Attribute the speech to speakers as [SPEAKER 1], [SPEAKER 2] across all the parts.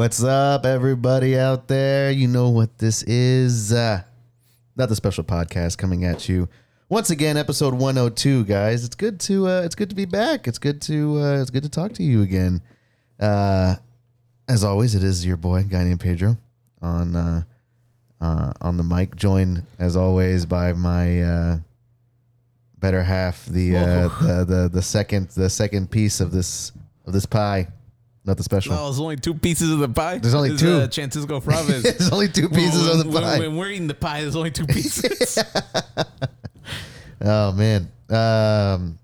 [SPEAKER 1] What's up, everybody out there? You know what this is. Uh, not the special podcast coming at you once again, episode 102, guys. It's good to uh, it's good to be back. It's good to uh, it's good to talk to you again. Uh, as always, it is your boy, guy named Pedro, on uh, uh, on the mic, joined as always by my uh, better half, the, uh, the the the second the second piece of this of this pie, not the special.
[SPEAKER 2] No, there's only two pieces of the pie.
[SPEAKER 1] There's only
[SPEAKER 2] This
[SPEAKER 1] two.
[SPEAKER 2] Uh, Francisco Fraves.
[SPEAKER 1] There's only two pieces
[SPEAKER 2] when,
[SPEAKER 1] of the
[SPEAKER 2] when-
[SPEAKER 1] pie.
[SPEAKER 2] When, we're eating the pie, there's only two pieces.
[SPEAKER 1] Oh man, um,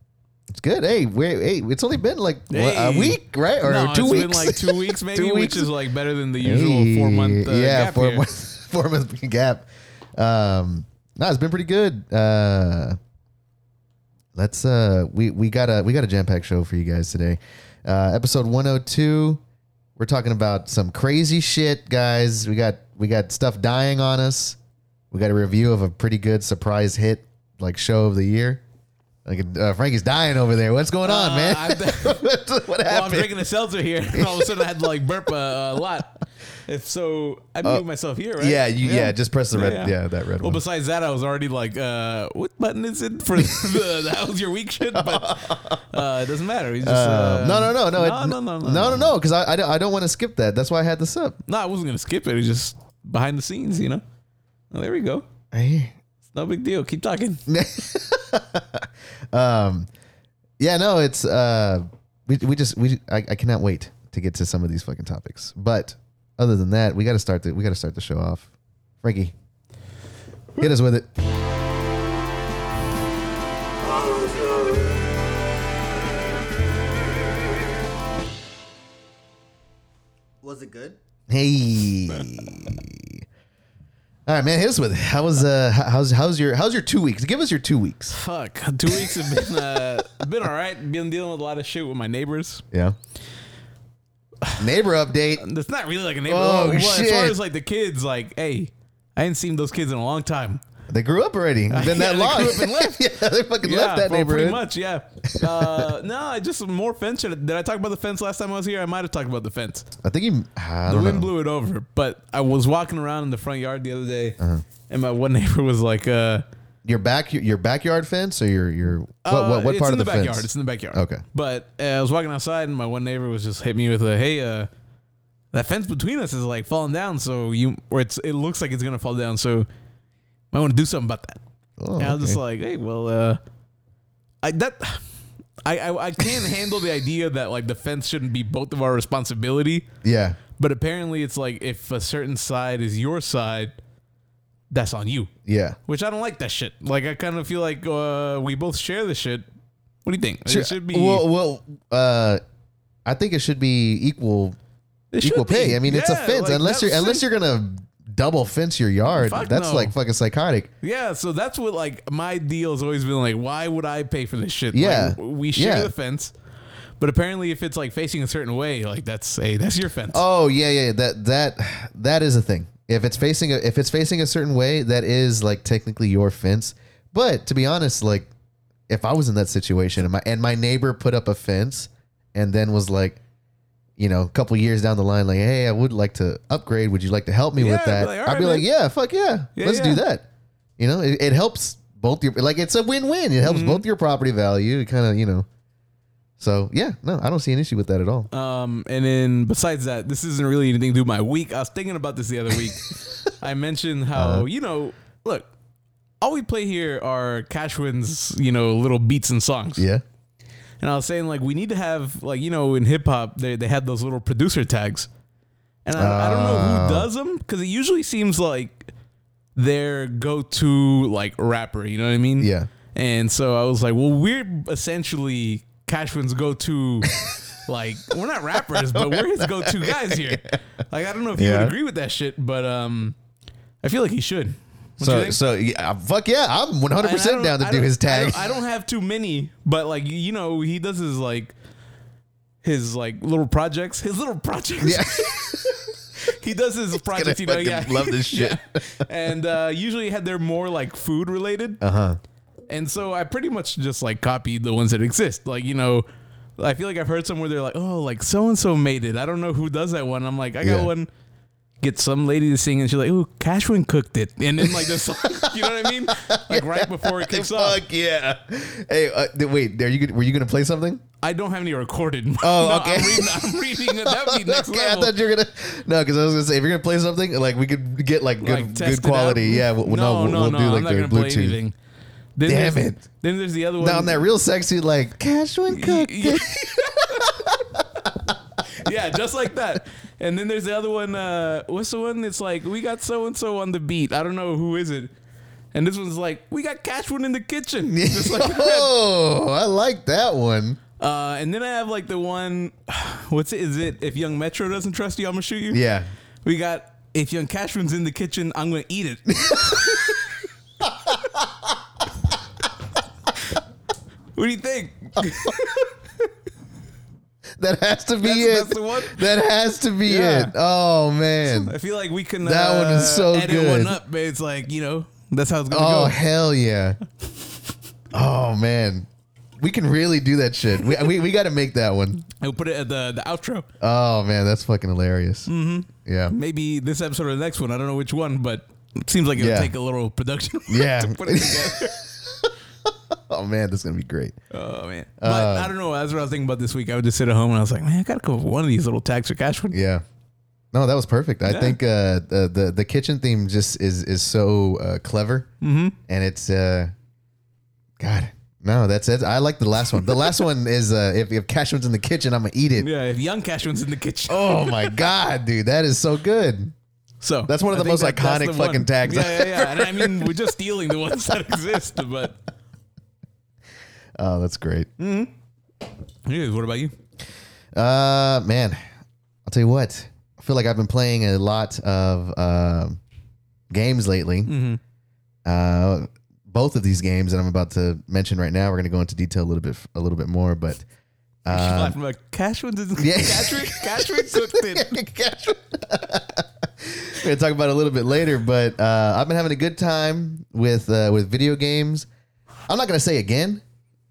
[SPEAKER 1] it's good. Hey, wait, hey, it's only been like what, a week, right, or
[SPEAKER 2] no,
[SPEAKER 1] two
[SPEAKER 2] it's
[SPEAKER 1] weeks?
[SPEAKER 2] been like two weeks maybe,
[SPEAKER 1] Two
[SPEAKER 2] which
[SPEAKER 1] weeks.
[SPEAKER 2] is like better than the usual four month uh,
[SPEAKER 1] yeah,
[SPEAKER 2] gap
[SPEAKER 1] four month, four month gap. Um, no, it's been pretty good. Uh, let's uh, we we got a we got a jam packed show for you guys today. Uh, episode one hundred two. We're talking about some crazy shit, guys. We got we got stuff dying on us. We got a review of a pretty good surprise hit like show of the year. Like uh, Frankie's dying over there. What's going on,
[SPEAKER 2] Uh,
[SPEAKER 1] man?
[SPEAKER 2] I'm-
[SPEAKER 1] what
[SPEAKER 2] Well, I'm drinking a seltzer here, and all of a sudden I had to like burp a, a lot. If so, I mute myself here, right?
[SPEAKER 1] Uh, yeah, you, yeah, Just press the red. Yeah, that red
[SPEAKER 2] Well,
[SPEAKER 1] one.
[SPEAKER 2] Well, besides that, I was already like, uh, what button is it for the, the how's your week shit? But uh, it doesn't matter. Just, uh,
[SPEAKER 1] Um, no, no, no, no, it-
[SPEAKER 2] no, no, no, no,
[SPEAKER 1] no, no, no, because I, I, don't- I don't want to skip that. That's why I had this up.
[SPEAKER 2] No, I wasn't gonna skip it. It's just behind the scenes, you know. Well, there we go.
[SPEAKER 1] Hey.
[SPEAKER 2] It's no big deal. Keep talking.
[SPEAKER 1] um, yeah, no, it's uh, we we just we I, I cannot wait to get to some of these fucking topics. But other than that, we got to start the we got to start the show off. Frankie, hit us with it.
[SPEAKER 3] Was it good?
[SPEAKER 1] Hey. All right, man. Hit us with it. How was uh how's how's your how's your two weeks? Give us your two weeks.
[SPEAKER 2] Fuck. Two weeks have been uh, been all right. Been dealing with a lot of shit with my neighbors.
[SPEAKER 1] Yeah. Neighbor update.
[SPEAKER 2] It's not really like a neighbor.
[SPEAKER 1] Oh,
[SPEAKER 2] well, As far as like the kids, like, hey, I hadn't seen those kids in a long time.
[SPEAKER 1] They grew up already. Been
[SPEAKER 2] Yeah,
[SPEAKER 1] that
[SPEAKER 2] they
[SPEAKER 1] long.
[SPEAKER 2] grew up and left.
[SPEAKER 1] yeah, they fucking
[SPEAKER 2] Yeah,
[SPEAKER 1] left that
[SPEAKER 2] well,
[SPEAKER 1] neighborhood.
[SPEAKER 2] pretty much. Yeah. Uh, no, I just more fence. Did I talk about the fence last time I was here? I might have talked about the fence.
[SPEAKER 1] I think you. I
[SPEAKER 2] The wind
[SPEAKER 1] know.
[SPEAKER 2] blew it over, but I was walking around in the front yard the other day,
[SPEAKER 1] Uh-huh.
[SPEAKER 2] and my one neighbor was like, uh,
[SPEAKER 1] Your back, your backyard fence, or your your what
[SPEAKER 2] Uh,
[SPEAKER 1] what, what
[SPEAKER 2] it's
[SPEAKER 1] part of
[SPEAKER 2] the,
[SPEAKER 1] the,
[SPEAKER 2] backyard.
[SPEAKER 1] fence?
[SPEAKER 2] It's in the backyard.
[SPEAKER 1] Okay.
[SPEAKER 2] But uh, I was walking outside, and my one neighbor was just hit me with a, "Hey, uh, that fence between us is like falling down. So you, or it's it looks like it's gonna fall down. So I want to do something about that."
[SPEAKER 1] Oh,
[SPEAKER 2] and I was just like, "Hey, well, uh, I that." I, I, I can't handle the idea that like the fence shouldn't be both of our responsibility,
[SPEAKER 1] yeah,
[SPEAKER 2] but apparently it's like if a certain side is your side, that's on you.
[SPEAKER 1] yeah.
[SPEAKER 2] Which I don't like that shit. Like I kind of feel like uh, we both share the shit. What do you think? It should be
[SPEAKER 1] Well, well, uh, I think it should be equal
[SPEAKER 2] it
[SPEAKER 1] equal pay.
[SPEAKER 2] be.
[SPEAKER 1] I mean, it's a fence.
[SPEAKER 2] like,
[SPEAKER 1] unless you're unless you're gonna double fence your yard,
[SPEAKER 2] Fuck
[SPEAKER 1] that's
[SPEAKER 2] no.
[SPEAKER 1] like fucking psychotic.
[SPEAKER 2] Yeah, so that's what like my deal has always been like. Why would I pay for this shit?
[SPEAKER 1] Yeah.
[SPEAKER 2] Like, we share
[SPEAKER 1] Yeah.
[SPEAKER 2] the fence, but apparently if it's like facing a certain way, like that's hey, that's your fence.
[SPEAKER 1] Oh yeah, yeah. That that that is a thing. If it's facing a if it's facing a certain way, that is like technically your fence. But to be honest, like if I was in that situation and my and my neighbor put up a fence and then was like, you know, a couple years down the line, like, hey, I would like to upgrade. Would you like to help me
[SPEAKER 2] Yeah,
[SPEAKER 1] with
[SPEAKER 2] I'd be
[SPEAKER 1] that?
[SPEAKER 2] like, all
[SPEAKER 1] I'd
[SPEAKER 2] right,
[SPEAKER 1] be like, yeah, fuck yeah,
[SPEAKER 2] Yeah,
[SPEAKER 1] let's do that. You know, it, it helps both your like it's a win win. It
[SPEAKER 2] Mm-hmm.
[SPEAKER 1] helps both your property value. It kind of you know. So yeah, no, I don't see an issue with that at all.
[SPEAKER 2] Um, and then besides that, this isn't really anything to do with my week. I was thinking about this the other week. I mentioned how
[SPEAKER 1] Uh-huh.
[SPEAKER 2] you know, look, all we play here are Cashwin's, you know, little beats and songs.
[SPEAKER 1] Yeah.
[SPEAKER 2] And I was saying like we need to have like you know in hip hop they they had those little producer tags, and I, I don't know
[SPEAKER 1] Oh.
[SPEAKER 2] who does them because it usually seems like their go to like rapper. You know what I mean?
[SPEAKER 1] Yeah.
[SPEAKER 2] And so I was like, well, we're essentially Cashwin's go to. Like we're not rappers, but we're his go-to guys here. Like I don't know if you
[SPEAKER 1] Yeah.
[SPEAKER 2] would agree with that shit, but um, I feel like he should.
[SPEAKER 1] So so yeah, fuck yeah, I'm 100 percent down to
[SPEAKER 2] I
[SPEAKER 1] do his
[SPEAKER 2] I
[SPEAKER 1] tag.
[SPEAKER 2] don't, I don't have too many, but like you know, he does his like his like little projects. His little projects.
[SPEAKER 1] Yeah.
[SPEAKER 2] he does his projects. You know, yeah.
[SPEAKER 1] love this shit.
[SPEAKER 2] Yeah. And uh, usually had they're more like food related.
[SPEAKER 1] Uh huh.
[SPEAKER 2] And so I pretty much just like copied the ones that exist. Like, you know, I feel like I've heard somewhere they're like, oh, like so and so made it. I don't know who does that one. I'm like, I got
[SPEAKER 1] Yeah.
[SPEAKER 2] one. Get some lady to sing, and she's like, "Oh, Cashwin cooked it," and then like the song, you know what I mean? Like right before it kicks off.
[SPEAKER 1] Fuck yeah! Hey, uh, wait, are you? Were you gonna play something?
[SPEAKER 2] I don't have any recorded.
[SPEAKER 1] Oh,
[SPEAKER 2] No,
[SPEAKER 1] okay.
[SPEAKER 2] I'm reading. I'm reading. That would be next
[SPEAKER 1] okay, I thought you were gonna. No, because I was gonna say if you're gonna play something, like we could get like good,
[SPEAKER 2] Like,
[SPEAKER 1] good quality. Yeah, we'll, no, we'll, we'll do
[SPEAKER 2] I'm
[SPEAKER 1] like
[SPEAKER 2] not
[SPEAKER 1] the
[SPEAKER 2] gonna play
[SPEAKER 1] Bluetooth.
[SPEAKER 2] anything. Then
[SPEAKER 1] Damn it.
[SPEAKER 2] Then there's the other one.
[SPEAKER 1] Now on that real sexy, like Cashwin cooked
[SPEAKER 2] yeah,
[SPEAKER 1] it.
[SPEAKER 2] yeah, just like that. And then there's the other one. Uh, what's the one? It's like we got so and so on the beat. I don't know who is it. And this one's like we got Cashwin in the kitchen. Just like that.
[SPEAKER 1] oh, I like that one.
[SPEAKER 2] Uh, and then I have like the one. What's it? Is it if Young Metro doesn't trust you, I'm gonna shoot you?
[SPEAKER 1] Yeah.
[SPEAKER 2] We got if Young Cashwin's in the kitchen, I'm gonna eat it. What do you think?
[SPEAKER 1] That has to be
[SPEAKER 2] That's-
[SPEAKER 1] it.
[SPEAKER 2] that's?
[SPEAKER 1] That has to be
[SPEAKER 2] Yeah.
[SPEAKER 1] it. Oh man.
[SPEAKER 2] I feel like we can.
[SPEAKER 1] That
[SPEAKER 2] uh,
[SPEAKER 1] one is so
[SPEAKER 2] edit
[SPEAKER 1] good.
[SPEAKER 2] one up, but it's like you know that's how it's gonna
[SPEAKER 1] Oh
[SPEAKER 2] go.
[SPEAKER 1] Oh hell yeah. Oh man. We can really do that shit. We we, we got to make that one.
[SPEAKER 2] I'll put it at the the outro.
[SPEAKER 1] Oh man, that's fucking hilarious. Mm-hmm. Yeah.
[SPEAKER 2] Maybe this episode or the next one. I don't know which one, but it seems like it'll
[SPEAKER 1] Yeah.
[SPEAKER 2] take a little production.
[SPEAKER 1] Yeah.
[SPEAKER 2] to put it together.
[SPEAKER 1] Oh man, this is gonna be great.
[SPEAKER 2] oh man, but
[SPEAKER 1] Uh,
[SPEAKER 2] I don't know. That's what I was thinking about this week. I would just sit at home and I was like, man, I gotta come up with one of these little tags for cash.
[SPEAKER 1] Yeah. No, that was perfect. I
[SPEAKER 2] Yeah.
[SPEAKER 1] think uh, the, the the kitchen theme just is is so uh, clever, mm-hmm. and it's uh, God. No, that's it. I like the last one. The last one is uh, if if Cashman's in the kitchen, I'm gonna eat it.
[SPEAKER 2] Yeah, if young Cashman's in the kitchen.
[SPEAKER 1] Oh my god, dude, that is so good.
[SPEAKER 2] So
[SPEAKER 1] That's one of
[SPEAKER 2] I
[SPEAKER 1] the most
[SPEAKER 2] that's
[SPEAKER 1] iconic
[SPEAKER 2] the
[SPEAKER 1] fucking
[SPEAKER 2] one.
[SPEAKER 1] tags
[SPEAKER 2] Yeah,
[SPEAKER 1] I've
[SPEAKER 2] yeah, yeah. And I mean, we're just stealing the ones that exist, but.
[SPEAKER 1] Oh, that's great.
[SPEAKER 2] Anyways, what about you?
[SPEAKER 1] Uh, man, I'll tell you what. I feel like I've been playing a lot of um games lately.
[SPEAKER 2] Mm-hmm.
[SPEAKER 1] Uh, both of these games that I'm about to mention right now, we're gonna go into detail a little bit, a little bit more. But
[SPEAKER 2] She's
[SPEAKER 1] uh,
[SPEAKER 2] laughing about Cashman. Is,
[SPEAKER 1] yeah.
[SPEAKER 2] Cashman, Cashman cooked it.
[SPEAKER 1] we're gonna talk about it a little bit later. But uh, I've been having a good time with uh, with video games. I'm not gonna say again,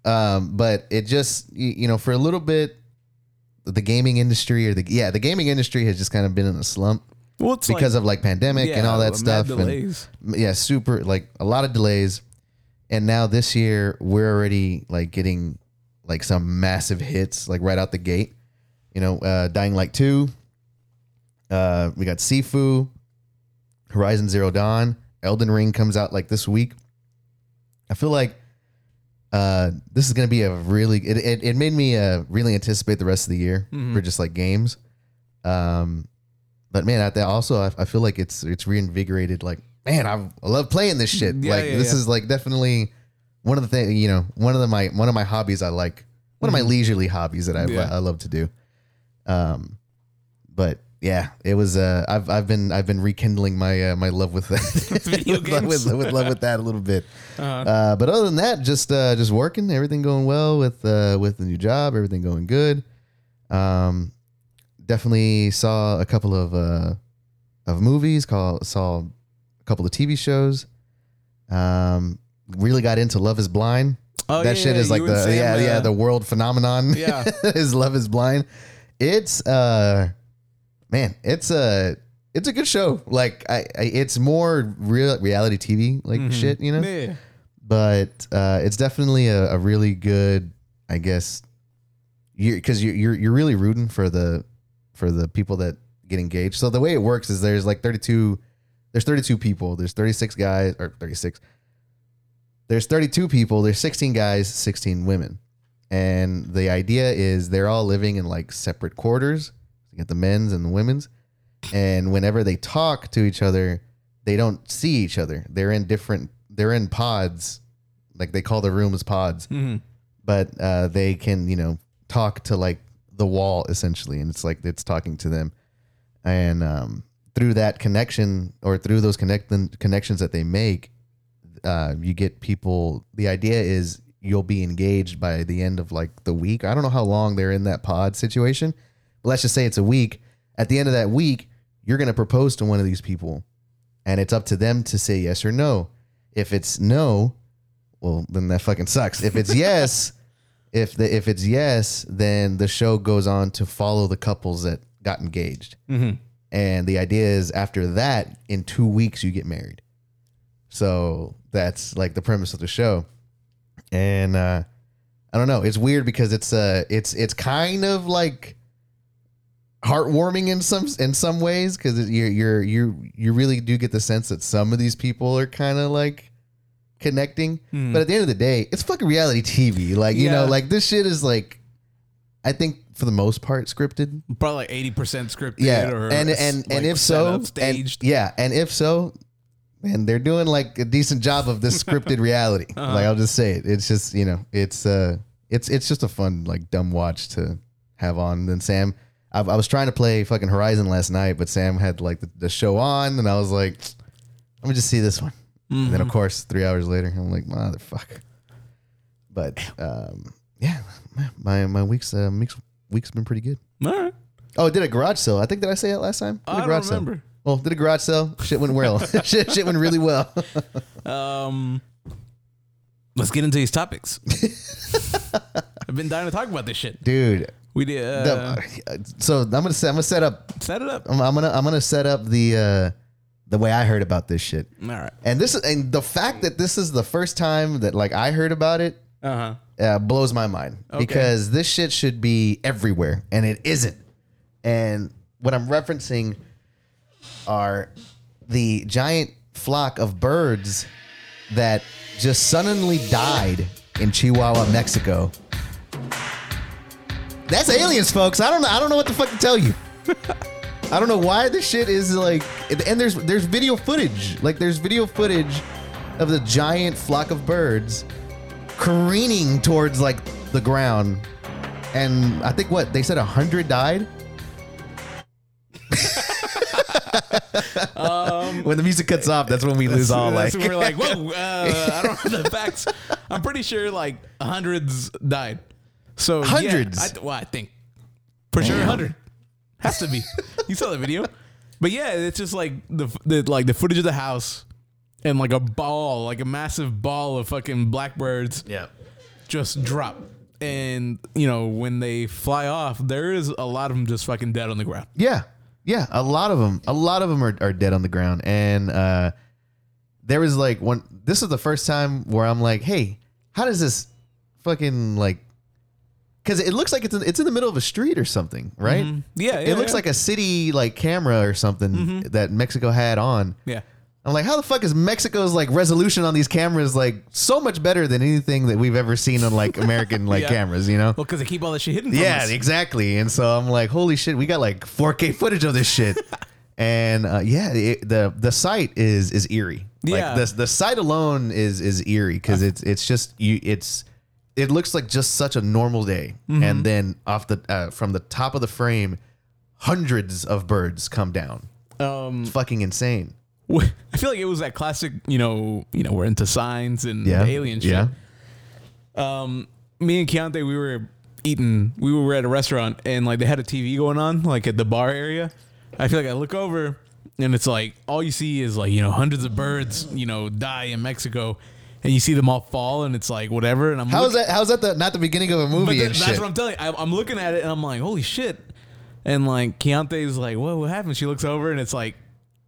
[SPEAKER 1] um, but it just you, you know for a little bit, the gaming industry or the yeah the gaming industry has just kind of been in a slump
[SPEAKER 2] Well, it's
[SPEAKER 1] because of like pandemic and all that
[SPEAKER 2] mad
[SPEAKER 1] stuff. and- yeah, super like a lot of delays. And now this year we're already like getting like some massive hits like right out the gate. You know, uh Dying Light 2. Uh we got Sifu, Horizon Zero Dawn, Elden Ring comes out like this week. I feel like uh this is going to be a really it, it it made me uh really anticipate the rest of the year for just like games. Um but man, I also I, I feel like it's it's reinvigorated. Like, man, I, I love playing this shit.
[SPEAKER 2] Yeah,
[SPEAKER 1] like,
[SPEAKER 2] yeah,
[SPEAKER 1] this
[SPEAKER 2] yeah.
[SPEAKER 1] is like definitely one of the things. You know, one of the my one of my hobbies I like. One of my leisurely hobbies that I
[SPEAKER 2] Mm-hmm.
[SPEAKER 1] I love to do. Um, but yeah, it was. Uh, I've I've been I've been rekindling my uh, my love with
[SPEAKER 2] Video
[SPEAKER 1] with,
[SPEAKER 2] games.
[SPEAKER 1] with, with love with that a little bit.
[SPEAKER 2] Uh-huh.
[SPEAKER 1] Uh, but other than that, just uh, just working, everything going well with uh, with the new job, everything going good. Um, definitely saw a couple of uh, of movies. Call saw a couple of TV shows. Um, really got into Love Is Blind.
[SPEAKER 2] Oh,
[SPEAKER 1] that
[SPEAKER 2] yeah,
[SPEAKER 1] shit
[SPEAKER 2] yeah,
[SPEAKER 1] is like the
[SPEAKER 2] Sam,
[SPEAKER 1] yeah yeah
[SPEAKER 2] uh,
[SPEAKER 1] the world phenomenon.
[SPEAKER 2] Yeah.
[SPEAKER 1] is Love Is Blind. It's uh man, it's a it's a good show. Like I, I it's more real reality TV like shit, you know
[SPEAKER 2] Mm-hmm. Yeah.
[SPEAKER 1] but uh, it's definitely a, a really good, I guess, you because you're, you're you're really rooting for the for the people that get engaged. So the way it works is there's like 32, there's 32 people, there's 36 guys or 36. There's 32 people, there's 16 guys, 16 women, and the idea is they're all living in like separate quarters. You get the men's and the women's, and whenever they talk to each other, they don't see each other. They're in different. They're in pods, like they call the rooms pods,
[SPEAKER 2] Mhm.
[SPEAKER 1] but uh, they can you know talk to like the wall essentially, and it's like it's talking to them, and um, through that connection or through those connect connections that they make, uh, you get people. The idea is you'll be engaged by the end of like the week. I don't know how long they're in that pod situation, let's just say it's a week. At the end of that week, you're going to propose to one of these people, and it's up to them to say yes or no. If it's no, well, then that fucking sucks. If it's yes, If the if it's yes, then the show goes on to follow the couples that got engaged. And the idea is after that, in two weeks, you get married. So that's like the premise of the show. And uh, I don't know. It's weird because it's uh it's it's kind of like heartwarming in some in some ways because you're you're you you really do get the sense that some of these people are kind of like connecting. But at the end of the day, it's fucking reality TV. Like you know, like this shit is like, I think for the most part scripted.
[SPEAKER 2] Probably like eighty percent scripted.
[SPEAKER 1] Yeah, and and and
[SPEAKER 2] like
[SPEAKER 1] if so,
[SPEAKER 2] up,
[SPEAKER 1] and,
[SPEAKER 2] staged.
[SPEAKER 1] yeah, and if so, and they're doing like a decent job of this scripted reality.
[SPEAKER 2] Uh-huh.
[SPEAKER 1] Like I'll just say it. It's just you know, it's uh, it's it's just a fun like dumb watch to have on. And then Sam, I, I was trying to play fucking Horizon last night, but Sam had like the, the show on, and I was like, let me just see this one. And
[SPEAKER 2] Mm-hmm.
[SPEAKER 1] then of course, three hours later, I'm like, motherfucker. But um, yeah, my my week's uh, week's week's been pretty good.
[SPEAKER 2] All right.
[SPEAKER 1] Oh, did a garage sale. I think did I say it last time? Did a
[SPEAKER 2] I don't
[SPEAKER 1] garage sale.
[SPEAKER 2] remember.
[SPEAKER 1] Well, did a garage sale. Shit went well. shit, shit went really well.
[SPEAKER 2] Um, let's get into these topics. I've been dying to talk about this shit.
[SPEAKER 1] Dude.
[SPEAKER 2] We did. Uh,
[SPEAKER 1] the- so I'm gonna set, I'm gonna set up.
[SPEAKER 2] set it up.
[SPEAKER 1] I'm, I'm gonna I'm gonna set up the uh, the way I heard about this shit.
[SPEAKER 2] All right.
[SPEAKER 1] And this is and the fact that this is the first time that like I heard about it
[SPEAKER 2] Uh huh.
[SPEAKER 1] uh, blows my mind
[SPEAKER 2] Okay.
[SPEAKER 1] because this shit should be everywhere and it isn't. And what I'm referencing are the giant flock of birds that just suddenly died in Chihuahua, Mexico. That's aliens, folks. I don't know. I don't know what the fuck to tell you. I don't know why this shit is like. And there's there's video footage. Like there's video footage of the giant flock of birds careening towards like the ground. And I think what they said a hundred died. when the music cuts off, that's when we lose all like.
[SPEAKER 2] We're like, whoa, uh, I don't know the facts. I'm pretty sure like hundreds died. So yeah,
[SPEAKER 1] Hundreds?
[SPEAKER 2] I, well, I think for sure hundred has to be. You saw the video, but yeah, it's just like the, the like the footage of the house and like a ball, like a massive ball of fucking blackbirds
[SPEAKER 1] yeah.
[SPEAKER 2] just drop. And you know when they fly off, there is a lot of them just fucking dead on the ground.
[SPEAKER 1] Yeah, yeah. A lot of them, a lot of them are, are dead on the ground, and uh, there was like one. This is the first time where I'm like, hey, how does this fucking like? Because it looks like it's in, it's in the middle of a street or something, right?
[SPEAKER 2] Yeah, yeah,
[SPEAKER 1] it looks
[SPEAKER 2] yeah.
[SPEAKER 1] like a city like camera or something mm-hmm. that Mexico had on.
[SPEAKER 2] yeah.
[SPEAKER 1] I'm like, how the fuck is Mexico's like resolution on these cameras like so much better than anything that we've ever seen on like American like
[SPEAKER 2] Yeah.
[SPEAKER 1] cameras? You know?
[SPEAKER 2] Well, because they keep all that shit hidden. From
[SPEAKER 1] Yeah,
[SPEAKER 2] us.
[SPEAKER 1] exactly. And so I'm like, holy shit, we got like 4K footage of this shit. and uh, yeah, it, the the sight is is eerie.
[SPEAKER 2] Yeah.
[SPEAKER 1] Like the the sight alone is is eerie because uh. it's it's just you it's it looks like just such a normal day,
[SPEAKER 2] Mm-hmm.
[SPEAKER 1] and then off the uh, from the top of the frame, hundreds of birds come down.
[SPEAKER 2] Um,
[SPEAKER 1] It's fucking insane.
[SPEAKER 2] I feel like it was that classic, you know, you know, we're into signs and
[SPEAKER 1] Yeah,
[SPEAKER 2] alien shit.
[SPEAKER 1] yeah.
[SPEAKER 2] Um, me and Keontae, we were eating, we were at a restaurant and like they had a TV going on, like at the bar area. I feel like I look over and it's like all you see is like you know hundreds of birds, you know, die in Mexico, and you see them all fall and it's like whatever. And I'm
[SPEAKER 1] How's that? How's that? The, not the beginning of a
[SPEAKER 2] but
[SPEAKER 1] movie and
[SPEAKER 2] that's
[SPEAKER 1] shit.
[SPEAKER 2] what I'm telling you. I, I'm looking at it and I'm like, holy shit. And like Keontae's like, what, what happened? She looks over and it's like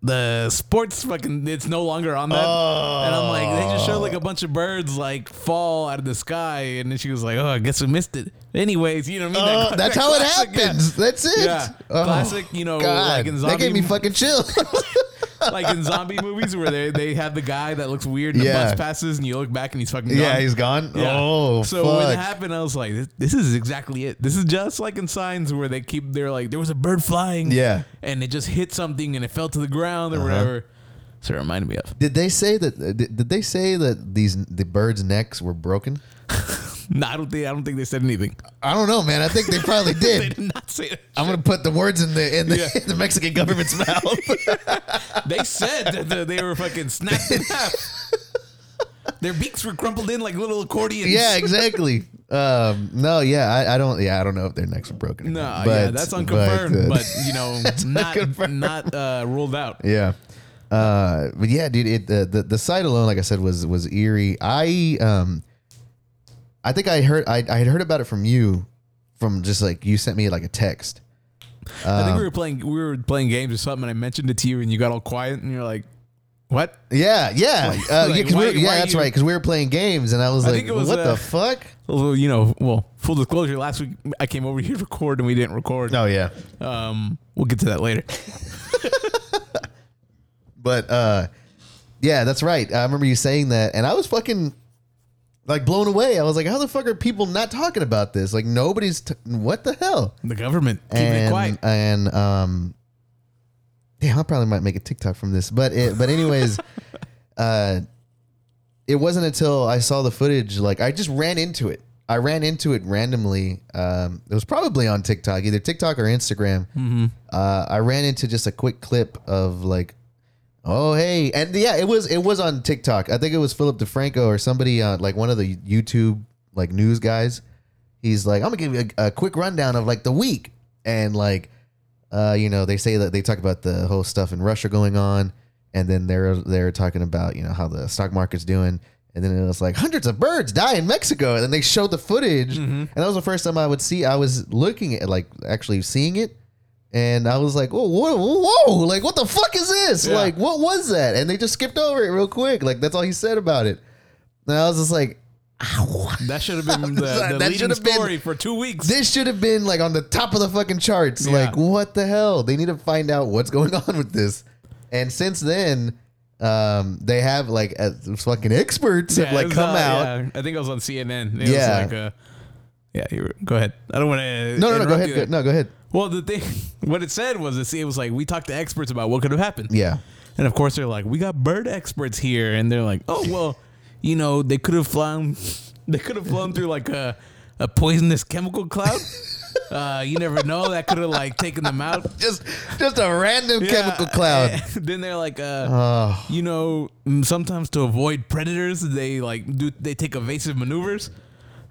[SPEAKER 2] the sports fucking, it's no longer on that. And I'm like, they just showed like a bunch of birds like fall out of the sky. And then she was like, oh, I guess we missed it. Anyways, you know what I mean?
[SPEAKER 1] Oh,
[SPEAKER 2] That-
[SPEAKER 1] that's
[SPEAKER 2] that
[SPEAKER 1] how it
[SPEAKER 2] classic, yeah.
[SPEAKER 1] happens. That's it.
[SPEAKER 2] Yeah.
[SPEAKER 1] Oh,
[SPEAKER 2] Classic, you know,
[SPEAKER 1] God,
[SPEAKER 2] like in
[SPEAKER 1] that gave me fucking chill.
[SPEAKER 2] like in zombie movies where they, they have the guy that looks weird and
[SPEAKER 1] Yeah.
[SPEAKER 2] the bus passes and you look back and he's fucking gone.
[SPEAKER 1] yeah, he's gone. Oh,
[SPEAKER 2] so when it happened, I was like, this, this is exactly it. This is just like in signs where they keep, they're like, there was a bird flying.
[SPEAKER 1] Yeah.
[SPEAKER 2] And it just hit something and it fell to the ground or
[SPEAKER 1] Uh-huh.
[SPEAKER 2] whatever. So it reminded me of.
[SPEAKER 1] Did they say that? Did, did they say that these the birds' necks were broken?
[SPEAKER 2] No, I don't think, I don't think they said anything.
[SPEAKER 1] I don't know, man. I think they probably
[SPEAKER 2] They
[SPEAKER 1] did.
[SPEAKER 2] did not say that.
[SPEAKER 1] I'm gonna put the words in the in the,
[SPEAKER 2] Yeah.
[SPEAKER 1] in the Mexican government's mouth.
[SPEAKER 2] They said that the, they were fucking snapped in half. Their beaks were crumpled in like little accordions.
[SPEAKER 1] yeah, exactly. Um, no, yeah, I, I don't. Yeah, I don't know if their necks were broken. or
[SPEAKER 2] No,
[SPEAKER 1] not,
[SPEAKER 2] yeah,
[SPEAKER 1] but-
[SPEAKER 2] that's unconfirmed,
[SPEAKER 1] uh,
[SPEAKER 2] but, you know, not
[SPEAKER 1] unconfirmed.
[SPEAKER 2] not uh, ruled out.
[SPEAKER 1] Yeah. Uh, but yeah, dude, it, the, the the sight alone, like I said, was was eerie. I um, I think I heard I, I had heard about it from you, from just like you sent me like a text.
[SPEAKER 2] I
[SPEAKER 1] Um,
[SPEAKER 2] think we were playing we were playing games or something, and I mentioned it to you, and you got all quiet, and you're like, "What?"
[SPEAKER 1] Yeah, yeah, uh,
[SPEAKER 2] Like,
[SPEAKER 1] yeah. 'cause we
[SPEAKER 2] why-
[SPEAKER 1] were- yeah,
[SPEAKER 2] why
[SPEAKER 1] that's
[SPEAKER 2] you-
[SPEAKER 1] right. Because we were playing games, and I was
[SPEAKER 2] I
[SPEAKER 1] like,
[SPEAKER 2] think it was,
[SPEAKER 1] "What
[SPEAKER 2] uh,
[SPEAKER 1] the fuck?"
[SPEAKER 2] Well, you know, well, full disclosure. Last week I came over here to record, and we didn't record.
[SPEAKER 1] Oh yeah,
[SPEAKER 2] Um, we'll get to that later.
[SPEAKER 1] but uh, yeah, that's right. I remember you saying that, and I was fucking like blown away. I was like, "How the fuck are people not talking about this? Like nobody's t- what the hell?"
[SPEAKER 2] The government keeping
[SPEAKER 1] and
[SPEAKER 2] it quiet.
[SPEAKER 1] and um, damn, I probably might make a TikTok from this, but it, but anyways, uh, it wasn't until I saw the footage, like I just ran into it. I ran into it randomly. Um, it was probably on TikTok, either TikTok or Instagram.
[SPEAKER 2] Mm-hmm.
[SPEAKER 1] Uh, I ran into just a quick clip of like, oh hey, and yeah, it was it was on TikTok. I think it was Philip DeFranco or somebody, uh, like one of the YouTube like news guys. He's like, I'm gonna give you a, a quick rundown of like the week, and like, uh, you know, they say that they talk about the whole stuff in Russia going on, and then they're they're talking about you know how the stock market's doing. And then it was like hundreds of birds die in Mexico, and then they showed the footage, and that was the first time I would see. I was looking at like actually seeing it, and I was like, "Whoa, whoa, whoa! Like, what the fuck is this?
[SPEAKER 2] Yeah.
[SPEAKER 1] Like, what was that?" And they just skipped over it real quick. Like, that's all he said about it. And I was just like, "Ow."
[SPEAKER 2] That should have been the,
[SPEAKER 1] That
[SPEAKER 2] the
[SPEAKER 1] should
[SPEAKER 2] leading
[SPEAKER 1] have been-
[SPEAKER 2] story for two weeks.
[SPEAKER 1] This should have been like on the top of the fucking charts.
[SPEAKER 2] Yeah.
[SPEAKER 1] Like, what the hell? They need to find out what's going on with this. And since then, um, they have like uh, fucking experts have like come
[SPEAKER 2] uh,
[SPEAKER 1] out.
[SPEAKER 2] yeah, I think it was on CNN. It
[SPEAKER 1] Yeah.
[SPEAKER 2] was like, uh, yeah. You were, go ahead. I don't want to.
[SPEAKER 1] No, no, no. Go ahead. Go, no, go ahead.
[SPEAKER 2] Well, the thing, what it said was, it was like we talked to experts about what could have happened.
[SPEAKER 1] Yeah.
[SPEAKER 2] And of course, they're like, we got bird experts here, and they're like, oh well, you know, they could have flown, they could have flown through like a a poisonous chemical cloud. Uh, you never know. That could have like taken them out.
[SPEAKER 1] Just, just a random
[SPEAKER 2] Yeah.
[SPEAKER 1] chemical cloud.
[SPEAKER 2] then they're like, uh,
[SPEAKER 1] Oh,
[SPEAKER 2] you know, mm, sometimes to avoid predators, they like do they take evasive maneuvers.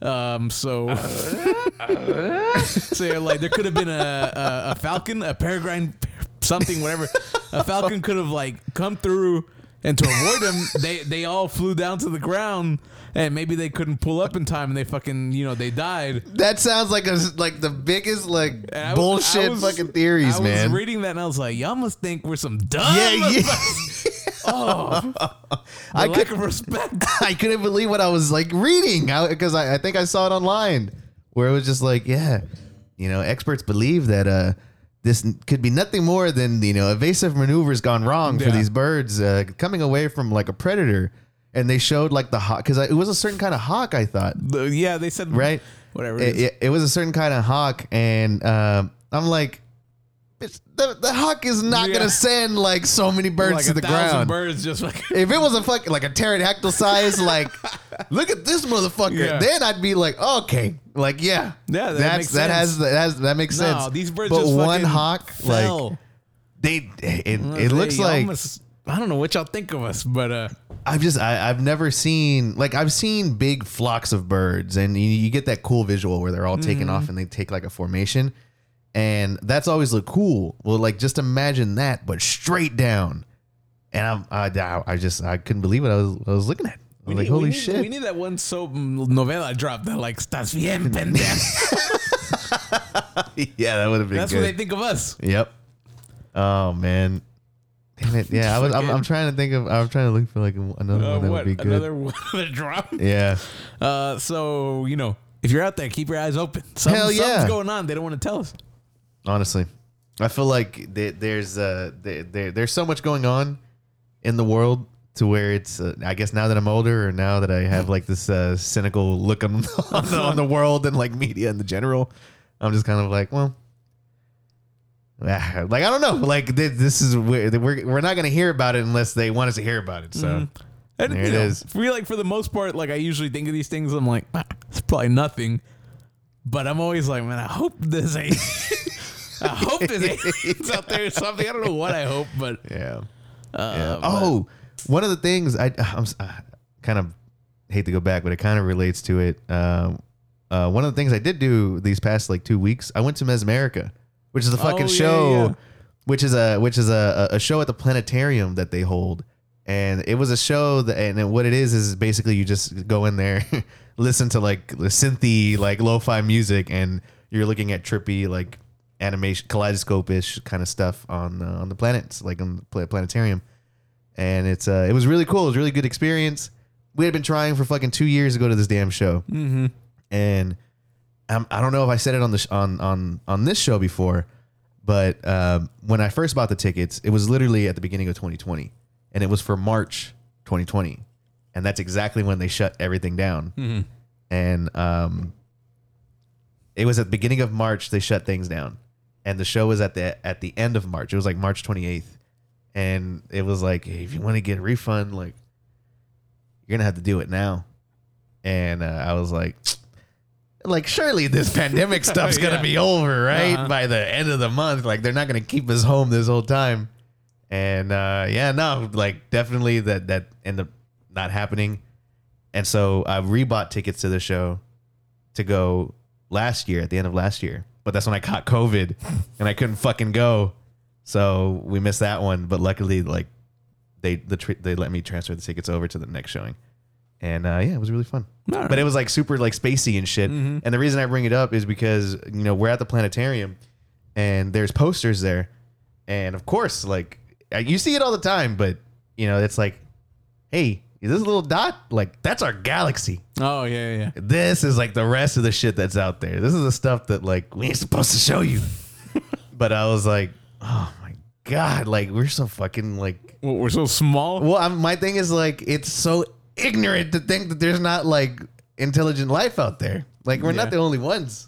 [SPEAKER 2] Um, so, so you're like there could have been a, a, a falcon, a peregrine, something, whatever. A falcon could have like come through, and to avoid them, they they all flew down to the ground, and maybe they couldn't pull up in time, and they fucking you know they died.
[SPEAKER 1] that sounds like a like the biggest like
[SPEAKER 2] I was-
[SPEAKER 1] bullshit
[SPEAKER 2] I was-
[SPEAKER 1] fucking theories,
[SPEAKER 2] I
[SPEAKER 1] man.
[SPEAKER 2] was reading that and I was like, y'all must think we're some dumb.
[SPEAKER 1] yeah, yeah.
[SPEAKER 2] Oh,
[SPEAKER 1] I
[SPEAKER 2] lack
[SPEAKER 1] could-
[SPEAKER 2] of respect.
[SPEAKER 1] I couldn't believe what I was like reading because I, I think I saw it online where it was just like, yeah, you know, experts believe that uh, this could be nothing more than you know evasive maneuvers gone wrong for these birds uh, coming away from like a predator, and they showed like the hawk because it was a certain kind of hawk. I thought
[SPEAKER 2] The- yeah, they said
[SPEAKER 1] right,
[SPEAKER 2] Whatever.
[SPEAKER 1] It,
[SPEAKER 2] It
[SPEAKER 1] it, it was a certain kind of hawk, and um, I'm like. "Bitch, The, the hawk is not
[SPEAKER 2] Yeah.
[SPEAKER 1] gonna send like so many birds
[SPEAKER 2] like
[SPEAKER 1] to
[SPEAKER 2] a
[SPEAKER 1] the
[SPEAKER 2] thousand
[SPEAKER 1] ground.
[SPEAKER 2] birds just like
[SPEAKER 1] If it was a fucking like a pterodactyl size, like look at this motherfucker,
[SPEAKER 2] Yeah.
[SPEAKER 1] then I'd be like, okay, like yeah,
[SPEAKER 2] Yeah, that
[SPEAKER 1] that's
[SPEAKER 2] makes
[SPEAKER 1] that has that has that makes
[SPEAKER 2] no,
[SPEAKER 1] sense.
[SPEAKER 2] these birds
[SPEAKER 1] but
[SPEAKER 2] just
[SPEAKER 1] one
[SPEAKER 2] fucking
[SPEAKER 1] hawk, like they, it, it looks like
[SPEAKER 2] almost- I don't know what y'all think of us, but uh,
[SPEAKER 1] I've just I, I've never seen like I've seen big flocks of birds, and you, you get that cool visual where they're all taking
[SPEAKER 2] Mm-hmm.
[SPEAKER 1] off and they take like a formation, and that's always look cool. Well, like just imagine that, but straight down, and I'm I, I just I couldn't believe what I was I was looking at. I was like,
[SPEAKER 2] need,
[SPEAKER 1] holy
[SPEAKER 2] we need,
[SPEAKER 1] shit!
[SPEAKER 2] we need that one soap novela drop that like estás bien pendejo.
[SPEAKER 1] yeah, that would have been
[SPEAKER 2] That's
[SPEAKER 1] good.
[SPEAKER 2] what they think of us.
[SPEAKER 1] Yep. Oh man. Damn it. Yeah, I was. I'm, I'm trying to think of. I'm trying to look for like another
[SPEAKER 2] Uh,
[SPEAKER 1] one that
[SPEAKER 2] what
[SPEAKER 1] would be good.
[SPEAKER 2] another one drop?
[SPEAKER 1] yeah.
[SPEAKER 2] Uh, so you know, if you're out there, keep your eyes open. Some,
[SPEAKER 1] Hell yeah.
[SPEAKER 2] Something's going on. They don't want to tell us.
[SPEAKER 1] Honestly, I feel like there, there's uh there, there there's so much going on in the world to where it's. Uh, I guess now that I'm older, or now that I have like this uh, cynical look on on the, on the world and like media in the general, I'm just kind of like, well. ah, Like I don't know, like this is we're we're not gonna hear about it unless they want us to hear about it. So
[SPEAKER 2] And,
[SPEAKER 1] There it
[SPEAKER 2] know,
[SPEAKER 1] is.
[SPEAKER 2] For me, like for the most part, like I usually think of these things. I'm like, "Ah, it's probably nothing, but I'm always like, man, I hope this ain't. I hope this ain't out there or something. I don't know what I hope, but
[SPEAKER 1] Yeah.
[SPEAKER 2] uh,
[SPEAKER 1] Yeah.
[SPEAKER 2] but-
[SPEAKER 1] Oh, one of the things I I'm I kind of hate to go back, but it kind of relates to it. Um, uh, one of the things I did do these past like two weeks, I went to Mesmerica, which is a fucking
[SPEAKER 2] Oh, yeah,
[SPEAKER 1] show,
[SPEAKER 2] yeah.
[SPEAKER 1] which is a which is a, a show at the planetarium that they hold, and it was a show that and what it is is basically you just go in there. listen to like the synthy, like lo-fi music, and you're looking at trippy like animation, kaleidoscope-ish kind of stuff on uh, on the planets, like on the planetarium. And it's uh, it was really cool. It was a really good experience. We had been trying for fucking two years to go to this damn show, mm-hmm. and um, I don't know if I said it on the sh- on on on this show before, but um, when I first bought the tickets, it was literally at the beginning of 2020, and it was for March 2020, and that's exactly when they shut everything down. And um, it was at the beginning of March they shut things down, and the show was at the at the end of March. It was like March 28th, and it was like, hey, if you want to get a refund, like you're gonna have to do it now. And uh, I was like, like surely this pandemic stuff's gonna be over, right?
[SPEAKER 2] Uh-huh.
[SPEAKER 1] By the end of the month, like they're not gonna keep us home this whole time. And uh, yeah, no, like definitely that that ended up not happening. And so I rebought tickets to the show to go last year at the end of last year. But that's when I caught COVID and I couldn't fucking go. So we missed that one. But luckily, like they the tr- they let me transfer the tickets over to the next showing. And uh, yeah, it was really fun.
[SPEAKER 2] All right.
[SPEAKER 1] But it was like super like spacey and shit.
[SPEAKER 2] Mm-hmm.
[SPEAKER 1] And the reason I bring it up is because you know we're at the planetarium, and there's posters there, and of course like you see it all the time, but you know it's like, hey, is this little dot like that's our galaxy.
[SPEAKER 2] Oh yeah, yeah.
[SPEAKER 1] This is like the rest of the shit that's out there. This is the stuff that like we ain't supposed to show you. but I was like, oh my god, like we're so fucking like
[SPEAKER 2] Well, we're so small.
[SPEAKER 1] well, I'm, my thing is like it's so ignorant to think that there's not like intelligent life out there. Like we're
[SPEAKER 2] Yeah.
[SPEAKER 1] not the only ones.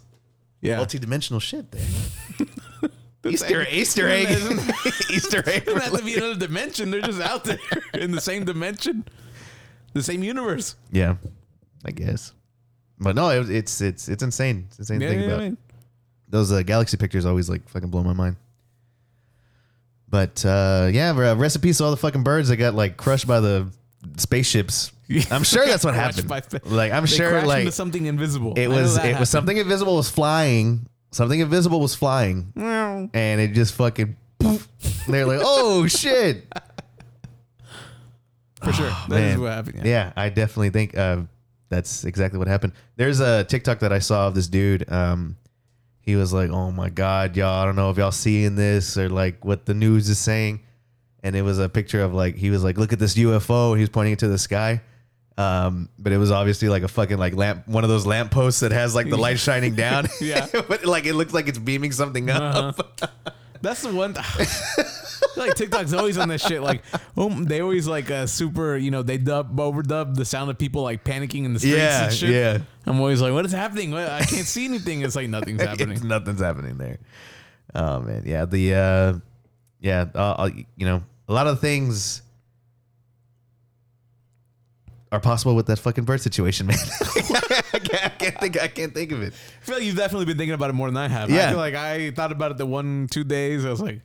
[SPEAKER 2] Yeah.
[SPEAKER 1] Multi-dimensional shit there. Easter Easter egg Easter egg.
[SPEAKER 2] Doesn't have to be another dimension. They're just out there in the same dimension, the same universe.
[SPEAKER 1] Yeah, I guess. But no, it, it's it's it's insane. It's insane to
[SPEAKER 2] Yeah,
[SPEAKER 1] think
[SPEAKER 2] yeah,
[SPEAKER 1] about.
[SPEAKER 2] yeah.
[SPEAKER 1] Those uh, galaxy pictures always like fucking blow my mind. But uh, yeah, uh, recipes to all the fucking birds that got like crushed by the spaceships. I'm sure that's what
[SPEAKER 2] Crushed
[SPEAKER 1] happened.
[SPEAKER 2] by
[SPEAKER 1] like I'm
[SPEAKER 2] They
[SPEAKER 1] sure
[SPEAKER 2] crashed
[SPEAKER 1] like
[SPEAKER 2] into something invisible.
[SPEAKER 1] it
[SPEAKER 2] know
[SPEAKER 1] was
[SPEAKER 2] that
[SPEAKER 1] it
[SPEAKER 2] happened.
[SPEAKER 1] was something invisible was flying. Something invisible was flying, and it just fucking. Poof. They're like, oh shit.
[SPEAKER 2] For sure. That is what happened. Yeah.
[SPEAKER 1] Yeah, I definitely think uh, that's exactly what happened. There's a TikTok that I saw of this dude. Um, he was like, "Oh my god, y'all! I don't know if y'all seeing this or like what the news is saying." And it was a picture of like he was like, "Look at this UFO." He was pointing it to the sky. Um, but it was obviously like a fucking like lamp, one of those lamp posts that has like the light shining down.
[SPEAKER 2] Yeah.
[SPEAKER 1] but like it looks like it's beaming something up.
[SPEAKER 2] Uh-huh. That's the one. Like TikTok's always on this shit. Like, oh, they always like uh, super. You know, they dub overdub the sound of people like panicking in the streets
[SPEAKER 1] Yeah,
[SPEAKER 2] and shit.
[SPEAKER 1] yeah.
[SPEAKER 2] I'm always like, what is happening? What? I can't see anything. It's like nothing's happening.
[SPEAKER 1] It's- nothing's happening there. Oh man, yeah. The uh, yeah, uh, uh, you know, a lot of things are possible with that fucking bird situation, man. I, can't, I can't think. I can't think of it.
[SPEAKER 2] I feel like you've definitely been thinking about it more than I have.
[SPEAKER 1] Yeah.
[SPEAKER 2] I feel like I thought about it the one two days. I was like,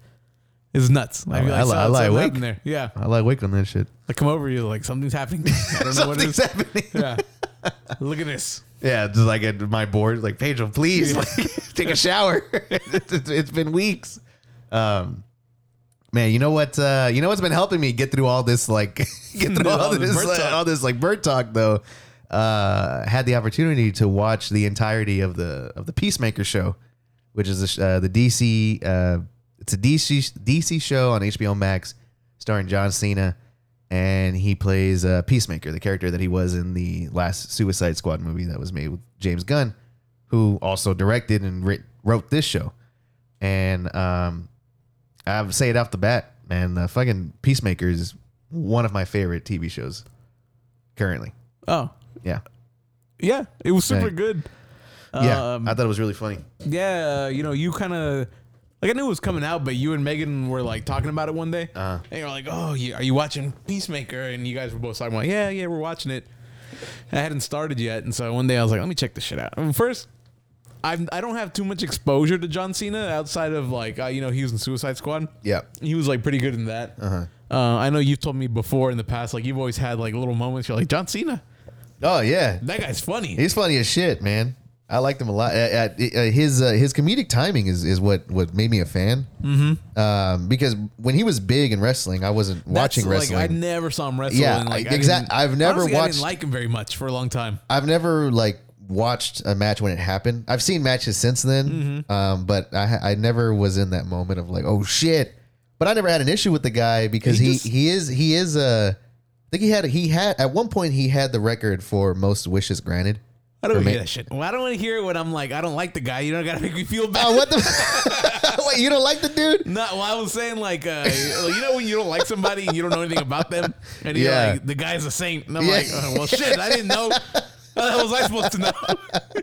[SPEAKER 2] it's nuts. I,
[SPEAKER 1] I
[SPEAKER 2] like
[SPEAKER 1] li- I
[SPEAKER 2] something
[SPEAKER 1] lie awake.
[SPEAKER 2] there. Yeah.
[SPEAKER 1] I lie awake on that shit.
[SPEAKER 2] I come over, you're like, something's happening. I don't know what
[SPEAKER 1] Something's
[SPEAKER 2] is.
[SPEAKER 1] happening.
[SPEAKER 2] Yeah. Look at this.
[SPEAKER 1] Yeah, just like at my board, like Pedro, please like, take a shower. it's, been weeks. Um, man, you know what? Uh, you know what's been helping me get through all this, like get through all,
[SPEAKER 2] All this
[SPEAKER 1] uh, all this like bird talk, though. Uh, had the opportunity to watch the entirety of the of the Peacemaker show, which is the, uh, the DC. It's a DC DC show on HBO Max, starring John Cena, and he plays uh, Peacemaker, the character that he was in the last Suicide Squad movie that was made with James Gunn, who also directed and writ- wrote this show. And um, I would say it off the bat, man, the fucking Peacemaker is one of my favorite TV shows currently.
[SPEAKER 2] Oh,
[SPEAKER 1] Yeah,
[SPEAKER 2] yeah. It was super good.
[SPEAKER 1] yeah,
[SPEAKER 2] Um,
[SPEAKER 1] I thought it was really funny.
[SPEAKER 2] Yeah, you know, you kind of like I knew it was coming out, but you and Megan were like talking about it one day,
[SPEAKER 1] Uh-huh.
[SPEAKER 2] and you're like, "Oh, you, are you watching Peacemaker?" And you guys were both talking about, "Yeah, yeah, we're watching it." I hadn't started yet, and so one day I was like, "Let me check this shit out." I mean, first, I've, I don't have too much exposure to John Cena outside of like uh, you know he was in Suicide Squad.
[SPEAKER 1] Yeah,
[SPEAKER 2] He was like pretty good in that.
[SPEAKER 1] Uh-huh.
[SPEAKER 2] Uh, I know you've told me before in the past, like you've always had like little moments. You're like John Cena,
[SPEAKER 1] oh yeah,
[SPEAKER 2] that guy's funny.
[SPEAKER 1] he's funny as shit, man. I liked him a lot. Uh, uh, uh, his uh, his comedic timing is, is what, what made me a fan. Mm-hmm. Um, because when he was big in wrestling, I wasn't watching
[SPEAKER 2] That's,
[SPEAKER 1] wrestling.
[SPEAKER 2] Like, I never saw him wrestle.
[SPEAKER 1] Yeah,
[SPEAKER 2] like,
[SPEAKER 1] I-
[SPEAKER 2] I
[SPEAKER 1] exact-
[SPEAKER 2] didn't-
[SPEAKER 1] I've never
[SPEAKER 2] honestly, I
[SPEAKER 1] watched-
[SPEAKER 2] didn't like him very much for a long time.
[SPEAKER 1] I've never like watched a match when it happened. I've seen matches since then,
[SPEAKER 2] Mm-hmm.
[SPEAKER 1] um, but I, I never was in that moment of like, oh shit. But I never had an issue with the guy because
[SPEAKER 2] He
[SPEAKER 1] he
[SPEAKER 2] just-
[SPEAKER 1] he is he is uh, I think he had he had at one point he had the record for most wishes granted.
[SPEAKER 2] I don't
[SPEAKER 1] For me-
[SPEAKER 2] hear that shit. Well, I don't want to hear it when I'm like, I don't like the guy. You don't gotta make me feel bad.
[SPEAKER 1] Oh, what the? Wait, you don't like the dude?
[SPEAKER 2] No, well, I was saying like, uh, you know, when you don't like somebody and you don't know anything about them, and you're
[SPEAKER 1] Yeah.
[SPEAKER 2] like, the guy's a saint, and I'm
[SPEAKER 1] Yeah.
[SPEAKER 2] like, oh, well, shit, I didn't know. How the hell was I supposed to know?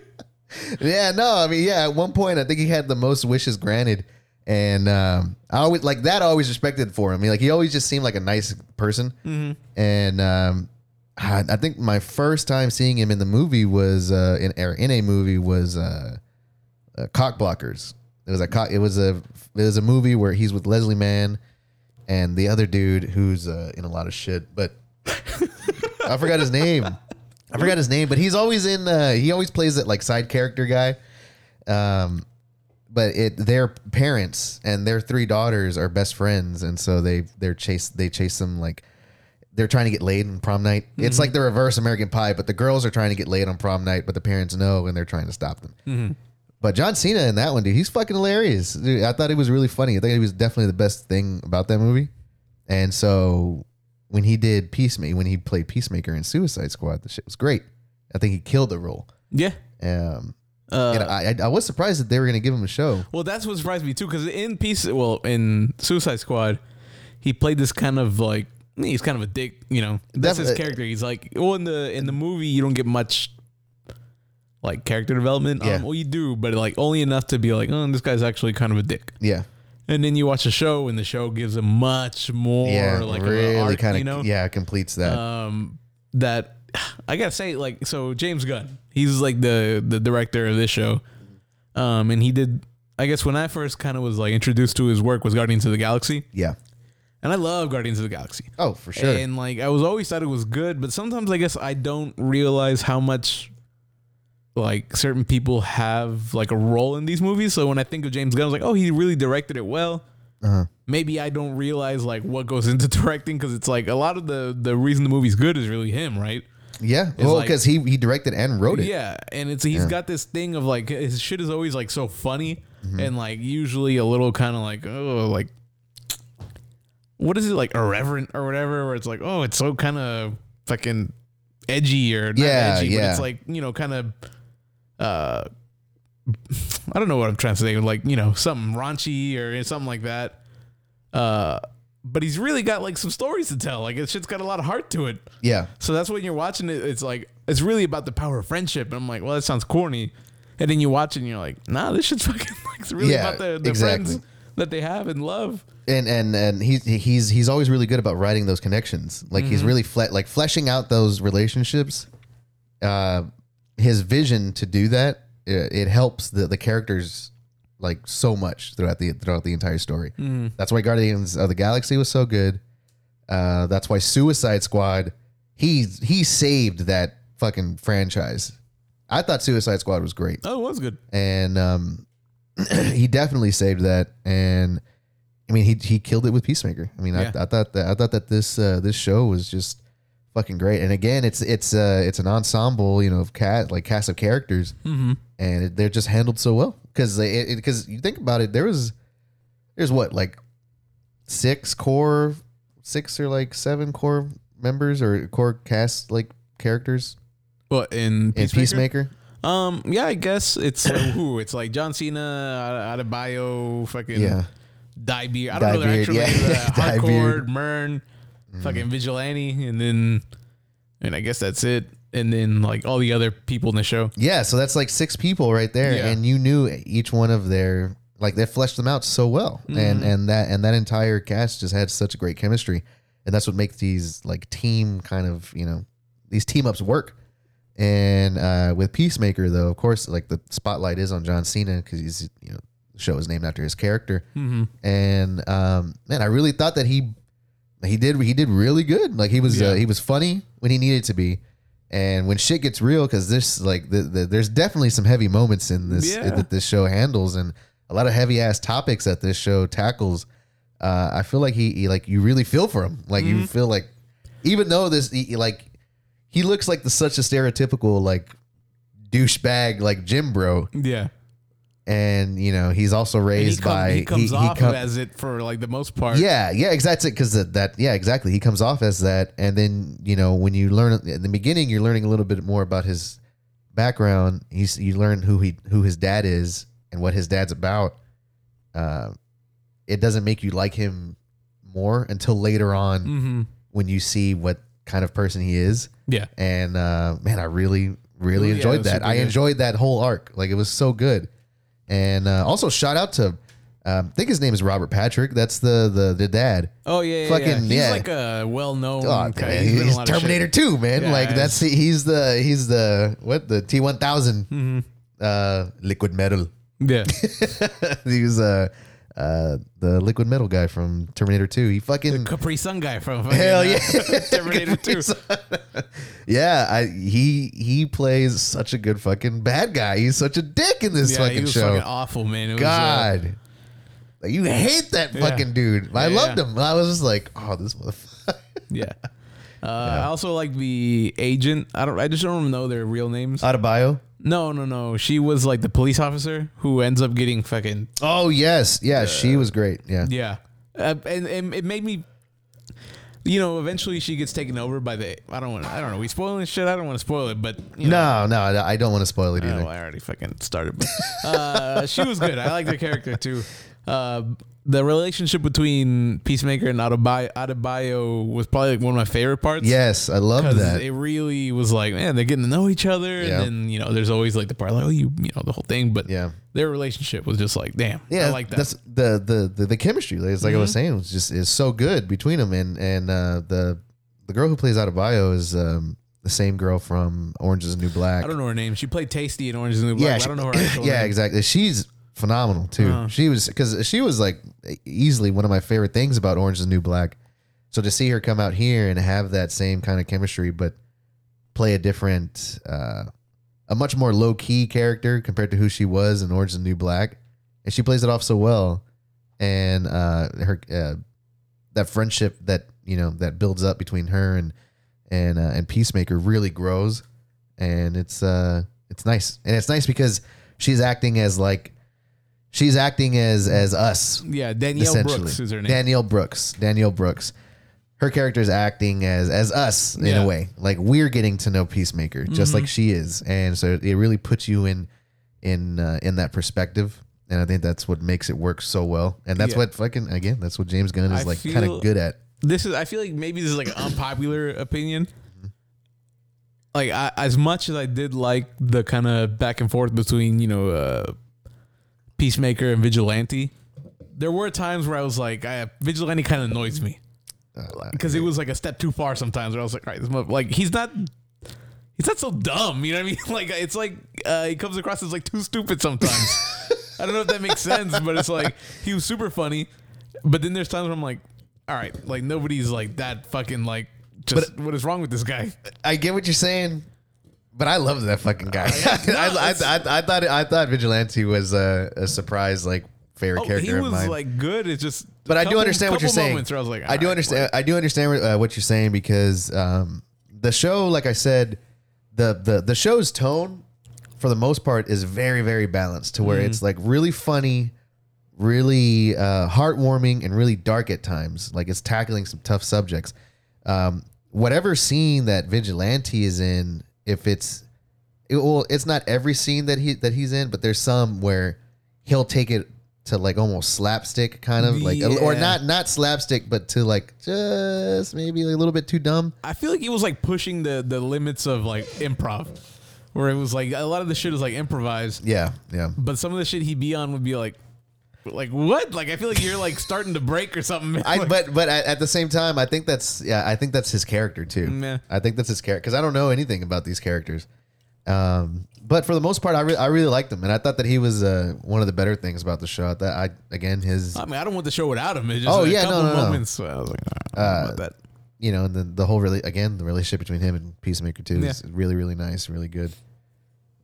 [SPEAKER 1] Yeah, no, I mean, yeah. At one point, I think he had the most wishes granted, and um, I always like that. I always respected for him. I mean, like he always just seemed like a nice person, and um, I, I think my first time seeing him in the movie was uh, in or in a movie was uh, uh, Cock Blockers. It was a. It was a it was a movie where he's with Leslie Mann and the other dude who's uh, in a lot of shit, but I forgot his name. I forgot his name, but he's always in. Uh, he always plays that like side character guy. Um, but it their parents and their three daughters are best friends, and so they they're chase they chase them like they're trying to get laid on prom night. It's like the reverse American Pie, but the girls are trying to get laid on prom night, but the parents know and they're trying to stop them. But John Cena in that one, dude, he's fucking hilarious. Dude, I thought it was really funny. I think he was definitely the best thing about that movie. And so when he did Peacemaker, when he played Peacemaker in Suicide Squad, the shit was great. I think he killed the role.
[SPEAKER 2] Yeah.
[SPEAKER 1] Um,
[SPEAKER 2] Uh,
[SPEAKER 1] and I, I, I was surprised that they were going to give him a show.
[SPEAKER 2] Well, that's what surprised me too, because in Peace, well, in Suicide Squad, he played this kind of like he's kind of a dick, you know. That's his character. He's like, well, in the in the movie, you don't get much like character development.
[SPEAKER 1] Yeah.
[SPEAKER 2] Um, well, you do, but like only enough to be like, oh, this guy's actually kind of a dick.
[SPEAKER 1] Yeah,
[SPEAKER 2] And then you watch the show, and the show gives him much more
[SPEAKER 1] yeah,
[SPEAKER 2] like
[SPEAKER 1] really kind of
[SPEAKER 2] you know,
[SPEAKER 1] yeah completes that.
[SPEAKER 2] um, that I gotta say, like, so James Gunn, he's like the the director of this show, um, and he did. I guess when I first kind of was like introduced to his work was Guardians of the Galaxy,
[SPEAKER 1] yeah.
[SPEAKER 2] And I love Guardians of the Galaxy.
[SPEAKER 1] Oh, for sure.
[SPEAKER 2] And like I was always thought it was good, but sometimes I guess I don't realize how much like certain people have like a role in these movies. So when I think of James Gunn, I was like, oh, he really directed it well.
[SPEAKER 1] Uh-huh.
[SPEAKER 2] Maybe I don't realize like what goes into directing because it's like a lot of the the reason the movie's good is really him, right?
[SPEAKER 1] yeah, well,
[SPEAKER 2] like-
[SPEAKER 1] because he he directed and wrote it.
[SPEAKER 2] Yeah, and it's he's got this thing of like his shit is always like so funny
[SPEAKER 1] Mm-hmm.
[SPEAKER 2] and like usually a little kind of like oh like what is it like irreverent or whatever where it's like oh it's so kind of fucking edgy or not
[SPEAKER 1] Yeah,
[SPEAKER 2] edgy but it's like you know kind of uh I don't know what I'm trying to say like you know something raunchy or something like that uh but he's really got like some stories to tell like it's shit's got a lot of heart to it
[SPEAKER 1] yeah,
[SPEAKER 2] so that's when you're watching it. It's like it's really about the power of friendship. And I'm like, well, that sounds corny. And then you watch it and you're like, nah, this shit's fucking like it's really
[SPEAKER 1] Yeah,
[SPEAKER 2] about the, the
[SPEAKER 1] exactly.
[SPEAKER 2] friends that they have and love.
[SPEAKER 1] and and and he's he's he's always really good about writing those connections. Like
[SPEAKER 2] Mm-hmm.
[SPEAKER 1] he's really fle- like fleshing out those relationships. Uh, his vision to do that it, it helps the the characters like so much throughout the throughout the entire story.
[SPEAKER 2] Mm-hmm.
[SPEAKER 1] That's why Guardians of the Galaxy was so good. Uh, that's why Suicide Squad he he saved that fucking franchise. I thought Suicide Squad was great
[SPEAKER 2] Oh, it was good.
[SPEAKER 1] and um, he definitely saved that. And I mean, he he killed it with Peacemaker. I mean,
[SPEAKER 2] Yeah.
[SPEAKER 1] I, I thought that I thought that this uh, this show was just fucking great. And again, it's it's uh it's an ensemble, you know, of cat like cast of characters,
[SPEAKER 2] Mm-hmm.
[SPEAKER 1] and it, they're just handled so well because it because you think about it, there was there's what like six core, six or like seven core members or core cast like characters
[SPEAKER 2] Well, in
[SPEAKER 1] in
[SPEAKER 2] Peacemaker. Um, yeah, I guess it's uh, who? It's like John Cena, Adebayo, fucking
[SPEAKER 1] Yeah.
[SPEAKER 2] Dyebeard. I don't know their actual
[SPEAKER 1] yeah.
[SPEAKER 2] names. Uh. Harcourt, Murn,
[SPEAKER 1] Mm.
[SPEAKER 2] fucking Vigilante, and then, and I guess that's it. And then like all the other people in the show.
[SPEAKER 1] Yeah, so that's like six people right there,
[SPEAKER 2] Yeah.
[SPEAKER 1] and you knew each one of their like they fleshed them out so well,
[SPEAKER 2] Mm-hmm.
[SPEAKER 1] and and that and that entire cast just had such a great chemistry, and that's what makes these like team kind of you know these team ups work. And uh, with Peacemaker, though, of course, like the spotlight is on John Cena because he's you know the show is named after his character,
[SPEAKER 2] Mm-hmm.
[SPEAKER 1] and um, man, I really thought that he he did he did really good. Like he was uh, he was funny when he needed to be, And when shit gets real, because this like the, the, there's definitely some heavy moments in this
[SPEAKER 2] Yeah.
[SPEAKER 1] that this show handles, and a lot of heavy ass topics that this show tackles. Uh, I feel like he, he like you really feel for him. Like
[SPEAKER 2] Mm-hmm.
[SPEAKER 1] you feel like even though this he, like he looks like the such a stereotypical like douchebag like gym bro,
[SPEAKER 2] Yeah.
[SPEAKER 1] and you know he's also
[SPEAKER 2] And he,
[SPEAKER 1] raised
[SPEAKER 2] come-
[SPEAKER 1] by
[SPEAKER 2] he comes
[SPEAKER 1] he
[SPEAKER 2] off
[SPEAKER 1] come-
[SPEAKER 2] as it for like the most part.
[SPEAKER 1] yeah, yeah, exactly. Because that, that, yeah, exactly. He comes off as that, and then you know when you learn in the beginning, you're learning a little bit more about his background. He's you learn who he who his dad is and what his dad's about. Uh, it doesn't make you like him more until later on
[SPEAKER 2] Mm-hmm.
[SPEAKER 1] when you see what kind of person he is.
[SPEAKER 2] Yeah.
[SPEAKER 1] And uh, man, I really, really
[SPEAKER 2] Yeah, it
[SPEAKER 1] enjoyed
[SPEAKER 2] was
[SPEAKER 1] that.
[SPEAKER 2] super
[SPEAKER 1] I
[SPEAKER 2] good.
[SPEAKER 1] enjoyed that whole arc. Like it was so good. And uh, also shout out to, um, I think his name is Robert Patrick. That's the the the dad.
[SPEAKER 2] Oh yeah, yeah,
[SPEAKER 1] Fucking-
[SPEAKER 2] yeah. He's
[SPEAKER 1] yeah.
[SPEAKER 2] like a well-known.
[SPEAKER 1] Oh,
[SPEAKER 2] guy.
[SPEAKER 1] man,
[SPEAKER 2] He's been in a
[SPEAKER 1] he's
[SPEAKER 2] lot of
[SPEAKER 1] Terminator
[SPEAKER 2] shit.
[SPEAKER 1] 2, man.
[SPEAKER 2] Yeah,
[SPEAKER 1] like that's he's the he's the what the T one thousand
[SPEAKER 2] Mm-hmm.
[SPEAKER 1] uh liquid metal.
[SPEAKER 2] Yeah.
[SPEAKER 1] he was uh uh the liquid metal guy from Terminator 2. He fucking
[SPEAKER 2] Capri Sun guy from
[SPEAKER 1] Hell yeah.
[SPEAKER 2] uh, Terminator 2.
[SPEAKER 1] yeah, I he he plays such a good fucking bad guy. He's such a dick in this
[SPEAKER 2] Yeah, he
[SPEAKER 1] fucking
[SPEAKER 2] was
[SPEAKER 1] show.
[SPEAKER 2] fucking awful, man. It was, uh,
[SPEAKER 1] God. like you hate that
[SPEAKER 2] Yeah.
[SPEAKER 1] fucking dude. I
[SPEAKER 2] Yeah,
[SPEAKER 1] loved
[SPEAKER 2] yeah.
[SPEAKER 1] him. I was just like, oh, this motherfucker.
[SPEAKER 2] yeah. Uh, I also like the agent. I don't. I just don't know their real names.
[SPEAKER 1] Adebayo.
[SPEAKER 2] No, no, no. She was like the police officer who ends up getting fucking
[SPEAKER 1] Oh yes, yeah, she was great. Yeah.
[SPEAKER 2] yeah. Uh, and, and it made me. You know, eventually she gets taken over by the. I don't want. I don't know. We spoiling shit. I don't want to spoil it, but you know,
[SPEAKER 1] No, no, I don't want to spoil it
[SPEAKER 2] Oh,
[SPEAKER 1] either.
[SPEAKER 2] I already fucking started. But, uh, she was good. I like the character too. Uh, the relationship between Peacemaker and Adebayo, Adebayo was probably like one of my favorite parts.
[SPEAKER 1] Yes, I love that.
[SPEAKER 2] it really was like, man, they're getting to know each other,
[SPEAKER 1] Yeah.
[SPEAKER 2] and then you know, there's always like the part like, oh, you, you know, the whole thing. But
[SPEAKER 1] Yeah.
[SPEAKER 2] their relationship was just like, damn,
[SPEAKER 1] yeah,
[SPEAKER 2] I like that.
[SPEAKER 1] That's the the the, the chemistry. Like, it's like I was
[SPEAKER 2] Mhm.
[SPEAKER 1] saying, was just is so good between them. And and uh, the the girl who plays Adebayo is um, the same girl from Orange Is the New Black.
[SPEAKER 2] I don't know her name. She played Taystee in Orange is the New Black.
[SPEAKER 1] yeah,
[SPEAKER 2] but
[SPEAKER 1] she-
[SPEAKER 2] I don't know her actual name.
[SPEAKER 1] yeah,
[SPEAKER 2] name.
[SPEAKER 1] exactly. She's phenomenal too. She was because she was like easily one of my favorite things about Orange Is the New Black. So to see her come out here and have that same kind of chemistry, but play a different, uh, a much more low key character compared to who she was in Orange Is the New Black, and she plays it off so well. And uh, her uh, that friendship that you know that builds up between her and and uh, and Peacemaker really grows, and it's uh it's nice, and it's nice because she's acting as like she's acting as as us
[SPEAKER 2] Yeah, Danielle. Brooks is her name.
[SPEAKER 1] Danielle Brooks. Danielle Brooks. Her character is acting as as us in
[SPEAKER 2] Yeah. Mm-hmm.
[SPEAKER 1] a way. Like we're getting to know Peacemaker just like she is, and so it really puts you in in uh, in that perspective. And I think that's what makes it work so well. And that's
[SPEAKER 2] Yeah.
[SPEAKER 1] what fucking again, that's what James Gunn is
[SPEAKER 2] I
[SPEAKER 1] like kind
[SPEAKER 2] feel-
[SPEAKER 1] of good at.
[SPEAKER 2] this is I feel like maybe this is like an unpopular opinion. Like I, as much as I did like the kind of back and forth between you know uh, Peacemaker and Vigilante, there were times where I was like, I, Vigilante kind of annoys me
[SPEAKER 1] Uh,
[SPEAKER 2] because it was like a step too far. Sometimes where I was like, all right, this mother- like he's not. He's not so dumb, you know what I mean? Like it's like uh, he comes across as like too stupid sometimes. I don't know if that makes sense, but it's like he was super funny. But then there's times where I'm like, all right, like nobody's like that fucking like just what is wrong with this guy?
[SPEAKER 1] I get what you're saying, but I love that fucking guy. I, I, I, I thought I thought Vigilante was a, a surprise like favorite
[SPEAKER 2] Oh,
[SPEAKER 1] character
[SPEAKER 2] he
[SPEAKER 1] of
[SPEAKER 2] was
[SPEAKER 1] mine.
[SPEAKER 2] like good. It's just
[SPEAKER 1] but I do understand what you're saying.
[SPEAKER 2] I was like,
[SPEAKER 1] I do
[SPEAKER 2] right,
[SPEAKER 1] understand. I do understand uh, what you're saying because um, the show, like I said, the the the show's tone, for the most part, is very very balanced to where
[SPEAKER 2] Mm-hmm.
[SPEAKER 1] it's like really funny, really uh, heartwarming, and really dark at times. Like it's tackling some tough subjects. Um, whatever scene that Vigilante is in, if it's it, well, it's not every scene that he that he's in, but there's some where he'll take it to like almost slapstick kind of like or not not slapstick but to like just maybe a little bit too dumb.
[SPEAKER 2] I feel like he was like pushing the the limits of like improv, where it was like a lot of the shit is like improvised,
[SPEAKER 1] yeah yeah.
[SPEAKER 2] But some of the shit he'd be on would be like, like what? Like I feel like you're like starting to break or something.
[SPEAKER 1] I
[SPEAKER 2] Like,
[SPEAKER 1] but but at, at the same time I think that's yeah I think that's his character too
[SPEAKER 2] Meh.
[SPEAKER 1] I think that's his character because I don't know anything about these characters um but for the most part I, re- I really liked him and I thought that he was uh, one of the better things about the show I thought I again his
[SPEAKER 2] I mean, I don't want the show without him. It's just
[SPEAKER 1] Oh,
[SPEAKER 2] a
[SPEAKER 1] yeah,
[SPEAKER 2] couple
[SPEAKER 1] no, no, no.
[SPEAKER 2] moments. I was like, all right, I don't know about that.
[SPEAKER 1] you know, and then the whole really again the relationship between him and Peacemaker too is really really nice, really good.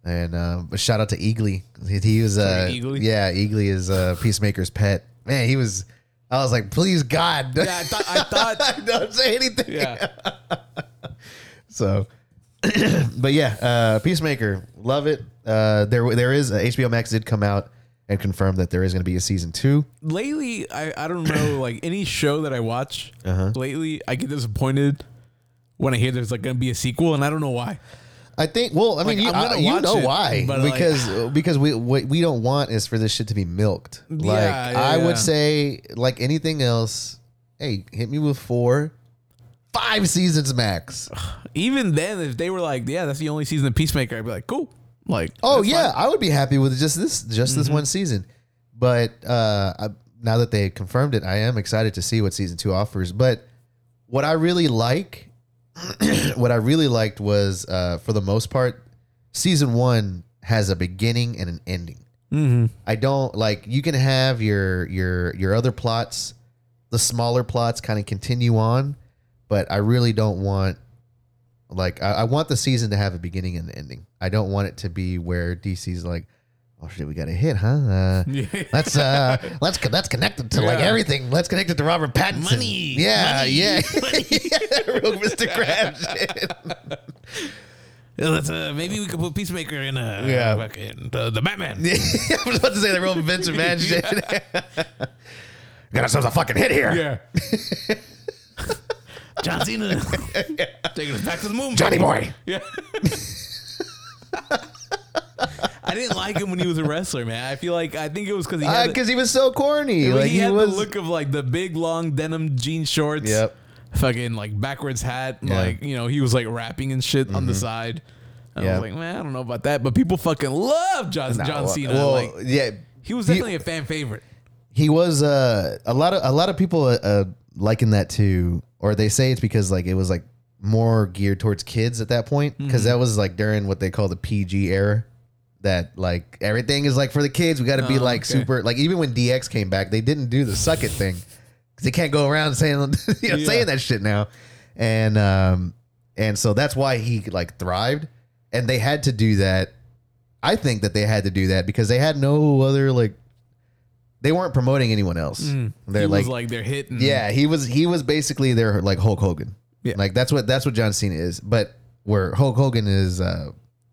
[SPEAKER 1] And but shout out to Eagly. He, he was uh,
[SPEAKER 2] Eagly?
[SPEAKER 1] yeah, Eagly is uh, Peacemaker's pet. Man, he was. I was like, please God,
[SPEAKER 2] Yeah, I thought. I thought.
[SPEAKER 1] don't say anything.
[SPEAKER 2] Yeah.
[SPEAKER 1] So, but yeah, uh, Peacemaker, love it. Uh, there, there is uh, HBO Max did come out and confirm that there is going to be a season two.
[SPEAKER 2] lately I, I don't know like any show that I watch
[SPEAKER 1] Uh-huh.
[SPEAKER 2] lately I get disappointed when I hear there's like gonna be a sequel and I don't know why.
[SPEAKER 1] I think. Well, I mean,
[SPEAKER 2] Like,
[SPEAKER 1] you,
[SPEAKER 2] I'm gonna
[SPEAKER 1] I- you
[SPEAKER 2] watch
[SPEAKER 1] know
[SPEAKER 2] it,
[SPEAKER 1] why?
[SPEAKER 2] but, like-
[SPEAKER 1] because because we what we don't want is for this shit to be milked. Like
[SPEAKER 2] Yeah, yeah,
[SPEAKER 1] I
[SPEAKER 2] yeah.
[SPEAKER 1] would say, like anything else, hey, hit me with four, five seasons max.
[SPEAKER 2] Even then, if they were like, yeah, that's the only season of Peacemaker, I'd be like, cool. Like,
[SPEAKER 1] Oh
[SPEAKER 2] that's
[SPEAKER 1] yeah. I would be happy with just this just this one season. But uh, I, now that they confirmed it, I am excited to see what season two offers. But what I really like, what I really liked was, uh, for the most part, season one has a beginning and an ending.
[SPEAKER 2] Mm-hmm.
[SPEAKER 1] I don't like you can have your your your other plots, the smaller plots kind of continue on, but I really don't want like I, I want the season to have a beginning and an ending. I don't want it to be where DC's like, oh shit, we got a hit, huh? Uh, let's uh let's that's connected to like
[SPEAKER 2] Yeah.
[SPEAKER 1] everything. Let's connect it to Robert Pattinson.
[SPEAKER 2] Money,
[SPEAKER 1] yeah,
[SPEAKER 2] money,
[SPEAKER 1] yeah, yeah, real Mr. Krabs shit.
[SPEAKER 2] Yeah, let's, uh, maybe we could put Peacemaker in uh,
[SPEAKER 1] Yeah.
[SPEAKER 2] fucking, uh, the Batman.
[SPEAKER 1] Yeah, I was about to say the real Vince McMahon shit. Got ourselves a fucking hit here.
[SPEAKER 2] Yeah. John Cena taking us back to the moon.
[SPEAKER 1] Johnny boy.
[SPEAKER 2] Yeah. I didn't like him when he was a wrestler, man. I feel like I think it was because he had,
[SPEAKER 1] Because Uh, he was so corny. like
[SPEAKER 2] he
[SPEAKER 1] he,
[SPEAKER 2] had
[SPEAKER 1] was.
[SPEAKER 2] the look of like the big long denim jean shorts.
[SPEAKER 1] Yep.
[SPEAKER 2] Fucking like backwards hat.
[SPEAKER 1] Yeah. Mm-hmm.
[SPEAKER 2] Like you know he was like rapping and shit on the side. And I
[SPEAKER 1] Yep.
[SPEAKER 2] was like, man, I don't know about that, but people fucking love John John Cena.
[SPEAKER 1] Well,
[SPEAKER 2] like
[SPEAKER 1] yeah,
[SPEAKER 2] he was definitely a fan favorite.
[SPEAKER 1] he was uh, a lot of a lot of people uh, uh, liken that to, or they say it's because like it was like more geared towards kids at that point because
[SPEAKER 2] Mm-hmm.
[SPEAKER 1] that was like during what they call the PG era. That like everything is like for the kids. We got to be
[SPEAKER 2] Oh,
[SPEAKER 1] like
[SPEAKER 2] okay.
[SPEAKER 1] super. Like even when DX came back, they didn't do the suck it thing because they can't go around saying you know
[SPEAKER 2] Yeah.
[SPEAKER 1] saying that shit now, and um and so that's why he like thrived, and they had to do that. I think that they had to do that because they had no other like they weren't promoting anyone else. They're
[SPEAKER 2] Mm. he
[SPEAKER 1] like,
[SPEAKER 2] was like their hit. And,
[SPEAKER 1] yeah, he was he was basically their like Hulk Hogan.
[SPEAKER 2] Yeah.
[SPEAKER 1] Like that's what that's what John Cena is. But where Hulk Hogan is uh,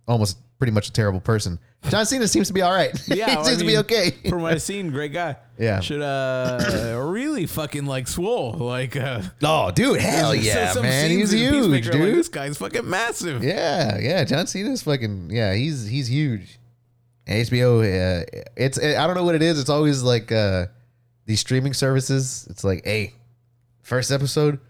[SPEAKER 1] almost pretty much a terrible person. John Cena seems to be all right.
[SPEAKER 2] Yeah,
[SPEAKER 1] he
[SPEAKER 2] I
[SPEAKER 1] seems to be okay.
[SPEAKER 2] From what I've seen, great guy.
[SPEAKER 1] Yeah.
[SPEAKER 2] should uh really fucking like swole like uh.
[SPEAKER 1] oh, dude, hell yeah, man, he's huge, dude.
[SPEAKER 2] Like, this guy's fucking massive.
[SPEAKER 1] Yeah, yeah. John Cena's fucking yeah. He's he's huge. HBO, uh, it's I don't know what it is. It's always like uh, these streaming services. It's like, hey, first episode,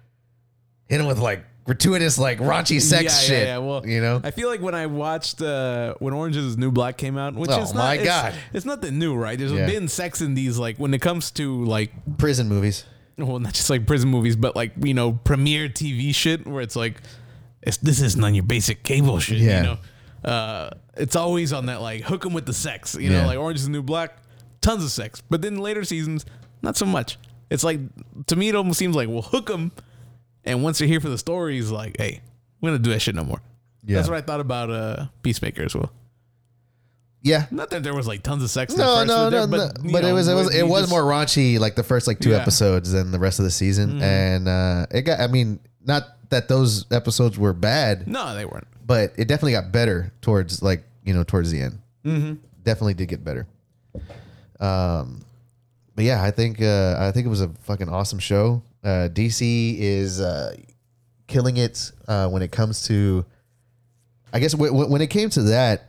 [SPEAKER 1] hit him with like gratuitous like raunchy sex
[SPEAKER 2] yeah,
[SPEAKER 1] shit.
[SPEAKER 2] Yeah, yeah. Well,
[SPEAKER 1] you know,
[SPEAKER 2] I feel like when I watched uh, when Orange is New Black came out, which
[SPEAKER 1] Oh,
[SPEAKER 2] is not,
[SPEAKER 1] my
[SPEAKER 2] it's-
[SPEAKER 1] God.
[SPEAKER 2] it's, nothing new, right? There's
[SPEAKER 1] Yeah.
[SPEAKER 2] been sex in these, like when it comes to like,
[SPEAKER 1] prison movies.
[SPEAKER 2] well, not just like prison movies, but like you know, premiere TV shit, where it's like, it's, this isn't on your basic cable shit,
[SPEAKER 1] Yeah.
[SPEAKER 2] you know. Uh, it's always on that like hook 'em with the sex, you know, like Orange is the New Black, tons of sex, but then later seasons, not so much. It's like to me, it almost seems like we'll hook them, and once they're here for the stories, like, hey, we're gonna do that shit no more.
[SPEAKER 1] Yeah.
[SPEAKER 2] That's what I thought about uh, Peacemaker as well.
[SPEAKER 1] Yeah.
[SPEAKER 2] Not that there was like tons of sex. in the
[SPEAKER 1] No,
[SPEAKER 2] first
[SPEAKER 1] no,
[SPEAKER 2] there,
[SPEAKER 1] no, no. But, it was it was it was
[SPEAKER 2] just-
[SPEAKER 1] more raunchy like the first like two
[SPEAKER 2] Yeah.
[SPEAKER 1] Episodes than the rest of the season, and uh, it got. I mean, not that those episodes were bad,
[SPEAKER 2] No, they weren't.
[SPEAKER 1] but it definitely got better towards like you know towards the end.
[SPEAKER 2] Mm-hmm.
[SPEAKER 1] Definitely did get better. Um, but yeah, I think uh, I think it was a fucking awesome show. Uh, DC is uh, killing it uh, when it comes to. I guess w- w- when it came to that,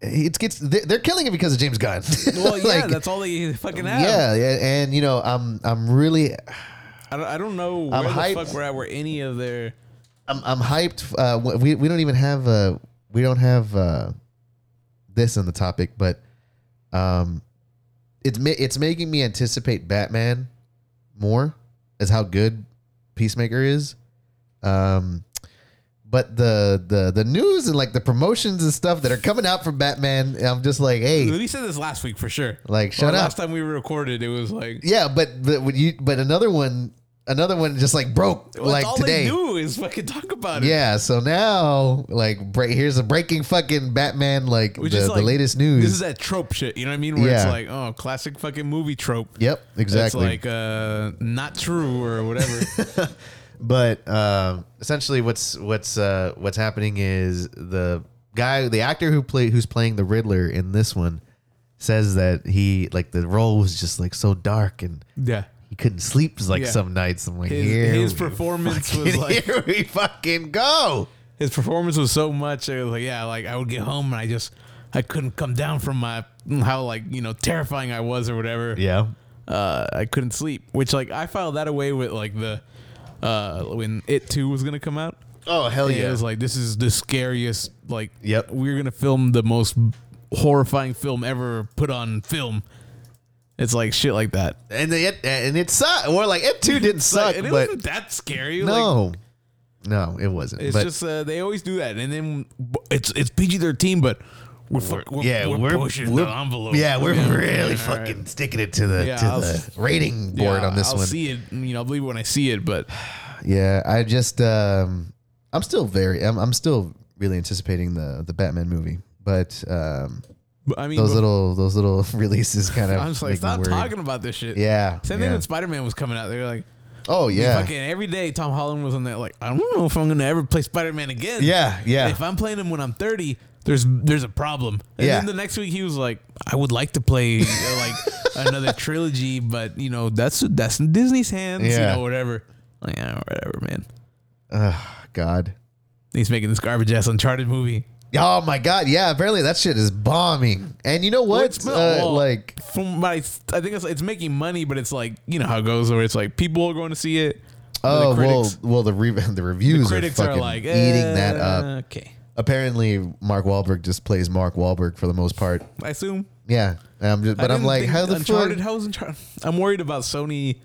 [SPEAKER 1] it gets they- they're killing it because of James Gunn.
[SPEAKER 2] Well, yeah,
[SPEAKER 1] Like,
[SPEAKER 2] that's all they fucking have.
[SPEAKER 1] yeah, yeah, and you know, I'm I'm really
[SPEAKER 2] I don't, I don't know where
[SPEAKER 1] I'm
[SPEAKER 2] the
[SPEAKER 1] hyped.
[SPEAKER 2] fuck we're at where any of their.
[SPEAKER 1] I'm I'm hyped. Uh, we we don't even have uh we don't have uh this in the topic, but um, it's ma- it's making me anticipate Batman more as how good Peacemaker is. Um, but the the the news and like the promotions and stuff that are coming out from Batman, I'm just like, hey,
[SPEAKER 2] We said this last week for sure.
[SPEAKER 1] like shut up.
[SPEAKER 2] Last time we recorded, it was like
[SPEAKER 1] Yeah, but but when you but another one another one just like broke
[SPEAKER 2] That's
[SPEAKER 1] like
[SPEAKER 2] all
[SPEAKER 1] today.
[SPEAKER 2] they do is fucking talk about it.
[SPEAKER 1] Yeah, so now like break, here's a breaking fucking Batman like the,
[SPEAKER 2] is
[SPEAKER 1] the latest news.
[SPEAKER 2] This is that trope shit. You know what I mean? Where it's like, oh, classic fucking movie trope.
[SPEAKER 1] yep, exactly.
[SPEAKER 2] It's like uh, not true or whatever.
[SPEAKER 1] But um, essentially, what's what's uh, what's happening is the guy, the actor who play who's playing the Riddler in this one, says that he like the role was just like so dark and
[SPEAKER 2] yeah.
[SPEAKER 1] He couldn't sleep like
[SPEAKER 2] Yeah.
[SPEAKER 1] some nights. I'm like,
[SPEAKER 2] His-
[SPEAKER 1] here
[SPEAKER 2] his
[SPEAKER 1] we
[SPEAKER 2] performance
[SPEAKER 1] fucking-
[SPEAKER 2] was like-
[SPEAKER 1] here we fucking go.
[SPEAKER 2] His performance was so much. I was like, yeah, like I would get home and I just I couldn't come down from my how like you know terrifying I was or whatever.
[SPEAKER 1] Yeah,
[SPEAKER 2] uh, I couldn't sleep. Which like I filed that away with like the uh, when it two was gonna come out.
[SPEAKER 1] Oh hell yeah!
[SPEAKER 2] It was like this is the scariest. Like
[SPEAKER 1] Yep.
[SPEAKER 2] we're gonna film the most horrifying film ever put on film. It's like shit like that.
[SPEAKER 1] and they, and it sucked. Or like it too didn't suck,
[SPEAKER 2] and it
[SPEAKER 1] but
[SPEAKER 2] wasn't that scary. Like,
[SPEAKER 1] no, no, it wasn't.
[SPEAKER 2] it's
[SPEAKER 1] but
[SPEAKER 2] just uh, they always do that, and then it's it's PG thirteen, but we're, fuck- we're
[SPEAKER 1] yeah,
[SPEAKER 2] we're,
[SPEAKER 1] we're,
[SPEAKER 2] pushing
[SPEAKER 1] we're-
[SPEAKER 2] the envelope.
[SPEAKER 1] Yeah, we're
[SPEAKER 2] Yeah,
[SPEAKER 1] really
[SPEAKER 2] all right.
[SPEAKER 1] fucking sticking it to the
[SPEAKER 2] Yeah,
[SPEAKER 1] to
[SPEAKER 2] I'll
[SPEAKER 1] the rating board on this one.
[SPEAKER 2] I'll see it. You know, I'll believe it when I see it, but
[SPEAKER 1] Yeah, I just um I'm still very I'm, I'm still really anticipating the the Batman movie, but um
[SPEAKER 2] but I mean,
[SPEAKER 1] those little those little releases kind of
[SPEAKER 2] I'm just like, stop talking about this shit.
[SPEAKER 1] Yeah,
[SPEAKER 2] Same thing
[SPEAKER 1] yeah.
[SPEAKER 2] when Spider Man was coming out. They were like,
[SPEAKER 1] Oh yeah,
[SPEAKER 2] fucking every day Tom Holland was on there. Like, I don't know if I'm gonna ever play Spider Man again.
[SPEAKER 1] yeah, yeah.
[SPEAKER 2] If I'm playing him when I'm 30, there's there's a problem. And
[SPEAKER 1] Yeah.
[SPEAKER 2] then the next week he was like, I would like to play uh, like another trilogy, but you know that's that's in Disney's hands.
[SPEAKER 1] yeah.
[SPEAKER 2] You know whatever. Like, yeah, whatever, man.
[SPEAKER 1] Ugh, God.
[SPEAKER 2] He's making this garbage ass Uncharted movie.
[SPEAKER 1] Oh my God! Yeah, apparently that shit is bombing. And you know what?
[SPEAKER 2] it's
[SPEAKER 1] uh,
[SPEAKER 2] well,
[SPEAKER 1] like,
[SPEAKER 2] From what I, think it's, it's making money, but it's like you know how it goes, where it's like people are going to see it.
[SPEAKER 1] oh
[SPEAKER 2] the
[SPEAKER 1] well,
[SPEAKER 2] critics,
[SPEAKER 1] well the re- the reviews
[SPEAKER 2] the critics
[SPEAKER 1] are
[SPEAKER 2] are,
[SPEAKER 1] fucking
[SPEAKER 2] like
[SPEAKER 1] eating that
[SPEAKER 2] "Eh,
[SPEAKER 1] up.
[SPEAKER 2] Okay,
[SPEAKER 1] Apparently, Mark Wahlberg just plays Mark Wahlberg for the most part.
[SPEAKER 2] I assume.
[SPEAKER 1] Yeah, I'm just, but I'm like, how the
[SPEAKER 2] Uncharted?
[SPEAKER 1] fuck?
[SPEAKER 2] How's Uncharted? I'm worried about Sony.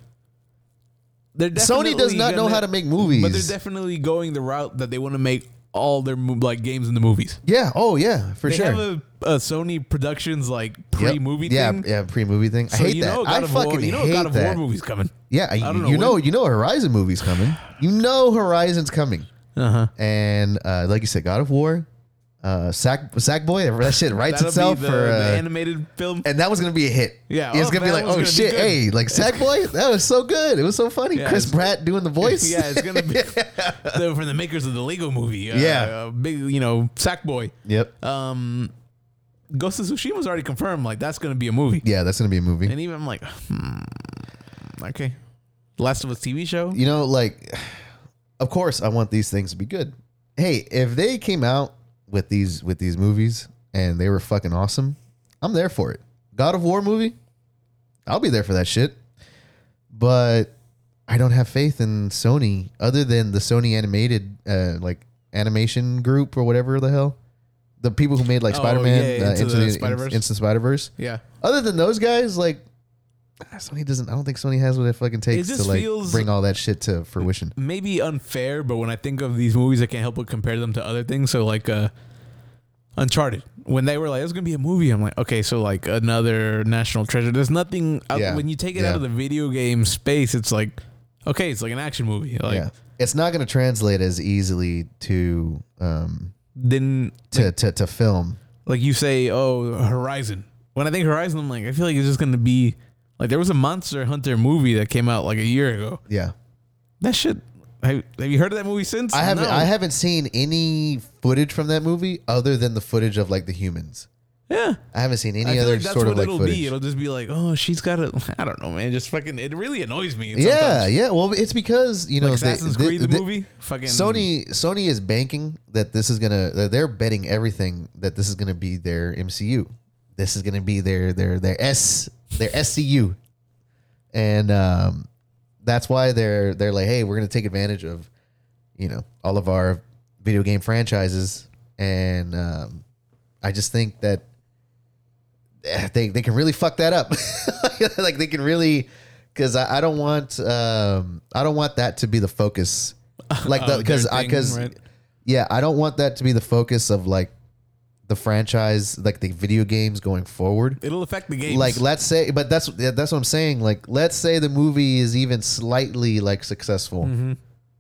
[SPEAKER 2] They're
[SPEAKER 1] Sony does not know
[SPEAKER 2] gonna-
[SPEAKER 1] how to make movies.
[SPEAKER 2] but they're definitely going the route that they want to make all their mo- like games in the movies.
[SPEAKER 1] Yeah. Oh yeah, for
[SPEAKER 2] they
[SPEAKER 1] sure.
[SPEAKER 2] have a, a Sony Productions like pre-movie
[SPEAKER 1] yeah,
[SPEAKER 2] thing.
[SPEAKER 1] Yeah, pre-movie thing. I
[SPEAKER 2] So
[SPEAKER 1] hate
[SPEAKER 2] you
[SPEAKER 1] that.
[SPEAKER 2] know God
[SPEAKER 1] I
[SPEAKER 2] of
[SPEAKER 1] fucking
[SPEAKER 2] War, you know
[SPEAKER 1] hate
[SPEAKER 2] God of
[SPEAKER 1] that.
[SPEAKER 2] War movie's coming.
[SPEAKER 1] Yeah, you,
[SPEAKER 2] don't know
[SPEAKER 1] you know, you know, Horizon movie's coming. You know, Horizon's coming,
[SPEAKER 2] Uh huh.
[SPEAKER 1] and uh, like you said, God of War, uh, Sack Sackboy, that shit writes
[SPEAKER 2] That'll
[SPEAKER 1] itself
[SPEAKER 2] the,
[SPEAKER 1] for.
[SPEAKER 2] the
[SPEAKER 1] Uh,
[SPEAKER 2] animated film.
[SPEAKER 1] and that was gonna be a hit.
[SPEAKER 2] Yeah,
[SPEAKER 1] it's
[SPEAKER 2] oh,
[SPEAKER 1] gonna be like, oh shit, hey, like Sackboy, that was so good. It was so funny.
[SPEAKER 2] Yeah,
[SPEAKER 1] Chris Pratt doing the voice.
[SPEAKER 2] yeah, it's gonna be the, from the makers of the Lego movie. Uh,
[SPEAKER 1] Yeah.
[SPEAKER 2] uh, big you know Sackboy.
[SPEAKER 1] Yep.
[SPEAKER 2] Um, Ghost of Tsushima's already confirmed. Like that's gonna be a movie.
[SPEAKER 1] Yeah, that's gonna be a movie.
[SPEAKER 2] And even I'm like, hmm, okay. Last of Us TV show.
[SPEAKER 1] you know, like, of course, I want these things to be good. Hey, if they came out with these with these movies and they were fucking awesome, I'm there for it. God of War movie, I'll be there for that shit. But I don't have faith in Sony, other than the Sony animated, uh, like animation group or whatever the hell, the people who made like
[SPEAKER 2] Oh,
[SPEAKER 1] Spider Man,
[SPEAKER 2] yeah,
[SPEAKER 1] uh,
[SPEAKER 2] Into
[SPEAKER 1] into
[SPEAKER 2] the
[SPEAKER 1] the
[SPEAKER 2] Spider-Verse.
[SPEAKER 1] Into Spider Verse.
[SPEAKER 2] Yeah.
[SPEAKER 1] Other than those guys, like Sony doesn't. I don't think Sony has what it fucking takes
[SPEAKER 2] just
[SPEAKER 1] to like
[SPEAKER 2] feels-
[SPEAKER 1] bring all that shit to fruition.
[SPEAKER 2] Maybe unfair, but when I think of these movies, I can't help but compare them to other things. So like, uh, Uncharted. When they were like, "It's gonna be a movie," I'm like, "Okay, so like another national treasure." There's nothing out,
[SPEAKER 1] Yeah.
[SPEAKER 2] when you take it
[SPEAKER 1] Yeah.
[SPEAKER 2] out of the video game space. It's like, okay, it's like an action movie. Like,
[SPEAKER 1] yeah, it's not going to translate as easily to um
[SPEAKER 2] then
[SPEAKER 1] to to, to film.
[SPEAKER 2] like you say, oh, Horizon. When I think Horizon, I'm like, I feel like it's just gonna be like there was a Monster Hunter movie that came out like a year ago.
[SPEAKER 1] Yeah,
[SPEAKER 2] That shit. Have, have you heard of that movie since?
[SPEAKER 1] I haven't
[SPEAKER 2] No.
[SPEAKER 1] I haven't seen any footage from that movie other than the footage of like the humans.
[SPEAKER 2] Yeah.
[SPEAKER 1] I haven't seen any other
[SPEAKER 2] like that's
[SPEAKER 1] sort
[SPEAKER 2] what
[SPEAKER 1] of like
[SPEAKER 2] it'll
[SPEAKER 1] footage.
[SPEAKER 2] be. It'll just be like, oh, she's got a. I don't know, man. Just fucking. It really annoys me.
[SPEAKER 1] yeah,
[SPEAKER 2] sometimes.
[SPEAKER 1] yeah. Well, it's because you know
[SPEAKER 2] Like Assassin's
[SPEAKER 1] they-
[SPEAKER 2] Creed, the
[SPEAKER 1] they-
[SPEAKER 2] movie. Fucking
[SPEAKER 1] Sony Sony is banking that this is gonna that they're betting everything that this is gonna be their MCU. This is gonna be their their their S their SCU, and um, that's why they're they're like, hey, we're gonna take advantage of, you know, all of our video game franchises, and um, I just think that eh, they they can really fuck that up, like they can really. Because I, I don't want um, I don't want that to be the focus like because
[SPEAKER 2] their
[SPEAKER 1] I because
[SPEAKER 2] right?
[SPEAKER 1] yeah I don't want that to be the focus of like the franchise, like the video games going forward.
[SPEAKER 2] It'll affect the games.
[SPEAKER 1] Like let's say, but that's yeah, that's what I'm saying. Like let's say the movie is even slightly like successful,
[SPEAKER 2] Mm-hmm.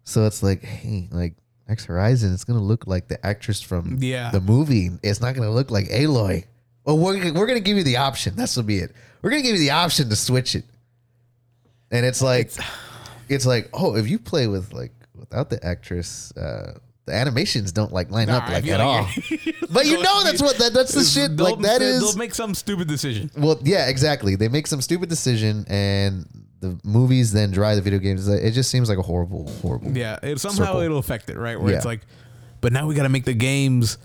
[SPEAKER 1] so it's like, hey, like X Horizon, it's gonna look like the actress from
[SPEAKER 2] Yeah.
[SPEAKER 1] the movie. It's not gonna look like Aloy. Well, we're we're gonna give you the option. That's will be it. We're gonna give you the option to switch it, and it's like, it's, like, oh, if you play with like without the actress. uh the animations don't like line
[SPEAKER 2] Nah,
[SPEAKER 1] up like at all, but you know that's what that, that's the shit. Like that is
[SPEAKER 2] They'll make some stupid decision.
[SPEAKER 1] well, yeah, exactly. They make some stupid decision, and the movies then drive the video games. It just seems like a horrible, horrible.
[SPEAKER 2] Yeah, it, somehow
[SPEAKER 1] Circle.
[SPEAKER 2] it'll affect it, right? Where it's like, but now we got to make the games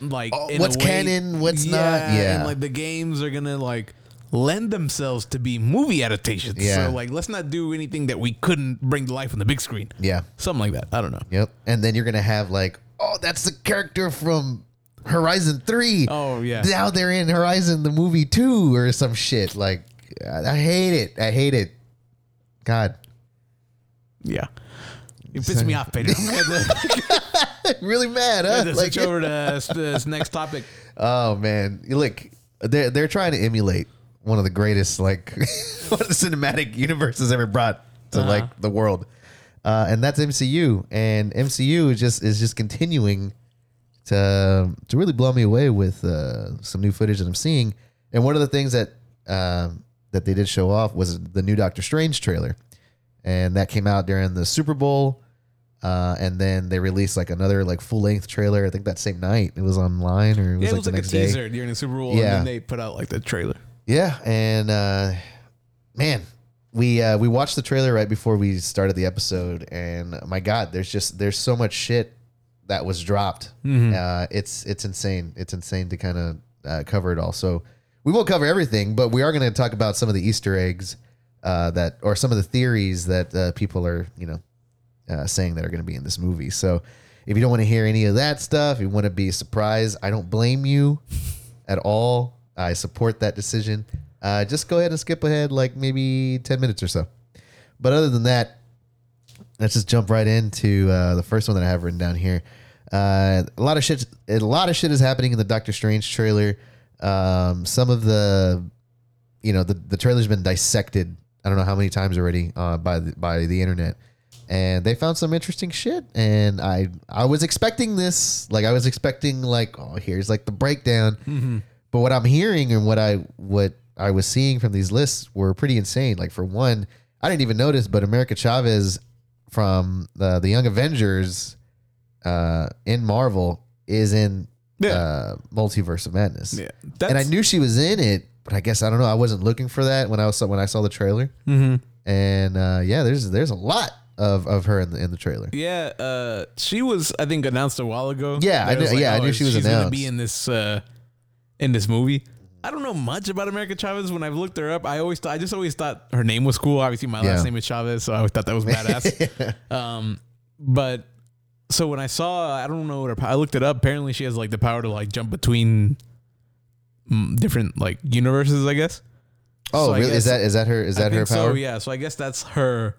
[SPEAKER 2] like
[SPEAKER 1] Oh, what's
[SPEAKER 2] way-
[SPEAKER 1] canon, what's not? Yeah.
[SPEAKER 2] and like the games are gonna like lend themselves to be movie adaptations.
[SPEAKER 1] Yeah.
[SPEAKER 2] So like, let's not do anything that we couldn't bring to life on the big screen.
[SPEAKER 1] Yeah.
[SPEAKER 2] Something like that. I don't know.
[SPEAKER 1] Yep. And then you're gonna have like, oh, that's the character from Horizon Three.
[SPEAKER 2] Oh yeah.
[SPEAKER 1] Now they're in Horizon the movie two or some shit. Like, I hate it. I hate it. God,
[SPEAKER 2] Yeah. It pisses me off, Pedro.
[SPEAKER 1] really mad, huh?
[SPEAKER 2] Let's
[SPEAKER 1] Like,
[SPEAKER 2] switch over to this next topic.
[SPEAKER 1] Oh man, look, they're they're trying to emulate one of the greatest like one of the cinematic universes ever brought to
[SPEAKER 2] Uh-huh.
[SPEAKER 1] like the world, uh, and that's MCU. And MCU is just is just continuing to to really blow me away with uh, some new footage that I'm seeing. And one of the things that um, that they did show off was the new Doctor Strange trailer, and that came out during the Super Bowl. Uh, and then they released like another like full length trailer. I think that same night it was online or it was
[SPEAKER 2] Yeah, it
[SPEAKER 1] like
[SPEAKER 2] was
[SPEAKER 1] the
[SPEAKER 2] like a
[SPEAKER 1] next day.
[SPEAKER 2] teaser during the Super Bowl,
[SPEAKER 1] Yeah.
[SPEAKER 2] and then they put out like the trailer.
[SPEAKER 1] Yeah, and uh, man, we uh, we watched the trailer right before we started the episode, and my God, there's just there's so much shit that was dropped. Uh, it's it's insane. It's insane to kind of uh, cover it all. So we won't cover everything, but we are going to talk about some of the Easter eggs uh, that or some of the theories that uh, people are you know uh, saying that are going to be in this movie. So if you don't want to hear any of that stuff, you want to be surprised, I don't blame you at all. I support that decision. Uh, just go ahead and skip ahead like maybe 10 minutes or so. But other than that, let's just jump right into uh, the first one that I have written down here. Uh, a lot of shit. A lot of shit is happening in the Doctor Strange trailer. Um, some of the, you know, the the trailer's been dissected. I don't know how many times already uh, by the, by the internet, and they found some interesting shit. And I I was expecting this. Like I was expecting like oh here's like the breakdown. But what I'm hearing and what I what I was seeing from these lists were pretty insane. Like for one, I didn't even notice, but America Chavez from the the Young Avengers uh, in Marvel is in
[SPEAKER 2] Yeah.
[SPEAKER 1] uh, Multiverse of Madness.
[SPEAKER 2] Yeah,
[SPEAKER 1] and I knew she was in it, but I guess I don't know. I wasn't looking for that when I was when I saw the trailer.
[SPEAKER 2] Mm-hmm.
[SPEAKER 1] And uh, yeah, there's there's a lot of, of her in the in the trailer.
[SPEAKER 2] Yeah, uh, she was I think announced a while ago.
[SPEAKER 1] Yeah, I
[SPEAKER 2] That it was
[SPEAKER 1] knew- yeah, I knew she was
[SPEAKER 2] she's gonna be in this uh, in this movie. I don't know much about America Chavez. When I've looked her up, I always thought, I just always thought her name was cool. Obviously, my
[SPEAKER 1] Yeah.
[SPEAKER 2] last name is Chavez, so I always thought that was badass. um, but so when I saw, I don't know what her. I looked it up. Apparently, she has like the power to like jump between mm, different like universes. I guess.
[SPEAKER 1] Oh,
[SPEAKER 2] So
[SPEAKER 1] really? Is that is that her is that her power?
[SPEAKER 2] So yeah, so I guess that's her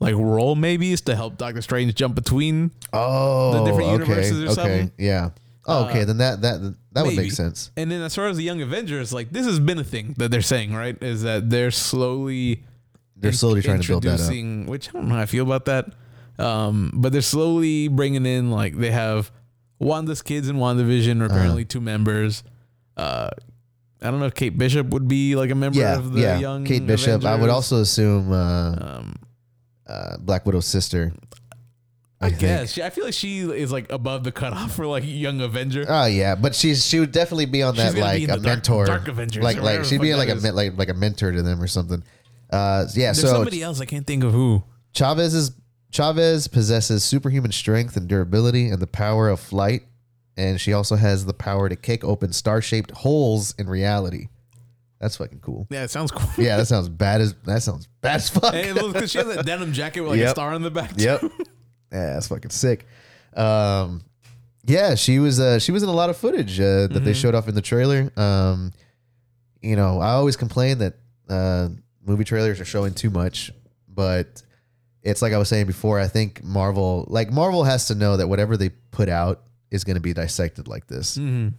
[SPEAKER 2] like role maybe is to help Doctor Strange jump between.
[SPEAKER 1] Oh,
[SPEAKER 2] different
[SPEAKER 1] okay,
[SPEAKER 2] universes or
[SPEAKER 1] okay,
[SPEAKER 2] something?
[SPEAKER 1] yeah. Oh, okay,
[SPEAKER 2] Uh,
[SPEAKER 1] then that that that would make sense.
[SPEAKER 2] And then as far as the Young Avengers, like this has been a thing that they're saying, right? Is that they're slowly
[SPEAKER 1] They're slowly trying to build that up.
[SPEAKER 2] which I don't know how I feel about that. Um, but they're slowly bringing in like they have Wanda's kids in WandaVision,
[SPEAKER 1] Uh-huh.
[SPEAKER 2] apparently two members. Uh, I don't know if Kate Bishop would be like a member
[SPEAKER 1] Yeah,
[SPEAKER 2] of the
[SPEAKER 1] yeah.
[SPEAKER 2] young
[SPEAKER 1] Kate Bishop. I would also assume uh,
[SPEAKER 2] Um,
[SPEAKER 1] uh, Black Widow's sister.
[SPEAKER 2] I,
[SPEAKER 1] think.
[SPEAKER 2] guess she, I feel like she is like above the cutoff for like young Avenger.
[SPEAKER 1] Oh yeah, but she's she would definitely be on that like a
[SPEAKER 2] Dark-
[SPEAKER 1] mentor,
[SPEAKER 2] Dark Avengers
[SPEAKER 1] like like she'd be like a men- like like a mentor to them or something. Uh, yeah.
[SPEAKER 2] There's
[SPEAKER 1] so
[SPEAKER 2] somebody else I can't think of who.
[SPEAKER 1] Chavez is Chavez possesses superhuman strength and durability and the power of flight, and she also has the power to kick open star-shaped holes in reality. That's fucking cool.
[SPEAKER 2] Yeah, it sounds cool.
[SPEAKER 1] Yeah, that sounds bad as that sounds bad as fuck.
[SPEAKER 2] And because she has that denim jacket with like a star on the back. too.
[SPEAKER 1] Yep. yeah, that's fucking sick. Um, yeah, she was uh, she was in a lot of footage uh, that they showed off in the trailer. Um, you know, I always complain that uh, movie trailers are showing too much, but it's like I was saying before. I think Marvel, like Marvel, has to know that whatever they put out is going to be dissected like this.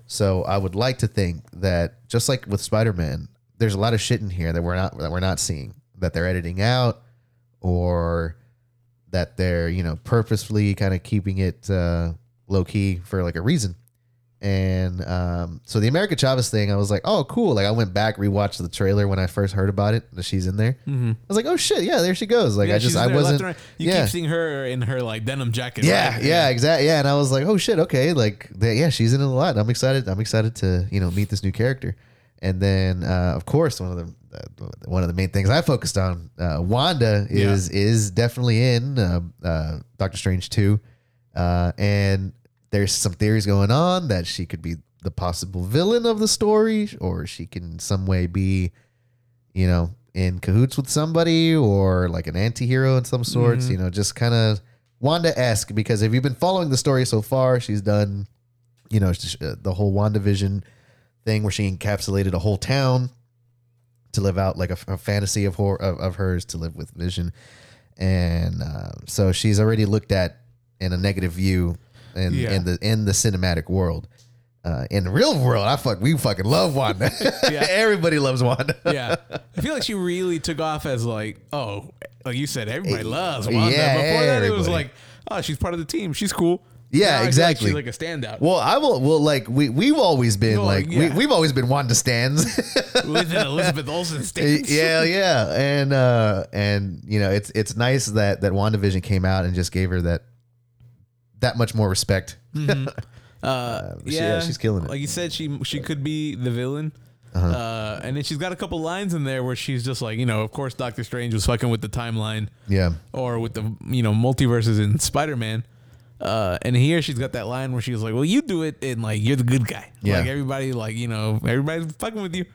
[SPEAKER 1] So I would like to think that just like with Spider-Man, there's a lot of shit in here that we're not that we're not seeing that they're editing out or that they're you know purposefully kind of keeping it uh, low key for like a reason. And um, so the America Chavez thing, I was like, oh, cool. Like I went back, rewatched the trailer when I first heard about it. That she's in there. I was like, oh shit, yeah, there she goes. Like
[SPEAKER 2] Yeah,
[SPEAKER 1] I just, I wasn't.
[SPEAKER 2] right. You
[SPEAKER 1] yeah,
[SPEAKER 2] keep seeing her in her like denim jacket.
[SPEAKER 1] yeah,
[SPEAKER 2] right?
[SPEAKER 1] yeah, exactly. Yeah, and I was like, oh shit, okay, like yeah, she's in it a lot. I'm excited. I'm excited to you know meet this new character. And then uh, of course one of the uh, one of the main things I focused on, uh, Wanda is is definitely in uh, uh, Doctor Strange two, uh, and there's some theories going on that she could be the possible villain of the story, or she can some way be, you know, in cahoots with somebody, or like an anti-hero in some sorts. You know, just kind of Wanda esque because if you've been following the story so far, she's done, you know, the whole WandaVision thing where she encapsulated a whole town to live out like a, a fantasy of, hor- of of hers to live with Vision, and uh, so she's already looked at in a negative view in
[SPEAKER 2] Yeah.
[SPEAKER 1] in the in the cinematic world. Uh, in the real world, I fuck we fucking love Wanda.
[SPEAKER 2] Yeah.
[SPEAKER 1] Everybody loves Wanda.
[SPEAKER 2] yeah. I feel like she really took off as like, oh, like you said, everybody loves Wanda.
[SPEAKER 1] yeah,
[SPEAKER 2] Before that, it was like, oh, she's part of the team. She's cool.
[SPEAKER 1] Yeah,
[SPEAKER 2] Now I feel like
[SPEAKER 1] exactly.
[SPEAKER 2] she's like a standout
[SPEAKER 1] Well, I will. Well, like we we've always been
[SPEAKER 2] Oh,
[SPEAKER 1] like
[SPEAKER 2] yeah.
[SPEAKER 1] we, we've always been Wanda stands.
[SPEAKER 2] with an Elizabeth Olsen stance.
[SPEAKER 1] yeah, yeah, and uh, and you know it's it's nice that that WandaVision came out and just gave her that that much more respect.
[SPEAKER 2] Uh,
[SPEAKER 1] she-
[SPEAKER 2] yeah,
[SPEAKER 1] yeah, she's killing it.
[SPEAKER 2] Like you said, she she could be the villain.
[SPEAKER 1] Uh-huh.
[SPEAKER 2] uh and then she's got a couple lines in there where she's just like, you know, of course, Doctor Strange was fucking with the timeline
[SPEAKER 1] Yeah,
[SPEAKER 2] or with the you know multiverses in Spider Man. Uh, and here she's got that line where she's like, "Well, you do it, and like you're the good guy.
[SPEAKER 1] Yeah.
[SPEAKER 2] Like everybody, like you know, everybody's fucking with you.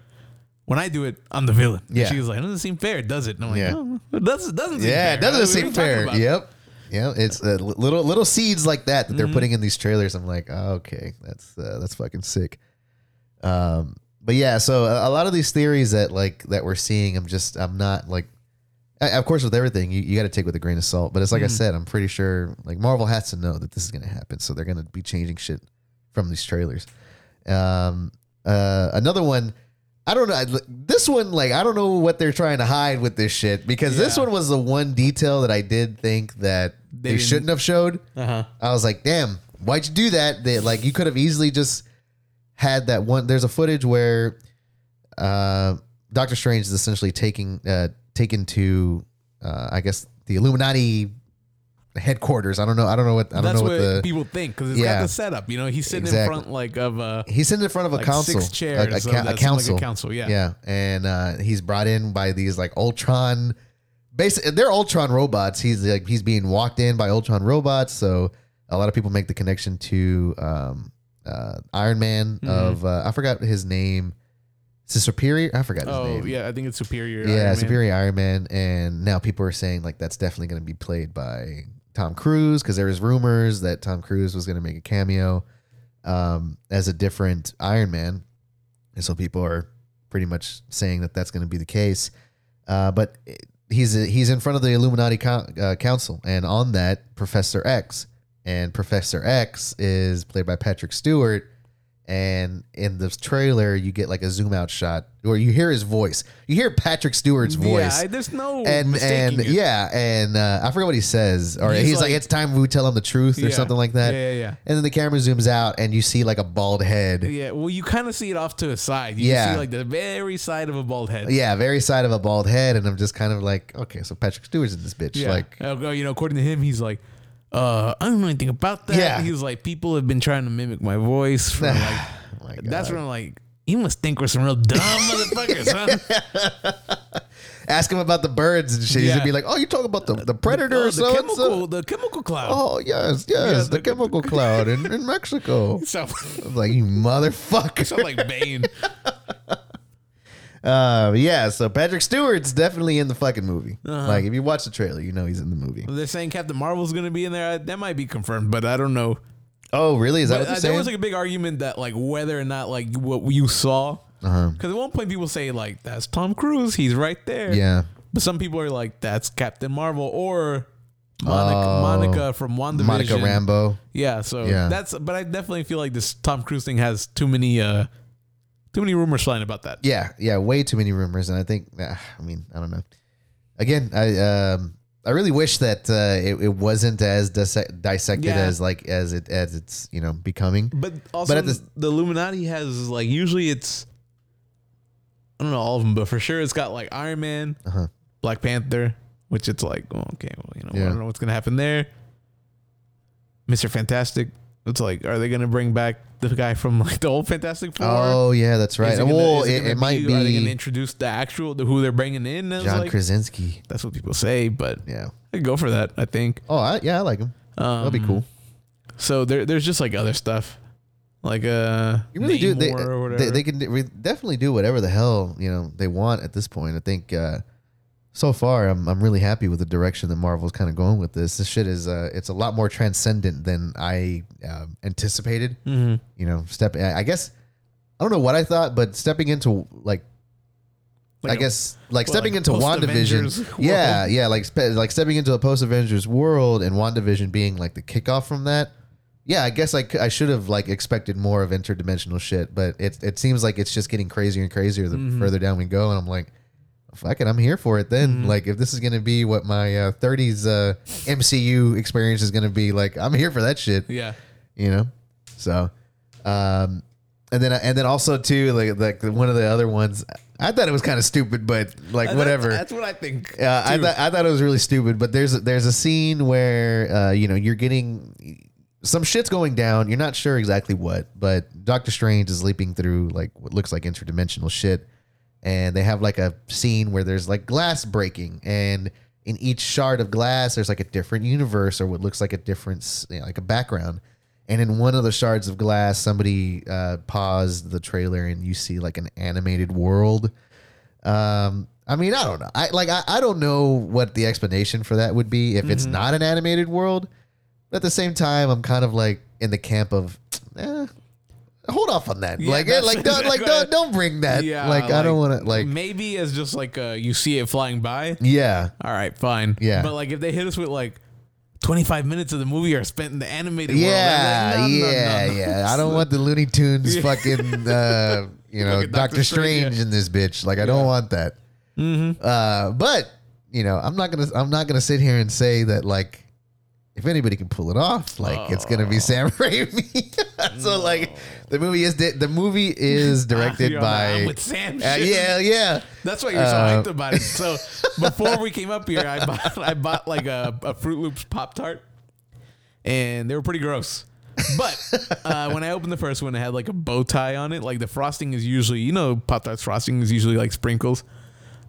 [SPEAKER 2] When I do it, I'm the villain."
[SPEAKER 1] Yeah.
[SPEAKER 2] she's like, "It doesn't seem fair, does it?" And I'm like,
[SPEAKER 1] Yeah.
[SPEAKER 2] "No, it doesn't. Doesn't seem
[SPEAKER 1] yeah,
[SPEAKER 2] fair.
[SPEAKER 1] it doesn't
[SPEAKER 2] What are
[SPEAKER 1] seem
[SPEAKER 2] talking
[SPEAKER 1] fair.
[SPEAKER 2] about?"
[SPEAKER 1] Yep, yeah, it's uh, li- little little seeds like that that they're putting in these trailers. I'm like, oh, okay, that's uh, that's fucking sick. Um, but yeah, so a, a lot of these theories that like that we're seeing, I'm just I'm not like. Of course, with everything, you, you got to take with a grain of salt. But it's like I said, I'm pretty sure like Marvel has to know that this is going to happen, so they're going to be changing shit from these trailers. Um, uh, another one, I don't know. I- This one, like, I don't know what they're trying to hide with this shit because this one was the one detail that I did think that they,
[SPEAKER 2] didn't-
[SPEAKER 1] shouldn't have showed.
[SPEAKER 2] Uh-huh.
[SPEAKER 1] I was like, damn, why'd you do that? They, like, you could have easily just had that one. There's a footage where uh, Doctor Strange is essentially taking uh, taken to, uh, I guess, the Illuminati headquarters. I don't know. I don't know what. I don't
[SPEAKER 2] That's
[SPEAKER 1] know
[SPEAKER 2] what,
[SPEAKER 1] what the.
[SPEAKER 2] people think because it's
[SPEAKER 1] Yeah.
[SPEAKER 2] got the setup. You know, he's sitting
[SPEAKER 1] Exactly.
[SPEAKER 2] in front like of a.
[SPEAKER 1] He's sitting in front of a
[SPEAKER 2] like
[SPEAKER 1] council,
[SPEAKER 2] six chairs.
[SPEAKER 1] a, a, ca- a council,
[SPEAKER 2] like a council. Yeah.
[SPEAKER 1] yeah, and uh, he's brought in by these like Ultron. Basically, they're Ultron robots. He's like he's being walked in by Ultron robots. So a lot of people make the connection to um, uh, Iron Man.
[SPEAKER 2] Mm-hmm.
[SPEAKER 1] Of uh, I forgot his name. Is it Superior? I forgot his
[SPEAKER 2] Oh
[SPEAKER 1] name.
[SPEAKER 2] yeah, I think it's Superior.
[SPEAKER 1] yeah,
[SPEAKER 2] Iron Man.
[SPEAKER 1] Superior Iron Man. And now people are saying like that's definitely going to be played by Tom Cruise because there was rumors that Tom Cruise was going to make a cameo um, as a different Iron Man, and so people are pretty much saying that that's going to be the case. Uh, but he's he's in front of the Illuminati uh, council, and on that, Professor X, and Professor X is played by Patrick Stewart. And in the trailer, you get like a zoom out shot, or you hear his voice. You hear Patrick Stewart's voice
[SPEAKER 2] I- there's no
[SPEAKER 1] and and
[SPEAKER 2] it.
[SPEAKER 1] yeah, and uh, I forget what he says, or he's,
[SPEAKER 2] He's
[SPEAKER 1] like,
[SPEAKER 2] like-
[SPEAKER 1] "It's time we tell him the truth" or
[SPEAKER 2] Yeah.
[SPEAKER 1] something like that.
[SPEAKER 2] Yeah, yeah, yeah.
[SPEAKER 1] And then the camera zooms out, and you see like a bald head.
[SPEAKER 2] Yeah, well, you kind of see it off to a side. You
[SPEAKER 1] Yeah.
[SPEAKER 2] see like the very side of a bald head.
[SPEAKER 1] Yeah, very side of a bald head, and I'm just kind of like, okay, so Patrick Stewart's in this bitch.
[SPEAKER 2] Yeah.
[SPEAKER 1] Like,
[SPEAKER 2] Uh, you know, according to him, he's like, uh, I don't know anything about that.
[SPEAKER 1] Yeah.
[SPEAKER 2] He was like, people have been trying to mimic my voice for like.
[SPEAKER 1] oh
[SPEAKER 2] that's when I'm like, you must think we're some real dumb motherfuckers, huh?
[SPEAKER 1] ask him about the birds and shit.
[SPEAKER 2] Yeah.
[SPEAKER 1] gonna be like, "Oh, you talking about the the predator
[SPEAKER 2] Oh,
[SPEAKER 1] or
[SPEAKER 2] the
[SPEAKER 1] so
[SPEAKER 2] chemical, the chemical cloud.
[SPEAKER 1] Oh yes, yes,
[SPEAKER 2] Yeah,
[SPEAKER 1] the,
[SPEAKER 2] the-
[SPEAKER 1] chemical cloud in, in Mexico.
[SPEAKER 2] So,
[SPEAKER 1] I'm like you motherfucker.
[SPEAKER 2] sound like Bane.
[SPEAKER 1] Uh, yeah. So Patrick Stewart's definitely in the fucking movie.
[SPEAKER 2] Uh-huh.
[SPEAKER 1] Like if you watch the trailer, you know he's in the movie.
[SPEAKER 2] They're saying Captain Marvel's gonna be in there. That might be confirmed, but I don't know.
[SPEAKER 1] Oh, really? Is that
[SPEAKER 2] But,
[SPEAKER 1] what
[SPEAKER 2] uh,
[SPEAKER 1] they're
[SPEAKER 2] there
[SPEAKER 1] saying?
[SPEAKER 2] was like a big argument that like whether or not like what you saw.
[SPEAKER 1] Uh-huh.
[SPEAKER 2] Because at one point people say like that's Tom Cruise, he's right there.
[SPEAKER 1] yeah.
[SPEAKER 2] But some people are like that's Captain Marvel or Monica,
[SPEAKER 1] Oh.
[SPEAKER 2] Monica from WandaVision.
[SPEAKER 1] Monica Rambeau.
[SPEAKER 2] Yeah, so
[SPEAKER 1] Yeah.
[SPEAKER 2] that's but I definitely feel like this Tom Cruise thing has too many uh too many rumors flying about that.
[SPEAKER 1] Yeah, yeah, way too many rumors, and I think, ah, I mean, I don't know. Again, I um, I really wish that uh, it, it wasn't as dissect- dissected
[SPEAKER 2] Yeah.
[SPEAKER 1] as like as it as it's you know becoming.
[SPEAKER 2] But also
[SPEAKER 1] But at the-
[SPEAKER 2] the Illuminati has like usually it's I don't know all of them, but for sure it's got like Iron Man,
[SPEAKER 1] Uh-huh.
[SPEAKER 2] Black Panther, which it's like, oh, okay, well, you know, I
[SPEAKER 1] Yeah.
[SPEAKER 2] don't know what's gonna happen there. Mr. Fantastic. It's like, are they gonna bring back the guy from like the old Fantastic Four?
[SPEAKER 1] Oh yeah, that's right.
[SPEAKER 2] Is it gonna-
[SPEAKER 1] well, it,
[SPEAKER 2] gonna
[SPEAKER 1] it might
[SPEAKER 2] Are they gonna introduce the actual the, who they're bringing in?
[SPEAKER 1] John
[SPEAKER 2] like,
[SPEAKER 1] Krasinski.
[SPEAKER 2] That's what people say, but
[SPEAKER 1] Yeah.
[SPEAKER 2] I could go for that. I think.
[SPEAKER 1] Oh, I, yeah, I like him.
[SPEAKER 2] Um,
[SPEAKER 1] That'd be cool.
[SPEAKER 2] So there, there's just like other stuff, like uh,
[SPEAKER 1] You really do. They, they they can re- definitely do whatever the hell you know they want at this point. I think uh, so far I'm I'm really happy with the direction that Marvel's kind of going with this. This shit is uh, it's a lot more transcendent than I um anticipated.
[SPEAKER 2] Mhm.
[SPEAKER 1] You know, step. I I guess I don't know what I thought, but stepping into like.
[SPEAKER 2] Like
[SPEAKER 1] I
[SPEAKER 2] a-
[SPEAKER 1] guess like
[SPEAKER 2] well,
[SPEAKER 1] stepping
[SPEAKER 2] like
[SPEAKER 1] into WandaVision.
[SPEAKER 2] world.
[SPEAKER 1] Yeah, yeah, like spe- like stepping into a post Avengers world and WandaVision being like the kickoff from that. Yeah, I guess I, c- I should have like expected more of interdimensional shit, but it it seems like it's just getting crazier and crazier the
[SPEAKER 2] Mm-hmm.
[SPEAKER 1] further down we go, and I'm like, fuck it, I'm here for it. Then
[SPEAKER 2] Mm-hmm.
[SPEAKER 1] like if this is gonna be what my uh, 30s uh, MCU experience is gonna be, like I'm here for that shit
[SPEAKER 2] yeah.
[SPEAKER 1] you know so um and then and then also too like like one of the other ones i thought it was kind of stupid but like
[SPEAKER 2] That's-
[SPEAKER 1] whatever
[SPEAKER 2] That's, what I think.
[SPEAKER 1] uh, I thought I thought it was really stupid, but there's a, there's a scene where uh, you know you're getting some shit's going down. You're not sure exactly what, but Doctor Strange is leaping through like what looks like interdimensional shit, and they have like a scene where there's like glass breaking, and in each shard of glass there's like a different universe or what looks like a different you know, like a background. And in one of the shards of glass, somebody uh, paused the trailer, and you see like an animated world. Um, I mean, I don't know. I like I, I don't know what the explanation for that would be if it's not an animated world. But at the same time, I'm kind of like in the camp of eh, hold off on that.
[SPEAKER 2] Yeah,
[SPEAKER 1] like eh,
[SPEAKER 2] that's
[SPEAKER 1] like don't like don't don't bring that.
[SPEAKER 2] yeah.
[SPEAKER 1] like, I don't want to like
[SPEAKER 2] maybe as just like uh, you see it flying by.
[SPEAKER 1] yeah.
[SPEAKER 2] All right, fine.
[SPEAKER 1] Yeah.
[SPEAKER 2] But like if they hit us with like 25 minutes of the movie are spent in the animated world.
[SPEAKER 1] Yeah,
[SPEAKER 2] I'm like, no, no,
[SPEAKER 1] yeah,
[SPEAKER 2] no, no.
[SPEAKER 1] yeah. I don't want the Looney Tunes fucking, uh, you know,
[SPEAKER 2] Fucking
[SPEAKER 1] Doctor
[SPEAKER 2] Doctor Strange,
[SPEAKER 1] Strange in this bitch. Like, I don't want that.
[SPEAKER 2] Mm-hmm.
[SPEAKER 1] Uh, but you know, I'm not gonna, I'm not gonna sit here and say that like, if anybody can pull it off, like it's gonna be Sam Raimi. so like, the movie is di- the movie is directed by.
[SPEAKER 2] with Sam.
[SPEAKER 1] Uh, yeah, yeah.
[SPEAKER 2] That's why you're so
[SPEAKER 1] Uh,
[SPEAKER 2] hyped about it. So before we came up here, I bought I bought like a, a Froot Loops Pop Tart, and they were pretty gross. But uh, when I opened the first one, it had like a bow tie on it. Like the frosting is usually, you know, Pop Tarts frosting is usually like sprinkles,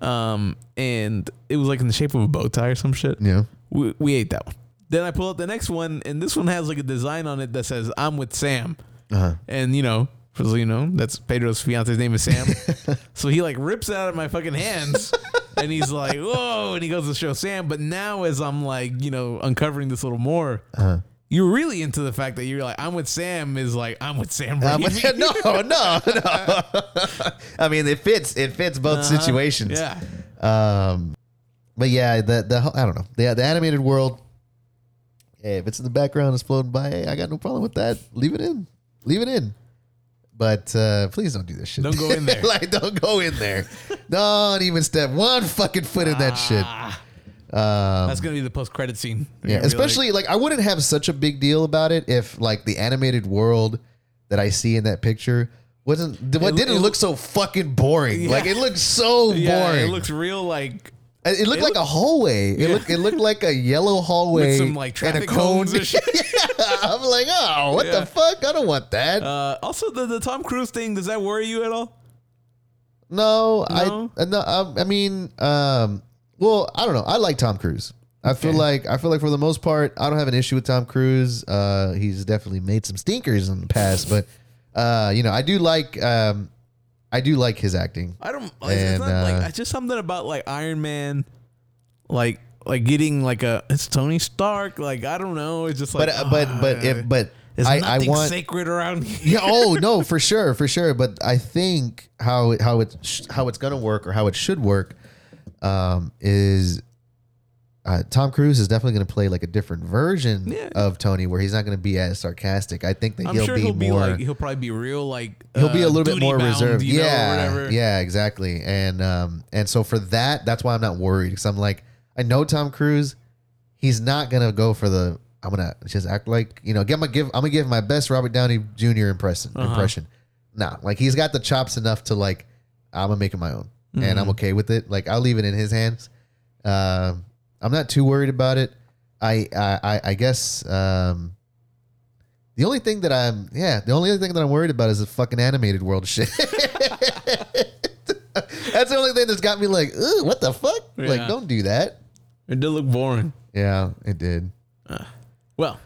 [SPEAKER 2] um, and it was like in the shape of a bow tie or some shit.
[SPEAKER 1] Yeah.
[SPEAKER 2] We, we ate that one. Then I pull out the next one, and this one has like a design on it that says "I'm with Sam."
[SPEAKER 1] Uh-huh.
[SPEAKER 2] And you know, for those you know, that's Pedro's fiance's name is Sam. so he like rips it out of my fucking hands, and he's like, "Whoa!" And he goes to show Sam. But now, as I'm like, you know, uncovering this a little more,
[SPEAKER 1] Uh-huh.
[SPEAKER 2] you're really into the fact that you're like, "I'm with Sam" is like, "I'm with Sam." Raimi."
[SPEAKER 1] no, no, no. I mean, it fits. It fits both
[SPEAKER 2] Uh-huh.
[SPEAKER 1] situations.
[SPEAKER 2] Yeah.
[SPEAKER 1] Um, but yeah, the the I don't know the the animated world. Hey, if it's in the background, it's floating by. Hey, I got no problem with that. Leave it in. Leave it in. But uh, please don't do this shit.
[SPEAKER 2] Don't go in there.
[SPEAKER 1] like, don't go in there. don't even step one fucking foot in that shit.
[SPEAKER 2] Ah,
[SPEAKER 1] Um,
[SPEAKER 2] that's gonna be the post credit scene.
[SPEAKER 1] Yeah, especially like, I wouldn't have such a big deal about it if like the animated world that I see in that picture wasn't what
[SPEAKER 2] It-
[SPEAKER 1] didn't
[SPEAKER 2] it-
[SPEAKER 1] look so fucking boring. Like it looked so
[SPEAKER 2] yeah,
[SPEAKER 1] boring.
[SPEAKER 2] it looks real like
[SPEAKER 1] It looked
[SPEAKER 2] It
[SPEAKER 1] like a hallway. It
[SPEAKER 2] Yeah.
[SPEAKER 1] looked it looked like a yellow hallway
[SPEAKER 2] with some like
[SPEAKER 1] and a
[SPEAKER 2] traffic
[SPEAKER 1] cone.
[SPEAKER 2] cones and shit.
[SPEAKER 1] yeah, I'm like, oh, what
[SPEAKER 2] Yeah.
[SPEAKER 1] the fuck? I don't want that.
[SPEAKER 2] Uh, also, the, the Tom Cruise thing does that worry you at all?
[SPEAKER 1] no,
[SPEAKER 2] no?
[SPEAKER 1] I no, I, I mean, um, well, I don't know. I like Tom Cruise. I feel
[SPEAKER 2] Okay.
[SPEAKER 1] like I feel like for the most part, I don't have an issue with Tom Cruise. Uh, he's definitely made some stinkers in the past, but uh, you know, I do like um, I do like his acting.
[SPEAKER 2] I don't. Like, it's
[SPEAKER 1] And,
[SPEAKER 2] not like
[SPEAKER 1] uh,
[SPEAKER 2] it's just something about like Iron Man, like like getting like a it's Tony Stark. Like I don't know. It's just like
[SPEAKER 1] But uh, but but
[SPEAKER 2] ah,
[SPEAKER 1] if but
[SPEAKER 2] there's
[SPEAKER 1] I, I
[SPEAKER 2] nothing
[SPEAKER 1] want
[SPEAKER 2] sacred around here.
[SPEAKER 1] yeah. Oh no, for sure, for sure. But I think how it, how it's how it's gonna work or how it should work um, is uh, Tom Cruise is definitely going to play like a different version
[SPEAKER 2] Yeah.
[SPEAKER 1] of Tony, where he's not going to be as sarcastic. I think that
[SPEAKER 2] I'm
[SPEAKER 1] he'll
[SPEAKER 2] sure
[SPEAKER 1] be
[SPEAKER 2] he'll be
[SPEAKER 1] more.
[SPEAKER 2] like he'll probably be real like
[SPEAKER 1] he'll be a
[SPEAKER 2] uh,
[SPEAKER 1] little bit more
[SPEAKER 2] duty-bound,
[SPEAKER 1] reserved.
[SPEAKER 2] you
[SPEAKER 1] yeah,
[SPEAKER 2] whatever.
[SPEAKER 1] yeah, exactly. And um, and so for that, that's why I'm not worried because I'm like, I know Tom Cruise, he's not gonna go for the. I'm gonna just act like you know. I'm gonna give. I'm gonna give my best Robert Downey Jr. impression.
[SPEAKER 2] Uh-huh.
[SPEAKER 1] Impression. Nah, like he's got the chops enough to like. I'm gonna make it my own, and
[SPEAKER 2] Mm-hmm.
[SPEAKER 1] I'm okay with it. Like I'll leave it in his hands. Um, I'm not too worried about it. I I I, guess. Um, the only thing that I'm, yeah, the only other thing that I'm worried about is the fucking animated world shit. That's the only thing that's got me like, Ugh, what the fuck? Like, don't do that.
[SPEAKER 2] It did look boring.
[SPEAKER 1] Yeah, it did.
[SPEAKER 2] Well,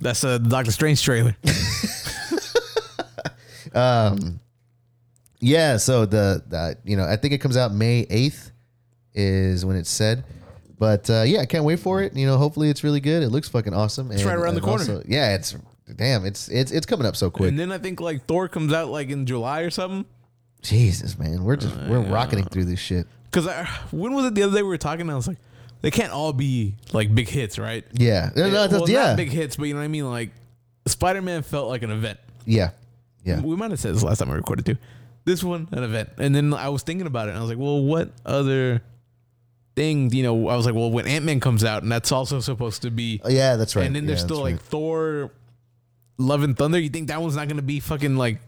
[SPEAKER 2] that's a Doctor Strange trailer.
[SPEAKER 1] Um, yeah. So the, the you know I think it comes out May eighth is when it's said. But uh, yeah, I can't wait for it. You know, hopefully it's really good. It looks fucking awesome. It's
[SPEAKER 2] right around the corner.
[SPEAKER 1] yeah, it's damn. It's it's it's coming up so quick.
[SPEAKER 2] and then I think like Thor comes out like in July or something.
[SPEAKER 1] Jesus, man, we're just we're rocketing through this shit.
[SPEAKER 2] Because when was it the other day we were talking? And I was like, they can't all be like big hits, right?
[SPEAKER 1] Yeah, no, no,
[SPEAKER 2] well,
[SPEAKER 1] yeah,
[SPEAKER 2] not big hits, but you know what I mean. Like Spider Man felt like an event.
[SPEAKER 1] yeah, yeah.
[SPEAKER 2] We might have said this last time I recorded too. This one, an event. And then I was thinking about it and I was like, well, what other thing, you know, I was like, well, when Ant Man comes out and that's also supposed to be
[SPEAKER 1] Oh, yeah, that's right.
[SPEAKER 2] and then there's
[SPEAKER 1] Yeah,
[SPEAKER 2] still
[SPEAKER 1] that's
[SPEAKER 2] like Thor Love and Thunder. You think that one's not gonna be fucking like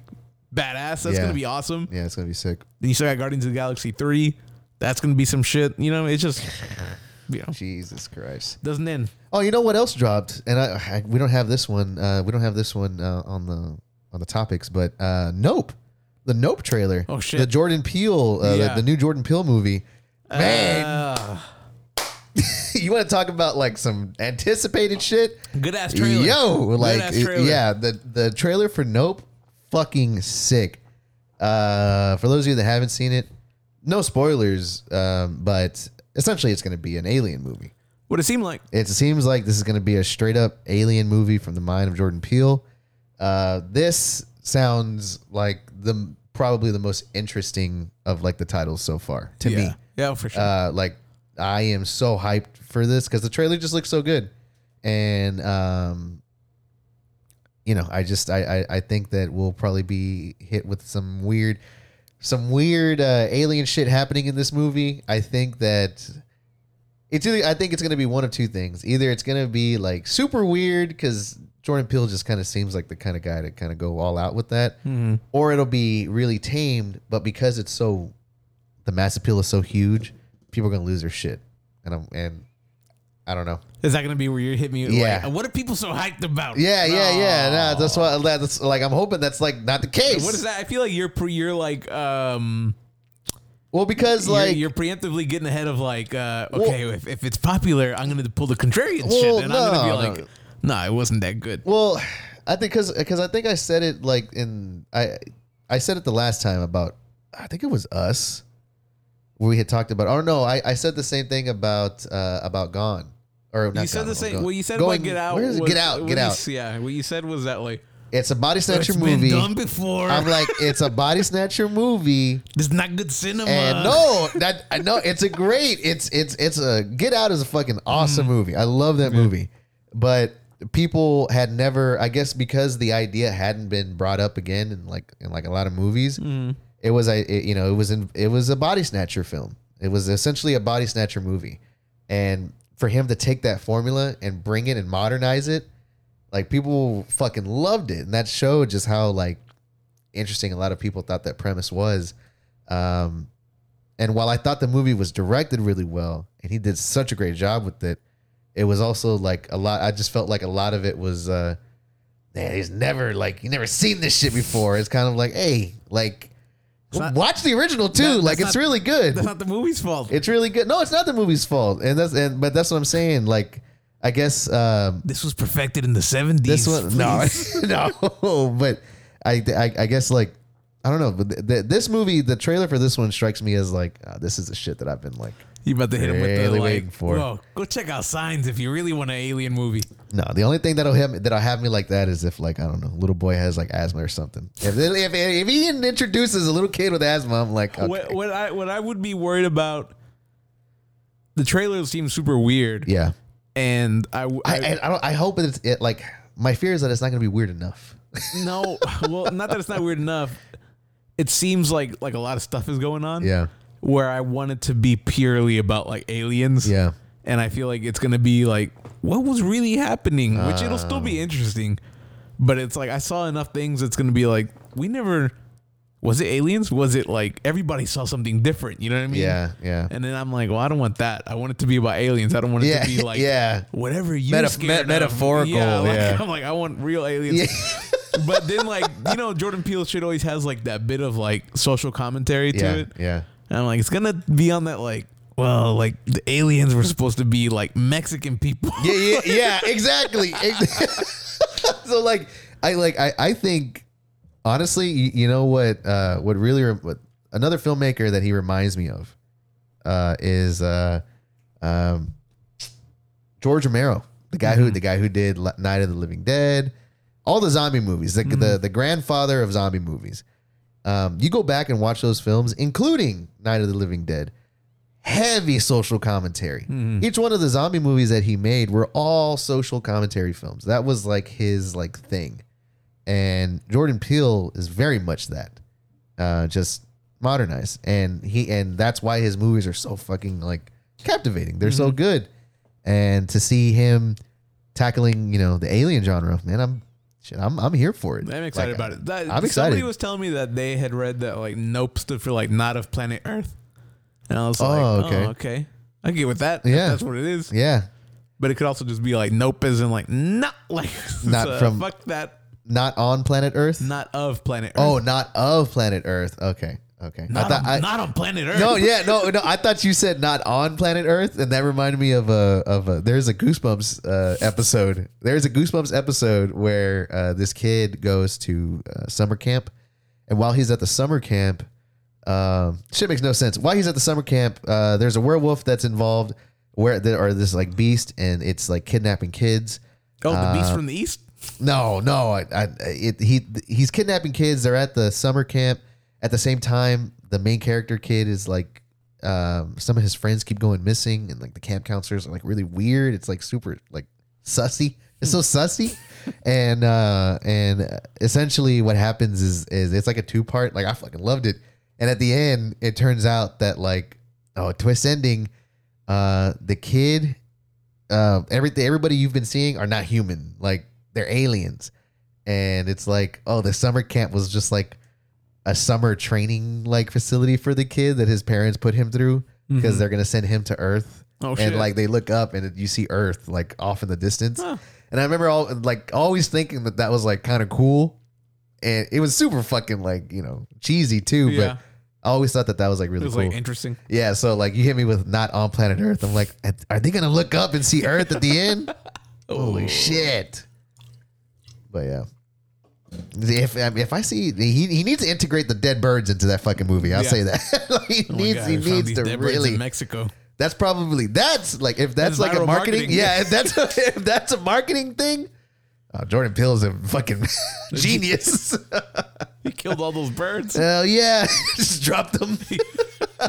[SPEAKER 2] badass? That's
[SPEAKER 1] Yeah.
[SPEAKER 2] gonna be awesome.
[SPEAKER 1] yeah, it's gonna be sick.
[SPEAKER 2] Then you still got Guardians of the Galaxy three. That's gonna be some shit. You know, it's just you know
[SPEAKER 1] Jesus Christ.
[SPEAKER 2] doesn't end.
[SPEAKER 1] Oh, you know what else dropped? And I, I we don't have this one. Uh, we don't have this one uh, on the on the topics, but uh, Nope, the Nope trailer.
[SPEAKER 2] Oh, shit.
[SPEAKER 1] The Jordan Peele, uh,
[SPEAKER 2] Yeah.
[SPEAKER 1] the, the new Jordan Peele movie. Man, you want to talk about like some anticipated shit?
[SPEAKER 2] good ass trailer.
[SPEAKER 1] Yo, like
[SPEAKER 2] trailer.
[SPEAKER 1] yeah, the the trailer for Nope, fucking sick. Uh, for those of you that haven't seen it, no spoilers. Um, but essentially, it's going to be an alien movie.
[SPEAKER 2] What it seemed like.
[SPEAKER 1] It seems like this is going to be a straight up alien movie from the mind of Jordan Peele. Uh, this sounds like the probably the most interesting of like the titles so far to me.
[SPEAKER 2] Yeah, for sure.
[SPEAKER 1] Uh, like I am so hyped for this because the trailer just looks so good, and um, you know, I just I, I I think that we'll probably be hit with some weird, some weird uh, alien shit happening in this movie. I think that it's either I think it's gonna be one of two things. Either it's gonna be like super weird because Jordan Peele just kind of seems like the kind of guy to kind of go all out with that,
[SPEAKER 2] Mm-hmm.
[SPEAKER 1] or it'll be really tamed. But because it's so, the mass appeal is so huge, people are gonna lose their shit, and I'm and I don't know.
[SPEAKER 2] Is that gonna be where you hit me?
[SPEAKER 1] Yeah.
[SPEAKER 2] Like, what are people so hyped about?
[SPEAKER 1] Yeah, yeah, yeah. No, that's what that's like. I'm hoping that's like not the case.
[SPEAKER 2] What is that? I feel like you're pre, you're like um
[SPEAKER 1] Well, because
[SPEAKER 2] you're,
[SPEAKER 1] like
[SPEAKER 2] you're preemptively getting ahead of like uh okay if, if it's popular I'm gonna pull the contrarian
[SPEAKER 1] Well,
[SPEAKER 2] shit and I'm gonna be
[SPEAKER 1] no,
[SPEAKER 2] like
[SPEAKER 1] no.
[SPEAKER 2] nah it wasn't that good.
[SPEAKER 1] Well, I think because because I think I said it like in I I said it the last time about I think it was us we had talked about. Oh no, I, I said the same thing about uh about Gone or not
[SPEAKER 2] you said
[SPEAKER 1] Gone,
[SPEAKER 2] the same.
[SPEAKER 1] Gone.
[SPEAKER 2] What you said
[SPEAKER 1] Going-
[SPEAKER 2] about Get Out.
[SPEAKER 1] where is it?
[SPEAKER 2] was-
[SPEAKER 1] Get out, get out.
[SPEAKER 2] s- Yeah, what you said was that like
[SPEAKER 1] It's a body snatcher
[SPEAKER 2] it's
[SPEAKER 1] movie.
[SPEAKER 2] done before.
[SPEAKER 1] I'm like, it's a body snatcher movie.
[SPEAKER 2] this is not good cinema.
[SPEAKER 1] And no, that I know it's a great. It's it's it's a Get Out is a fucking awesome movie. I love that movie, but people had never. I guess because the idea hadn't been brought up again in like in like a lot of movies. It was a it, you know it was in it was a body snatcher film. It was essentially a body snatcher movie, and for him to take that formula and bring it and modernize it, like people fucking loved it, and that showed just how like interesting a lot of people thought that premise was. Um, and while I thought the movie was directed really well and he did such a great job with it, it was also like a lot. I just felt like a lot of it was, uh, man, he's never like you never seen this shit before. It's kind of like, hey, like
[SPEAKER 2] not-
[SPEAKER 1] watch the original too.
[SPEAKER 2] That-
[SPEAKER 1] like it's
[SPEAKER 2] not-
[SPEAKER 1] really good.
[SPEAKER 2] That's not the movie's fault.
[SPEAKER 1] It's really good. No, it's not the movie's fault, and that's and but that's what I'm saying. Like, I guess um,
[SPEAKER 2] this was perfected in the 70s.
[SPEAKER 1] this one, no,
[SPEAKER 2] please.
[SPEAKER 1] no, but I, I, I guess like I don't know, but th- th- this movie, the trailer for this one strikes me as like uh, this is the shit that I've been like.
[SPEAKER 2] You about to hit him with the
[SPEAKER 1] Really
[SPEAKER 2] like,
[SPEAKER 1] for.
[SPEAKER 2] Whoa, go check out Signs if you really want an alien movie.
[SPEAKER 1] No, the only thing that'll have me, that'll have me like that is if like I don't know, little boy has like asthma or something. If if, if he introduces a little kid with asthma, I'm like, okay.
[SPEAKER 2] What, what I what I would be worried about the trailer seems super weird.
[SPEAKER 1] Yeah.
[SPEAKER 2] And I,
[SPEAKER 1] I
[SPEAKER 2] I,
[SPEAKER 1] I, I, don't, I hope it's it like my fear is that it's not going to be weird enough.
[SPEAKER 2] no, well, not that it's not weird enough. It seems like like a lot of stuff is going on.
[SPEAKER 1] Yeah.
[SPEAKER 2] Where I want it to be purely about like aliens.
[SPEAKER 1] Yeah.
[SPEAKER 2] And I feel like it's gonna be like what was really happening, which it'll still
[SPEAKER 1] Ah.
[SPEAKER 2] be interesting. But it's like I saw enough things. It's gonna be like we never. Was it aliens? Was it like everybody saw something different? You know what I mean?
[SPEAKER 1] Yeah. Yeah.
[SPEAKER 2] And then I'm like, well, I don't want that. I want it to be about aliens. I don't want it
[SPEAKER 1] Yeah.
[SPEAKER 2] to be like
[SPEAKER 1] yeah.
[SPEAKER 2] whatever you scared
[SPEAKER 1] me-
[SPEAKER 2] of.
[SPEAKER 1] metaphorical,
[SPEAKER 2] Yeah, like,
[SPEAKER 1] yeah.
[SPEAKER 2] I'm like, I want real aliens.
[SPEAKER 1] Yeah.
[SPEAKER 2] but then like you know, Jordan Peele shit always has like that bit of like social commentary to
[SPEAKER 1] Yeah.
[SPEAKER 2] it.
[SPEAKER 1] Yeah.
[SPEAKER 2] And I'm like, it's gonna be on that like, well, like the aliens were supposed to be like Mexican people.
[SPEAKER 1] Yeah. Yeah. Yeah. Exactly. so like, I like, I, I think honestly, you, you know what, uh, what really, rem- what another filmmaker that he reminds me of, uh, is, uh, um, George Romero, the guy who, the guy who did Night of the Living Dead, all the zombie movies, the, the, the grandfather of zombie movies. Um, you go back and watch those films, including Night of the Living Dead. Heavy social commentary. Each one of the zombie movies that he made were all social commentary films. That was like his like thing. And Jordan Peele is very much that. Uh, just modernized. And he and that's why his movies are so fucking like captivating. They're so good. And to see him tackling, you know, the alien genre, man, I'm shit, I'm I'm here for it.
[SPEAKER 2] I'm excited
[SPEAKER 1] Like,
[SPEAKER 2] about it. That,
[SPEAKER 1] I'm excited.
[SPEAKER 2] Somebody was telling me that they had read that like Nope stood for like not of planet Earth, and I was
[SPEAKER 1] Oh,
[SPEAKER 2] like,
[SPEAKER 1] okay.
[SPEAKER 2] oh, okay, I get with that.
[SPEAKER 1] Yeah.
[SPEAKER 2] that's what it is.
[SPEAKER 1] Yeah.
[SPEAKER 2] But it could also just be like Nope is in like not like
[SPEAKER 1] Not
[SPEAKER 2] so uh,
[SPEAKER 1] from-
[SPEAKER 2] fuck that,
[SPEAKER 1] Not on planet Earth?
[SPEAKER 2] not of planet oh, Earth.
[SPEAKER 1] Oh, not of planet Earth. Okay. Okay.
[SPEAKER 2] not,
[SPEAKER 1] I thought
[SPEAKER 2] on,
[SPEAKER 1] I,
[SPEAKER 2] not on planet Earth.
[SPEAKER 1] No, yeah, no, no. I thought you said not on planet Earth, and that reminded me of a of a. There's a Goosebumps uh, episode. There's a Goosebumps episode where uh, this kid goes to uh, summer camp, and while he's at the summer camp, um, shit makes no sense. While he's at the summer camp, uh, there's a werewolf that's involved, where there are this like beast, and it's like kidnapping kids.
[SPEAKER 2] Oh, the
[SPEAKER 1] Uh,
[SPEAKER 2] beast from the east.
[SPEAKER 1] No, no. I, I, it, he he's kidnapping kids. They're at the summer camp. At the same time, the main character kid is like, um, some of his friends keep going missing, and like the camp counselors are like really weird. It's like super like sussy. It's so sussy, and uh, and essentially what happens is is it's like a two part. Like I fucking loved it, and at the end it turns out that like oh twist ending, uh, the kid uh, everything everybody you've been seeing are not human. Like they're aliens, and it's like oh, the summer camp was just like a summer training like facility for the kid that his parents put him through because mm-hmm. they're gonna send him to Earth.
[SPEAKER 2] Oh,
[SPEAKER 1] and
[SPEAKER 2] shit.
[SPEAKER 1] like they look up and you see Earth like off in the distance.
[SPEAKER 2] Huh.
[SPEAKER 1] And I remember all like always thinking that that was like kind of cool, and it was super fucking like you know cheesy too.
[SPEAKER 2] Yeah.
[SPEAKER 1] But I always thought that that was like
[SPEAKER 2] It
[SPEAKER 1] really
[SPEAKER 2] was
[SPEAKER 1] cool.
[SPEAKER 2] like interesting.
[SPEAKER 1] Yeah, so like you hit me with not on planet Earth. I'm like, are they gonna look up and see Earth at the end? Oh. Holy shit! But yeah, if if I see he he needs to integrate the dead birds into that fucking movie. I'll
[SPEAKER 2] Yeah.
[SPEAKER 1] say that Like, he
[SPEAKER 2] Oh
[SPEAKER 1] needs
[SPEAKER 2] God,
[SPEAKER 1] he needs to really.
[SPEAKER 2] in Mexico.
[SPEAKER 1] That's probably that's like if that's
[SPEAKER 2] That's
[SPEAKER 1] like a marketing,
[SPEAKER 2] marketing,
[SPEAKER 1] yeah. If that's a, if that's a marketing thing, oh, Jordan Peele is a fucking genius.
[SPEAKER 2] He killed all those birds.
[SPEAKER 1] Hell yeah, just dropped them.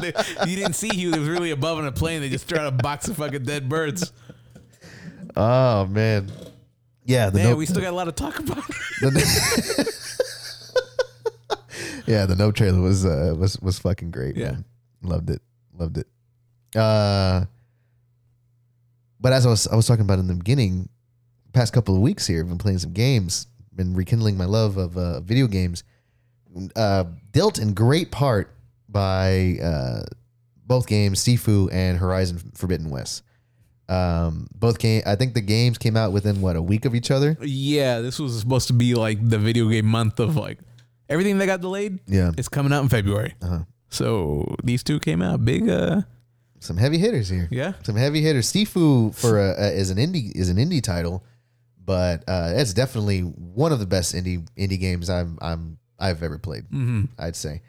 [SPEAKER 2] They- you didn't see he was really above on a plane. They just threw out a box of fucking dead birds.
[SPEAKER 1] Oh man, yeah. The
[SPEAKER 2] Man,
[SPEAKER 1] no-
[SPEAKER 2] we still got a lot to talk about.
[SPEAKER 1] The- yeah, the no trailer was uh, was was fucking great.
[SPEAKER 2] Yeah.
[SPEAKER 1] man. loved it, loved it. Uh, but as I was I was talking about in the beginning, past couple of weeks here, I've been playing some games, been rekindling my love of uh, video games. Uh, dealt in great part by uh, both games, Sifu and Horizon Forbidden West. Um, both game. I think the games came out within what a week of each other.
[SPEAKER 2] yeah, this was supposed to be like the video game month of like everything that got delayed.
[SPEAKER 1] Yeah.
[SPEAKER 2] It's coming out in February.
[SPEAKER 1] Uh-huh.
[SPEAKER 2] So these two came out big. Uh,
[SPEAKER 1] some heavy hitters here.
[SPEAKER 2] yeah.
[SPEAKER 1] some heavy hitters. Sifu for a, a, is an indie is an indie title, but uh, it's definitely one of the best indie indie games I'm I'm I've ever played.
[SPEAKER 2] Mm-hmm.
[SPEAKER 1] I'd say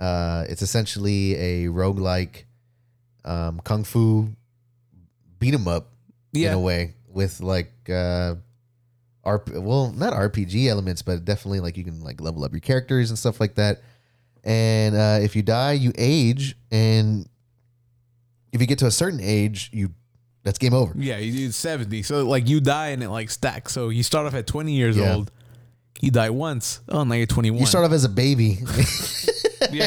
[SPEAKER 1] uh, it's essentially a roguelike um, kung fu beat 'em up
[SPEAKER 2] Yeah.
[SPEAKER 1] in a way with like uh, RP, well not RPG elements, but definitely like you can like level up your characters and stuff like that. And uh, if you die, you age and if you get to a certain age, you that's game over.
[SPEAKER 2] Yeah, you 70. So like you die and it like stacks. So you start off at 20 years
[SPEAKER 1] Yeah.
[SPEAKER 2] old. You die once. Oh, now you're 21.
[SPEAKER 1] You start off as a baby.
[SPEAKER 2] yeah.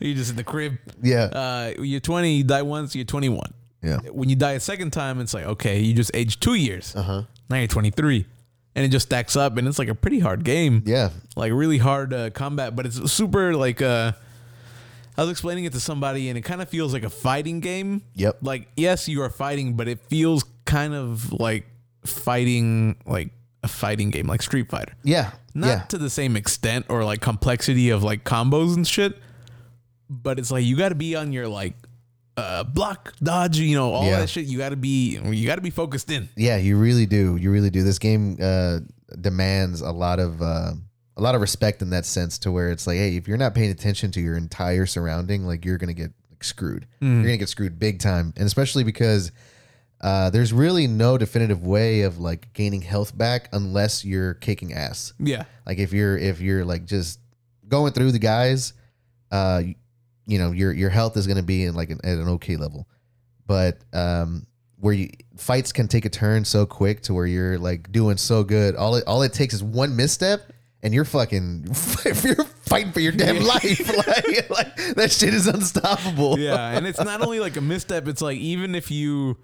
[SPEAKER 2] You're just in the crib.
[SPEAKER 1] yeah.
[SPEAKER 2] Uh, you're 20, you die once, you're 21.
[SPEAKER 1] Yeah.
[SPEAKER 2] When you die a second time, it's like, okay, you just aged two years.
[SPEAKER 1] Uh-huh.
[SPEAKER 2] Now you're 23. And it just stacks up and it's like a pretty hard game.
[SPEAKER 1] Yeah.
[SPEAKER 2] Like really hard uh, combat, but it's super like uh I was explaining it to somebody and it kind of feels like a fighting game.
[SPEAKER 1] Yep.
[SPEAKER 2] Like yes, you are fighting, but it feels kind of like fighting like a fighting game like Street Fighter.
[SPEAKER 1] Yeah.
[SPEAKER 2] Not
[SPEAKER 1] yeah.
[SPEAKER 2] to the same extent or like complexity of like combos and shit, but it's like you got to be on your like uh block, dodge, you know, all
[SPEAKER 1] Yeah.
[SPEAKER 2] that shit. You got to be you got to be focused in.
[SPEAKER 1] Yeah, you really do. You really do. This game uh, demands a lot of uh, a lot of respect in that sense. To where it's like, hey, if you're not paying attention to your entire surrounding, like you're gonna get like, screwed. You're gonna get screwed big time, and especially because uh, there's really no definitive way of like gaining health back unless you're kicking ass.
[SPEAKER 2] Yeah.
[SPEAKER 1] Like if you're if you're like just going through the guys, uh, you, know your your health is going to be in like an, at an okay level, but um, where you fights can take a turn so quick to where you're like doing so good. All it all it takes is one misstep. And you're fucking, you're fighting for your damn life. like, like that shit is unstoppable.
[SPEAKER 2] yeah, and it's not only like a misstep. It's like even if you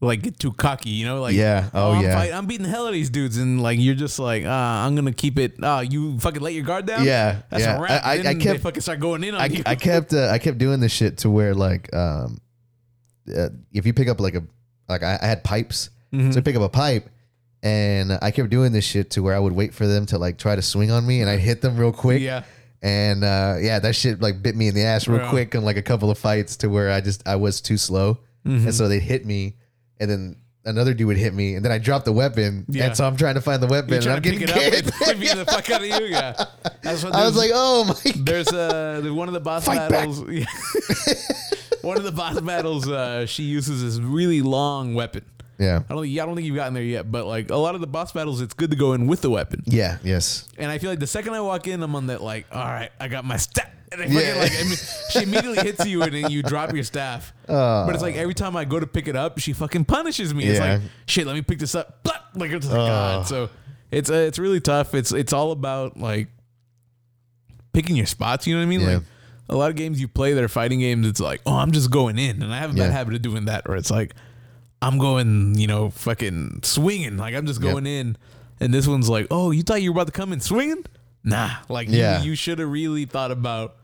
[SPEAKER 2] like get too cocky, you know, like
[SPEAKER 1] Yeah. Oh,
[SPEAKER 2] I'm,
[SPEAKER 1] yeah.
[SPEAKER 2] fight- I'm beating the hell out of these dudes, and like you're just like, ah, I'm gonna keep it. Ah, you fucking let your guard down.
[SPEAKER 1] Yeah,
[SPEAKER 2] that's
[SPEAKER 1] yeah.
[SPEAKER 2] a wrap.
[SPEAKER 1] I- I- I kept-
[SPEAKER 2] fucking start going in on
[SPEAKER 1] I,
[SPEAKER 2] you.
[SPEAKER 1] I kept uh, I kept doing this shit to where like um uh, if you pick up like a like I, I had pipes
[SPEAKER 2] Mm-hmm.
[SPEAKER 1] so I pick up a pipe and I kept doing this shit to where I would wait for them to like try to swing on me and I'd hit them real quick
[SPEAKER 2] yeah,
[SPEAKER 1] and uh yeah that shit like bit me in the ass real
[SPEAKER 2] Yeah.
[SPEAKER 1] quick on like a couple of fights to where I just I was too slow
[SPEAKER 2] Mm-hmm.
[SPEAKER 1] and so they'd hit me and then another dude would hit me and then I dropped the weapon
[SPEAKER 2] Yeah.
[SPEAKER 1] and so I'm trying to find the weapon
[SPEAKER 2] you're
[SPEAKER 1] and I'm
[SPEAKER 2] to
[SPEAKER 1] getting
[SPEAKER 2] pick it up
[SPEAKER 1] kicked.
[SPEAKER 2] and beat the fuck out of you. Yeah, that's what
[SPEAKER 1] I was like oh my god
[SPEAKER 2] There's uh one of the boss
[SPEAKER 1] Fight back.
[SPEAKER 2] battles. one of the boss battles, uh, she uses this really long weapon.
[SPEAKER 1] yeah
[SPEAKER 2] I don't think I don't think you've gotten there yet, but like a lot of the boss battles, it's good to go in with the weapon.
[SPEAKER 1] yeah yes
[SPEAKER 2] And I feel like the second I walk in, I'm on that like, all right, I got my staff. And I
[SPEAKER 1] Yeah.
[SPEAKER 2] like, I mean, she immediately hits you and then you drop your staff. but it's like every time I go to pick it up, she fucking punishes me. It's like, shit, let me pick this up. Blah! Like it's like God. So it's uh, it's really tough. It's it's all about like picking your spots. You know what I mean?
[SPEAKER 1] Yeah.
[SPEAKER 2] Like a lot of games you play that are fighting games. It's like, oh, I'm just going in, and I have a bad habit of doing that. Or it's like, I'm going, you know, fucking swinging. Like I'm just
[SPEAKER 1] Yep.
[SPEAKER 2] going in. And this one's like, oh, you thought you were about to come in swinging? Nah. Like
[SPEAKER 1] Yeah.
[SPEAKER 2] you, you should have really thought about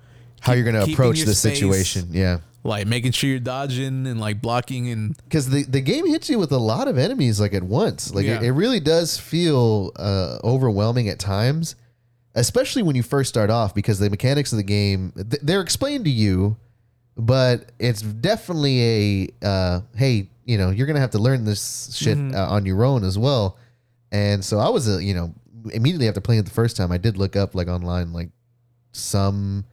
[SPEAKER 1] how you're gonna approach the
[SPEAKER 2] space.
[SPEAKER 1] situation yeah
[SPEAKER 2] like making sure you're dodging and like blocking and
[SPEAKER 1] because the, the game hits you with a lot of enemies like at once like it,
[SPEAKER 2] Yeah.
[SPEAKER 1] it really does feel uh, overwhelming at times especially when you first start off because the mechanics of the game th- they're explained to you but it's definitely a uh, hey you know you're gonna have to learn this shit
[SPEAKER 2] Mm-hmm.
[SPEAKER 1] uh, on your own as well and so i was a you know immediately after playing it the first time i did look up like online like some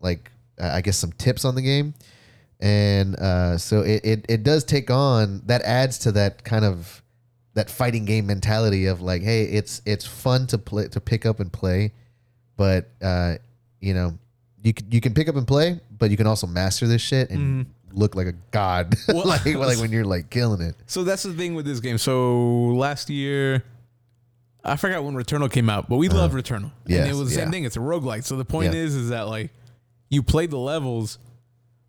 [SPEAKER 1] like I I guess some tips on the game and uh, so it, it it does take on that adds to that kind of that fighting game mentality of like hey it's it's fun to play to pick up and play but uh, you know you can you can pick up and play but you can also master this shit and look like a god
[SPEAKER 2] Well-
[SPEAKER 1] like like when you're like killing it
[SPEAKER 2] So that's the thing with this game. So last year, I forgot when Returnal came out, but we love Returnal.
[SPEAKER 1] Uh-huh. Yes,
[SPEAKER 2] and it was the same
[SPEAKER 1] yeah.
[SPEAKER 2] thing. It's a roguelike. So the point
[SPEAKER 1] Yeah.
[SPEAKER 2] is, is that like you play the levels,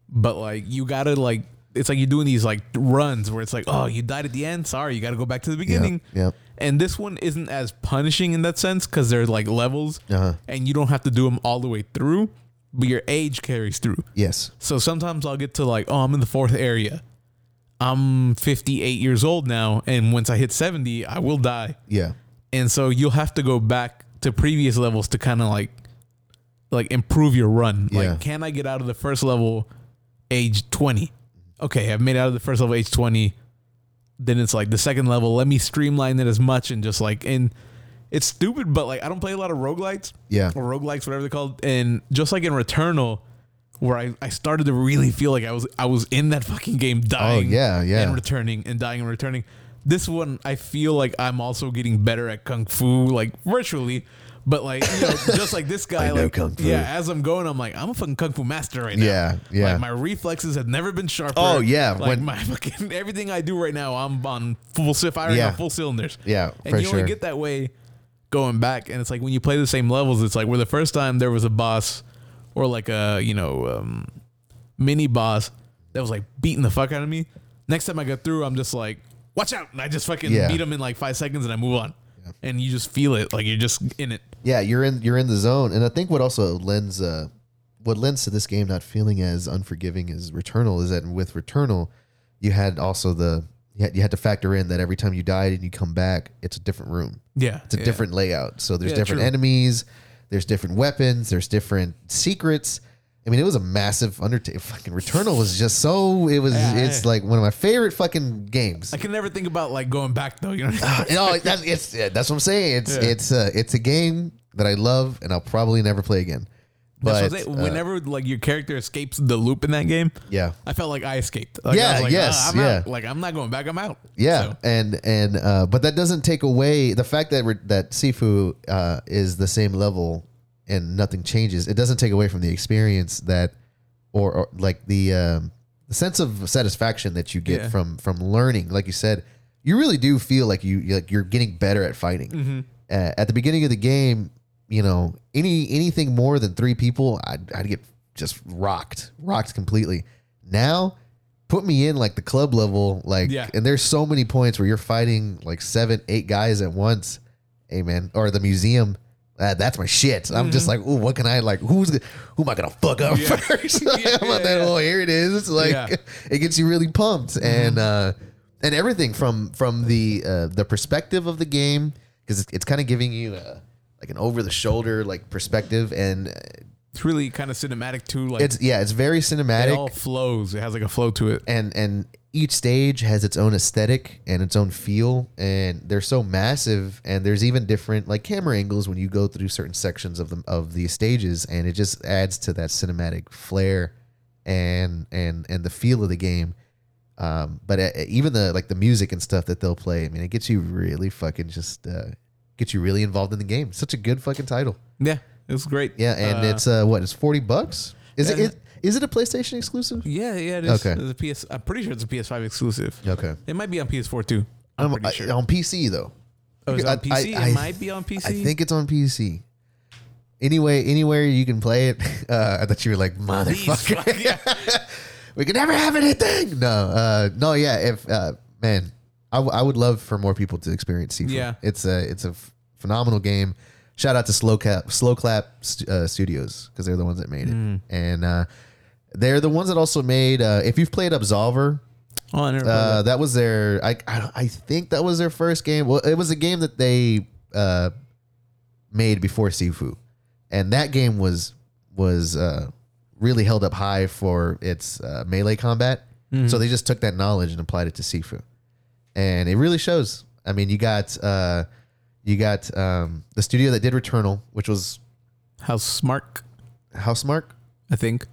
[SPEAKER 2] but like you gotta like it's like you're doing these like runs where it's like, oh, you died at the end. Sorry, you got to go back to the beginning.
[SPEAKER 1] yep.
[SPEAKER 2] And this one isn't as punishing in that sense because they're like levels,
[SPEAKER 1] Uh-huh.
[SPEAKER 2] and you don't have to do them all the way through, but your age carries through.
[SPEAKER 1] yes
[SPEAKER 2] So sometimes I'll get to like, oh, I'm in the fourth area. I'm 58 years old now, and once I hit 70, I will die.
[SPEAKER 1] yeah
[SPEAKER 2] And so you'll have to go back to previous levels to kind of like, like improve your run.
[SPEAKER 1] Yeah.
[SPEAKER 2] Like, can I get out of the first level, age 20? Okay, I've made it out of the first level, age 20. Then it's like the second level. Let me streamline it as much and just like, and it's stupid, but like I don't play a lot of roguelites
[SPEAKER 1] yeah
[SPEAKER 2] or roguelikes, whatever they're called. And just like in Returnal, where I, I started to really feel like I was I was in that fucking game oh, dying
[SPEAKER 1] Oh, yeah, yeah.
[SPEAKER 2] and returning and dying and returning. This one I feel like I'm also getting better at kung fu, like virtually, But like you know, just like this guy,
[SPEAKER 1] I know
[SPEAKER 2] like
[SPEAKER 1] kung fu.
[SPEAKER 2] yeah, as I'm going, I'm like, I'm a fucking kung fu master right now.
[SPEAKER 1] Yeah, yeah.
[SPEAKER 2] Like my reflexes have never been sharper.
[SPEAKER 1] Oh, yeah,
[SPEAKER 2] like
[SPEAKER 1] when-
[SPEAKER 2] my fucking everything I do right now, I'm on full si- firing
[SPEAKER 1] Yeah.
[SPEAKER 2] on full cylinders.
[SPEAKER 1] Yeah,
[SPEAKER 2] and
[SPEAKER 1] for
[SPEAKER 2] you
[SPEAKER 1] sure.
[SPEAKER 2] only get that way going back, and it's like when you play the same levels, it's like where the first time there was a boss or like a you know um, mini boss that was like beating the fuck out of me. Next time I go through, I'm just like, watch out, and I just fucking
[SPEAKER 1] Yeah.
[SPEAKER 2] beat him in like five seconds, and I move on. And you just feel it, like you're just in it.
[SPEAKER 1] Yeah, you're in you're in the zone, and I think what also lends uh, what lends to this game not feeling as unforgiving as Returnal is that with Returnal, you had also the you had, you had to factor in that every time you died and you come back, it's a different room.
[SPEAKER 2] Yeah,
[SPEAKER 1] It's a different layout. So there's
[SPEAKER 2] Yeah,
[SPEAKER 1] different
[SPEAKER 2] true.
[SPEAKER 1] enemies, there's different weapons, there's different secrets. I mean, it was a massive undertaking. Fucking Returnal was just so. It was.
[SPEAKER 2] Yeah,
[SPEAKER 1] it's
[SPEAKER 2] yeah.
[SPEAKER 1] like one of my favorite fucking games.
[SPEAKER 2] I can never think about like going back though. You know,
[SPEAKER 1] know, that's it's yeah, that's what I'm saying. It's
[SPEAKER 2] Yeah.
[SPEAKER 1] it's uh, it's a game that I love and I'll probably never play again. But
[SPEAKER 2] That's what I'm
[SPEAKER 1] uh,
[SPEAKER 2] whenever like your character escapes the loop in that game,
[SPEAKER 1] yeah,
[SPEAKER 2] I felt like I escaped. Like, I
[SPEAKER 1] Yeah,
[SPEAKER 2] was like,
[SPEAKER 1] yes,
[SPEAKER 2] "Ah, I'm
[SPEAKER 1] yeah.
[SPEAKER 2] out. Like I'm not going back. I'm out.
[SPEAKER 1] yeah,
[SPEAKER 2] So,
[SPEAKER 1] and and uh, but that doesn't take away the fact that that Sifu uh, is the same level and nothing changes. It doesn't take away from the experience that, or, or like the um, the sense of satisfaction that you get
[SPEAKER 2] Yeah.
[SPEAKER 1] from from learning. Like you said, you really do feel like you like you're getting better at fighting. Uh, at the beginning of the game, you know, any anything more than three people, I'd, I'd get just rocked, rocked completely. Now, put me in like the club level, like,
[SPEAKER 2] Yeah.
[SPEAKER 1] and there's so many points where you're fighting like seven, eight guys at once. Hey man, or the museum. Uh, that's my shit. I'm just like, ooh, what can I like? Who's who am I gonna fuck up
[SPEAKER 2] Yeah.
[SPEAKER 1] first?
[SPEAKER 2] Yeah,
[SPEAKER 1] I'm
[SPEAKER 2] yeah,
[SPEAKER 1] that. Oh, here it is. It's like
[SPEAKER 2] Yeah.
[SPEAKER 1] it gets you really pumped, and uh, and everything from from the uh, the perspective of the game because it's, it's kind of giving you a, like an over the shoulder like perspective, and uh,
[SPEAKER 2] it's really kind of cinematic too. Like
[SPEAKER 1] it's yeah, it's very cinematic.
[SPEAKER 2] it all flows. It has like a flow to it.
[SPEAKER 1] and and each stage has its own aesthetic and its own feel, and they're so massive, and there's even different like camera angles when you go through certain sections of them of the stages, and it just adds to that cinematic flair and and and the feel of the game. Um, but uh, even the like the music and stuff that they'll play, I mean, it gets you really fucking just uh, gets you really involved in the game. Such a good fucking title.
[SPEAKER 2] Yeah, it was great.
[SPEAKER 1] Yeah, and
[SPEAKER 2] Uh,
[SPEAKER 1] it's uh, what it's forty bucks. Is it, it is it a PlayStation exclusive?
[SPEAKER 2] yeah, yeah. It is.
[SPEAKER 1] Okay.
[SPEAKER 2] It's a PS. I'm pretty sure it's a PS5 exclusive.
[SPEAKER 1] Okay,
[SPEAKER 2] It might be on PS4 too. I'm
[SPEAKER 1] Um,
[SPEAKER 2] pretty sure.
[SPEAKER 1] I- on PC though.
[SPEAKER 2] oh, it's
[SPEAKER 1] I-
[SPEAKER 2] on PC.
[SPEAKER 1] I-
[SPEAKER 2] it might be on PC.
[SPEAKER 1] I think it's on PC. Anyway, anywhere you can play it. Uh, I thought you were like motherfucker.
[SPEAKER 2] fuck- yeah.
[SPEAKER 1] we can never have anything. No, uh, no, yeah. If uh, man, I, w- I would love for more people to experience Sifu.
[SPEAKER 2] Yeah.
[SPEAKER 1] it's a it's a f- phenomenal game. Shout out to Sloclap Slow Clap St- uh, Studios because they're the ones that made it,
[SPEAKER 2] Mm.
[SPEAKER 1] and uh, they're the ones that also made. Uh, if you've played Absolver,
[SPEAKER 2] Oh, I never played
[SPEAKER 1] uh,
[SPEAKER 2] that.
[SPEAKER 1] that was their. I, I I think that was their first game. Well, it was a game that they uh, made before Sifu, and that game was was uh, really held up high for its uh, melee combat. So they just took that knowledge and applied it to Sifu, and it really shows. I mean, you got uh, you got um, the studio that did Returnal, which was
[SPEAKER 2] How smart?
[SPEAKER 1] Housemarque.
[SPEAKER 2] I think.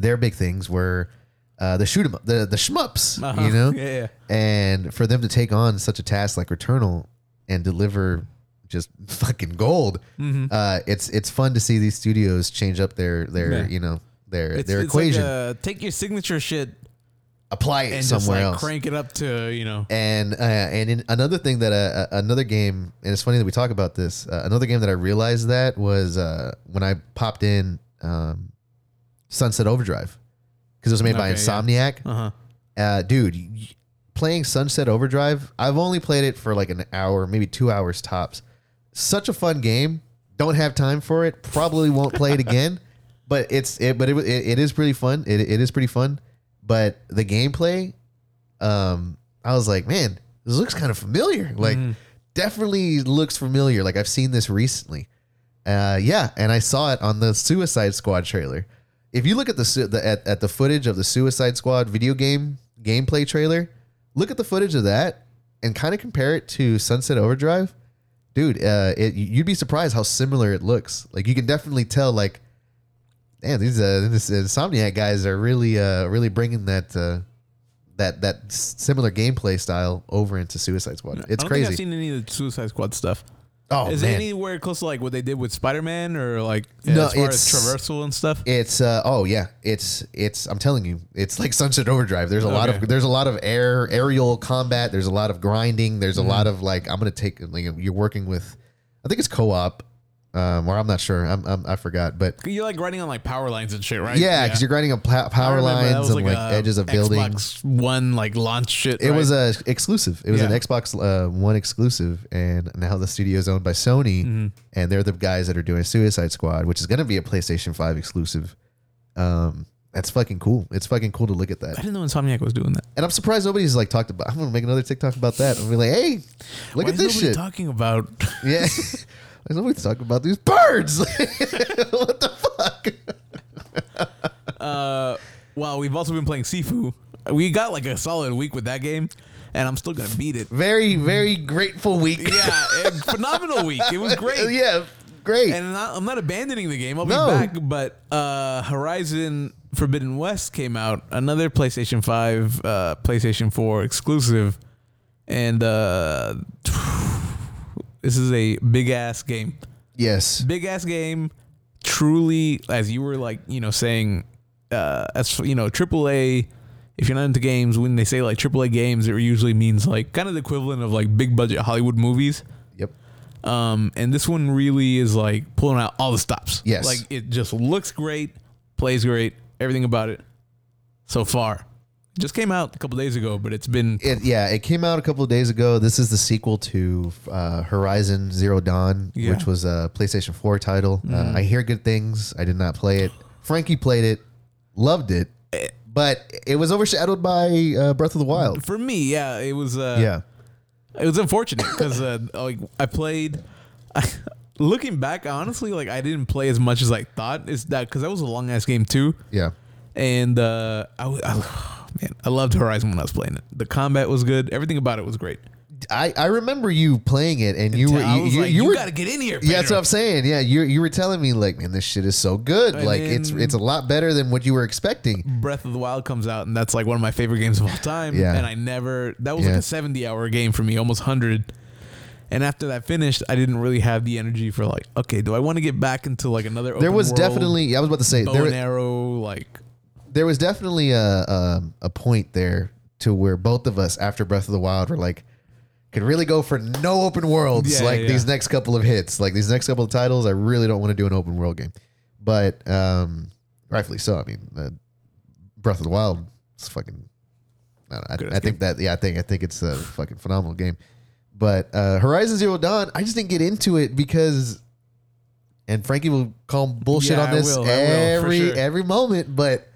[SPEAKER 1] Their big things were uh, the shoot 'em up, the the shmups,
[SPEAKER 2] Uh-huh.
[SPEAKER 1] you know.
[SPEAKER 2] Yeah, yeah.
[SPEAKER 1] And for them to take on such a task like Returnal and deliver just fucking gold,
[SPEAKER 2] Mm-hmm.
[SPEAKER 1] uh, it's it's fun to see these studios change up their their
[SPEAKER 2] Yeah.
[SPEAKER 1] you know their
[SPEAKER 2] It's,
[SPEAKER 1] their
[SPEAKER 2] it's
[SPEAKER 1] equation,
[SPEAKER 2] Like uh take your signature shit
[SPEAKER 1] apply it
[SPEAKER 2] and just
[SPEAKER 1] somewhere
[SPEAKER 2] like
[SPEAKER 1] else.
[SPEAKER 2] crank it up to you know.
[SPEAKER 1] And uh, and in another thing that uh, uh, another game, and it's funny that we talk about this. Uh, another game that I realized that was uh, when I popped in um, Sunset Overdrive because it was made by
[SPEAKER 2] Okay, yeah.
[SPEAKER 1] Insomniac.
[SPEAKER 2] Uh huh.
[SPEAKER 1] uh, dude, y- playing Sunset Overdrive, I've only played it for like an hour, maybe two hours tops. Such a fun game. Don't have time for it. Probably won't play it again. But it's it, but it, it, it is pretty fun. It, it is pretty fun. But the gameplay, um, I was like, man, this looks kind of familiar. Like, definitely looks familiar. Like I've seen this recently. Uh, yeah, and I saw it on the Suicide Squad trailer. If you look at the, su- the at, at the footage of the Suicide Squad video game gameplay trailer, look at the footage of that and kind of compare it to Sunset Overdrive, dude. Uh, it, you'd be surprised how similar it looks. Like you can definitely tell. Like, damn, these uh, this Insomniac guys are really uh really bringing that uh that that similar gameplay style over into Suicide Squad.
[SPEAKER 2] I
[SPEAKER 1] It's
[SPEAKER 2] don't
[SPEAKER 1] crazy.
[SPEAKER 2] Think I've seen any of the Suicide Squad stuff.
[SPEAKER 1] Oh
[SPEAKER 2] Is
[SPEAKER 1] man,
[SPEAKER 2] it anywhere close to like what they did with Spider Man or like
[SPEAKER 1] No,
[SPEAKER 2] as far
[SPEAKER 1] it's-
[SPEAKER 2] as traversal and stuff?
[SPEAKER 1] It's uh oh yeah, it's it's I'm telling you, it's like Sunset Overdrive. There's a lot of there's a lot of air aerial combat. There's a lot of grinding. There's a
[SPEAKER 2] Mm-hmm.
[SPEAKER 1] lot of like I'm gonna take like you're working with, I think it's co-op, um, or I'm not sure. I'm, I'm I forgot, but
[SPEAKER 2] You're like riding on like power lines and shit, right?
[SPEAKER 1] yeah, because you're grinding on power lines and like,
[SPEAKER 2] a
[SPEAKER 1] edges of buildings.
[SPEAKER 2] One like launch shit.
[SPEAKER 1] It
[SPEAKER 2] right?
[SPEAKER 1] was a exclusive. It was an Xbox uh, One exclusive, and now the studio is owned by Sony,
[SPEAKER 2] Mm-hmm.
[SPEAKER 1] and they're the guys that are doing Suicide Squad, which is going to be a PlayStation Five exclusive. Um, that's fucking cool. It's fucking cool to look at that.
[SPEAKER 2] I didn't know Insomniac was doing that.
[SPEAKER 1] and I'm surprised nobody's like talked about. I'm gonna make another TikTok about that. I'm be like, hey, look
[SPEAKER 2] Why
[SPEAKER 1] at
[SPEAKER 2] is
[SPEAKER 1] this shit.
[SPEAKER 2] talking about?
[SPEAKER 1] yeah, Why is nobody talking about these birds. what the fuck?
[SPEAKER 2] uh, well, we've also been playing Sifu. We got like a solid week with that game, and I'm still gonna beat it.
[SPEAKER 1] Very, very grateful week.
[SPEAKER 2] Yeah, phenomenal week. It was great.
[SPEAKER 1] yeah, great.
[SPEAKER 2] And I'm not, I'm not abandoning the game. I'll
[SPEAKER 1] No.
[SPEAKER 2] be back. But uh, Horizon Forbidden West came out, another PlayStation 5, uh, PlayStation 4 exclusive, and uh, this is a big ass game.
[SPEAKER 1] yes,
[SPEAKER 2] Big ass game. Truly, as you were like, you know, saying, uh, as you know, AAA. If you're not into games, when they say like AAA games, it usually means like kind of the equivalent of like big budget Hollywood movies.
[SPEAKER 1] yep.
[SPEAKER 2] Um, and this one really is like pulling out all the stops.
[SPEAKER 1] Yes.
[SPEAKER 2] Like it just looks great, plays great, everything about it so far. Just came out a couple days ago, but it's been
[SPEAKER 1] It, yeah, it came out a couple of days ago. This is the sequel to uh, Horizon Zero Dawn,
[SPEAKER 2] Yeah.
[SPEAKER 1] which was a PlayStation 4 title. Uh, I hear good things. I did not play it. Frankie played it, loved it, but it was overshadowed by uh, Breath of the Wild.
[SPEAKER 2] for me, yeah, it was uh
[SPEAKER 1] Yeah.
[SPEAKER 2] it was unfortunate because uh, like I played looking back, honestly, like I didn't play as much as I thought. Is that because that was a long ass game too?
[SPEAKER 1] Yeah.
[SPEAKER 2] And uh I, w- I- man, I loved Horizon when I was playing it. The combat was good, everything about it was great.
[SPEAKER 1] I, I remember you playing it, and you were
[SPEAKER 2] I
[SPEAKER 1] you,
[SPEAKER 2] was
[SPEAKER 1] you,
[SPEAKER 2] like,
[SPEAKER 1] you
[SPEAKER 2] you,
[SPEAKER 1] were
[SPEAKER 2] gotta get in here.
[SPEAKER 1] yeah, that's
[SPEAKER 2] Pedro."
[SPEAKER 1] what I'm saying. Yeah, you you were telling me like, man, this shit is so good.
[SPEAKER 2] And
[SPEAKER 1] like it's it's a lot better than what you were expecting.
[SPEAKER 2] Breath of the Wild comes out, and that's like one of my favorite games of all time.
[SPEAKER 1] Yeah.
[SPEAKER 2] And I never, that was
[SPEAKER 1] Yeah.
[SPEAKER 2] like a 70 hour game for me, almost 100. And after that finished, I didn't really have the energy for like, okay, do I want to get back into like another
[SPEAKER 1] There was
[SPEAKER 2] world,
[SPEAKER 1] definitely I was about to say
[SPEAKER 2] bow
[SPEAKER 1] there
[SPEAKER 2] and arrow, like,
[SPEAKER 1] there was definitely a, a a point there to where both of us after Breath of the Wild were like could really go for no open worlds
[SPEAKER 2] Yeah,
[SPEAKER 1] like
[SPEAKER 2] yeah.
[SPEAKER 1] these next couple of hits. Like these next couple of titles I really don't want to do an open world game. But um rightfully so. I mean uh, Breath of the Wild is fucking I, don't know,
[SPEAKER 2] Good
[SPEAKER 1] I, I think that yeah I think I think it's a fucking phenomenal game. But uh Horizon Zero Dawn I just didn't get into it because and Frankie will call bullshit
[SPEAKER 2] Yeah,
[SPEAKER 1] on
[SPEAKER 2] I
[SPEAKER 1] this
[SPEAKER 2] will, I will, for
[SPEAKER 1] every
[SPEAKER 2] sure.
[SPEAKER 1] every moment but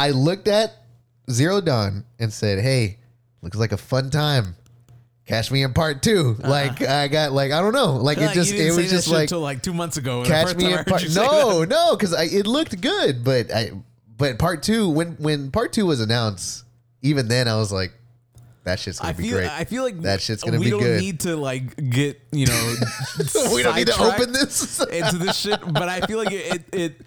[SPEAKER 1] I looked at Zero Dawn and said, "Hey, looks like a fun time. Catch me in part 2 Like I got like I don't know. Like
[SPEAKER 2] Uh-huh.
[SPEAKER 1] it just it was just like
[SPEAKER 2] until like two months ago.
[SPEAKER 1] catch me in part. No, no, because it looked good, but I but part two when when part two was announced, even then I was like, that shit's gonna
[SPEAKER 2] I
[SPEAKER 1] be
[SPEAKER 2] feel,
[SPEAKER 1] great.
[SPEAKER 2] I feel like
[SPEAKER 1] That shit's gonna be good.
[SPEAKER 2] we don't need to like get you know
[SPEAKER 1] we don't need to open this.
[SPEAKER 2] into this shit, but I feel like it it it,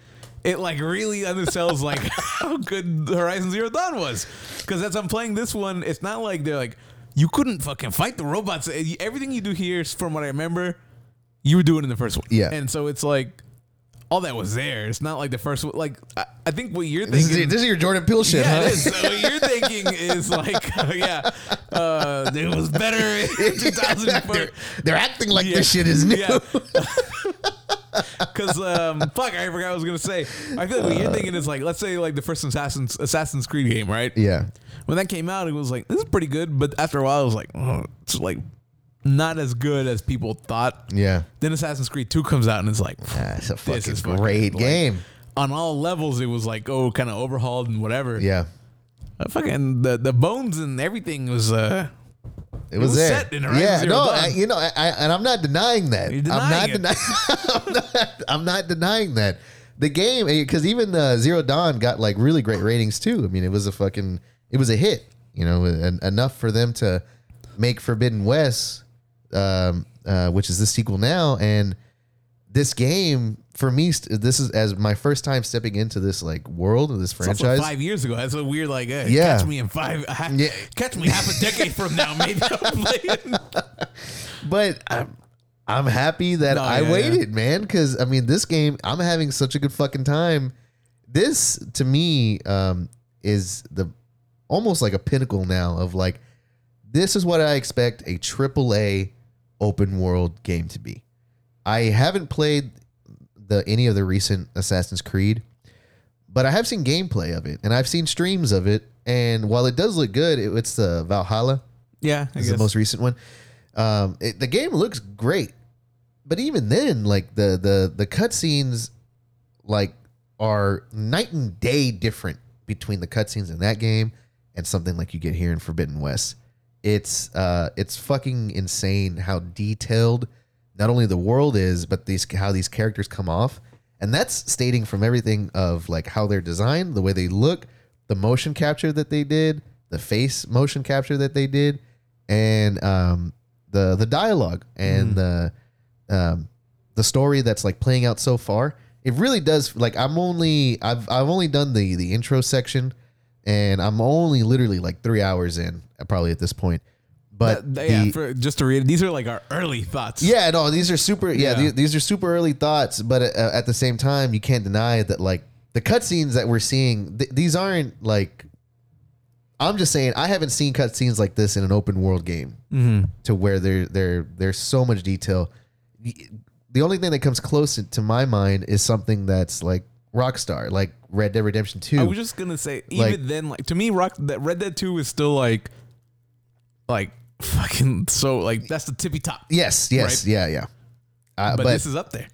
[SPEAKER 2] it like really undersells like how good Horizon Zero Dawn was because as I'm playing this one, it's not like they're like you couldn't fucking fight the robots. Everything you do here, is from what I remember, you were doing in the first one.
[SPEAKER 1] Yeah.
[SPEAKER 2] and so it's like all that was there. It's not like the first one. Like I, I think what you're
[SPEAKER 1] this,
[SPEAKER 2] thinking.
[SPEAKER 1] is, this is your Jordan Peele shit,
[SPEAKER 2] yeah,
[SPEAKER 1] huh?
[SPEAKER 2] it is. So what you're thinking is like, yeah, uh, it was better in 2004.
[SPEAKER 1] they're, they're acting like
[SPEAKER 2] Yeah.
[SPEAKER 1] this shit is new.
[SPEAKER 2] Yeah. Because um, fuck, I forgot what I was gonna say. I feel like what you're thinking is like, let's say like the first Assassin's Assassin's Creed game, right?
[SPEAKER 1] yeah.
[SPEAKER 2] When that came out, it was like this is pretty good, but after a while, it was like, oh, it's like not as good as people thought.
[SPEAKER 1] Yeah.
[SPEAKER 2] Then Assassin's Creed Two comes out, and it's like,
[SPEAKER 1] Ah, it's a
[SPEAKER 2] This
[SPEAKER 1] fucking great
[SPEAKER 2] like-
[SPEAKER 1] game.
[SPEAKER 2] on all levels, it was like, oh, kind of overhauled and whatever.
[SPEAKER 1] Yeah.
[SPEAKER 2] Uh, fucking the the bones and everything was uh
[SPEAKER 1] It was,
[SPEAKER 2] was
[SPEAKER 1] there.
[SPEAKER 2] set in
[SPEAKER 1] yeah, no, I, you know, I, I, and I'm not denying that.
[SPEAKER 2] You're
[SPEAKER 1] I'm not
[SPEAKER 2] denying
[SPEAKER 1] denying. I'm not. I'm not denying that. The game, because even uh, Zero Dawn got like really great ratings too. I mean, it was a fucking, it was a hit. You know, en- enough for them to make Forbidden West, um, uh, which is the sequel now, and this game for me, this is as my first time stepping into this like world of this franchise.
[SPEAKER 2] five years ago. That's a weird like uh,
[SPEAKER 1] Yeah.
[SPEAKER 2] catch me in five ha-
[SPEAKER 1] Yeah.
[SPEAKER 2] catch me half a decade from now maybe I'm
[SPEAKER 1] but I, I'm happy that
[SPEAKER 2] No,
[SPEAKER 1] I
[SPEAKER 2] yeah,
[SPEAKER 1] waited, man. Because I mean, this game, I'm having such a good fucking time. This to me um, is the almost like a pinnacle now of like this is what I expect a triple A open world game to be. I haven't played the any of the recent Assassin's Creed, but I have seen gameplay of it and I've seen streams of it. And while it does look good, it, it's the Valhalla
[SPEAKER 2] Yeah, I
[SPEAKER 1] is
[SPEAKER 2] guess.
[SPEAKER 1] the most recent one. Um, it, the game looks great, but even then, like the the the cutscenes, like are night and day different between the cutscenes in that game and something like you get here in Forbidden West. It's uh, it's fucking insane how detailed not only the world is, but these how these characters come off, and that's stating from everything of like how they're designed, the way they look, the motion capture that they did, the face motion capture that they did, and um, the the dialogue and the um, the story that's like playing out so far. It really does. Like I'm only I've I've only done the the intro section, and I'm only literally like three hours in, probably at this point. But
[SPEAKER 2] Th- yeah, for, just to read, these are like our early thoughts.
[SPEAKER 1] yeah, no, these are super. Yeah,
[SPEAKER 2] Yeah.
[SPEAKER 1] These, these are super early thoughts, but uh, at the same time, you can't deny that like the cutscenes that we're seeing, th- these aren't like. I'm just saying, I haven't seen cutscenes like this in an open world game
[SPEAKER 2] Mm-hmm.
[SPEAKER 1] to where there there there's so much detail. The only thing that comes close to my mind is something that's like Rockstar, like Red Dead Redemption Two.
[SPEAKER 2] I was just gonna say, even
[SPEAKER 1] Like-
[SPEAKER 2] then, like to me, Rock that Red Dead Two is still like, like fucking so like that's the tippy top.
[SPEAKER 1] yes, yes,
[SPEAKER 2] Right.
[SPEAKER 1] yeah, yeah. Uh,
[SPEAKER 2] But,
[SPEAKER 1] but
[SPEAKER 2] this is up there.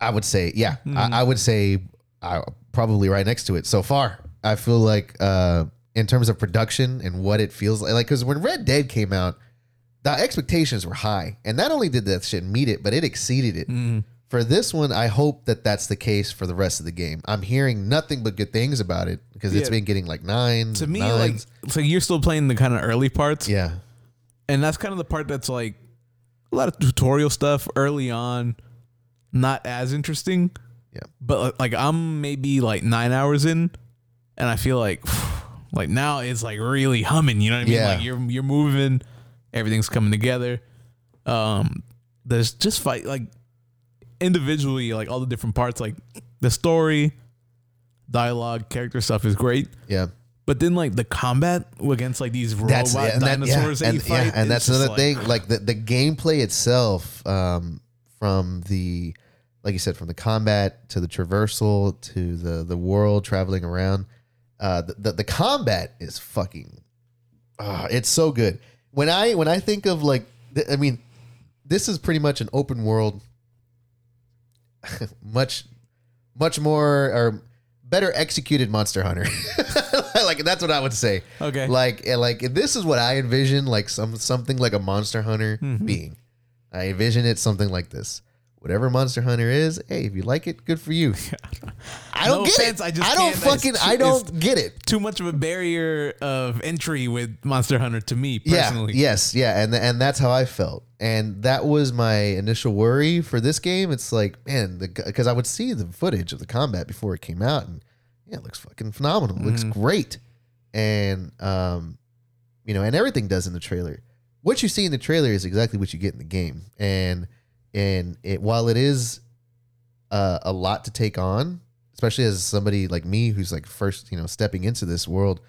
[SPEAKER 1] I would say, yeah,
[SPEAKER 2] Mm-hmm.
[SPEAKER 1] I, I would say uh, probably right next to it so far. I feel like uh, in terms of production and what it feels like, like because when Red Dead came out, the expectations were high, and not only did that shit meet it, but it exceeded it.
[SPEAKER 2] Mm-hmm.
[SPEAKER 1] For this one, I hope that that's the case for the rest of the game. I'm hearing nothing but good things about it because it's been getting like nine.
[SPEAKER 2] To me,
[SPEAKER 1] nines.
[SPEAKER 2] like so you're still playing the kind of early parts,
[SPEAKER 1] yeah,
[SPEAKER 2] and that's kind of the part that's like a lot of tutorial stuff early on, not as interesting.
[SPEAKER 1] yeah,
[SPEAKER 2] But like I'm maybe like nine hours in, and I feel like like now it's like really humming. You know what I mean?
[SPEAKER 1] Yeah.
[SPEAKER 2] Like you're you're moving, everything's coming together. Um, there's just fight like individually like all the different parts like the story, dialogue, character stuff is great.
[SPEAKER 1] yeah.
[SPEAKER 2] But then like the combat against like these robot
[SPEAKER 1] that's yeah, and that- yeah,
[SPEAKER 2] dinosaurs
[SPEAKER 1] and,
[SPEAKER 2] fight,
[SPEAKER 1] yeah, and that's another
[SPEAKER 2] like-
[SPEAKER 1] thing. Like the, the gameplay itself, um, from the like you said, from the combat to the traversal to the the world traveling around, uh, the the, the combat is fucking, uh, it's so good. When I when I think of like, th- I mean, this is pretty much an open world, much much more or better executed Monster Hunter. like that's what I would say.
[SPEAKER 2] Okay.
[SPEAKER 1] Like like this is what I envision like some something like a Monster Hunter mm-hmm. being. I envision it something like this. Whatever Monster Hunter is, hey, if you like it, good for you. I don't
[SPEAKER 2] No
[SPEAKER 1] get
[SPEAKER 2] offense,
[SPEAKER 1] it.
[SPEAKER 2] I just
[SPEAKER 1] I,
[SPEAKER 2] don't
[SPEAKER 1] fucking.
[SPEAKER 2] it's-
[SPEAKER 1] I don't get it.
[SPEAKER 2] too much of a barrier of entry with Monster Hunter to me personally.
[SPEAKER 1] Yeah. Yes. Yeah. And and that's how I felt. And that was my initial worry for this game. It's like, man, because I would see the footage of the combat before it came out, and yeah, it looks fucking phenomenal. It looks great. And um, you know, and everything does in the trailer. What you see in the trailer is exactly what you get in the game. And and it while it is uh, a lot to take on, especially as somebody like me who's like first, you know, stepping into this world.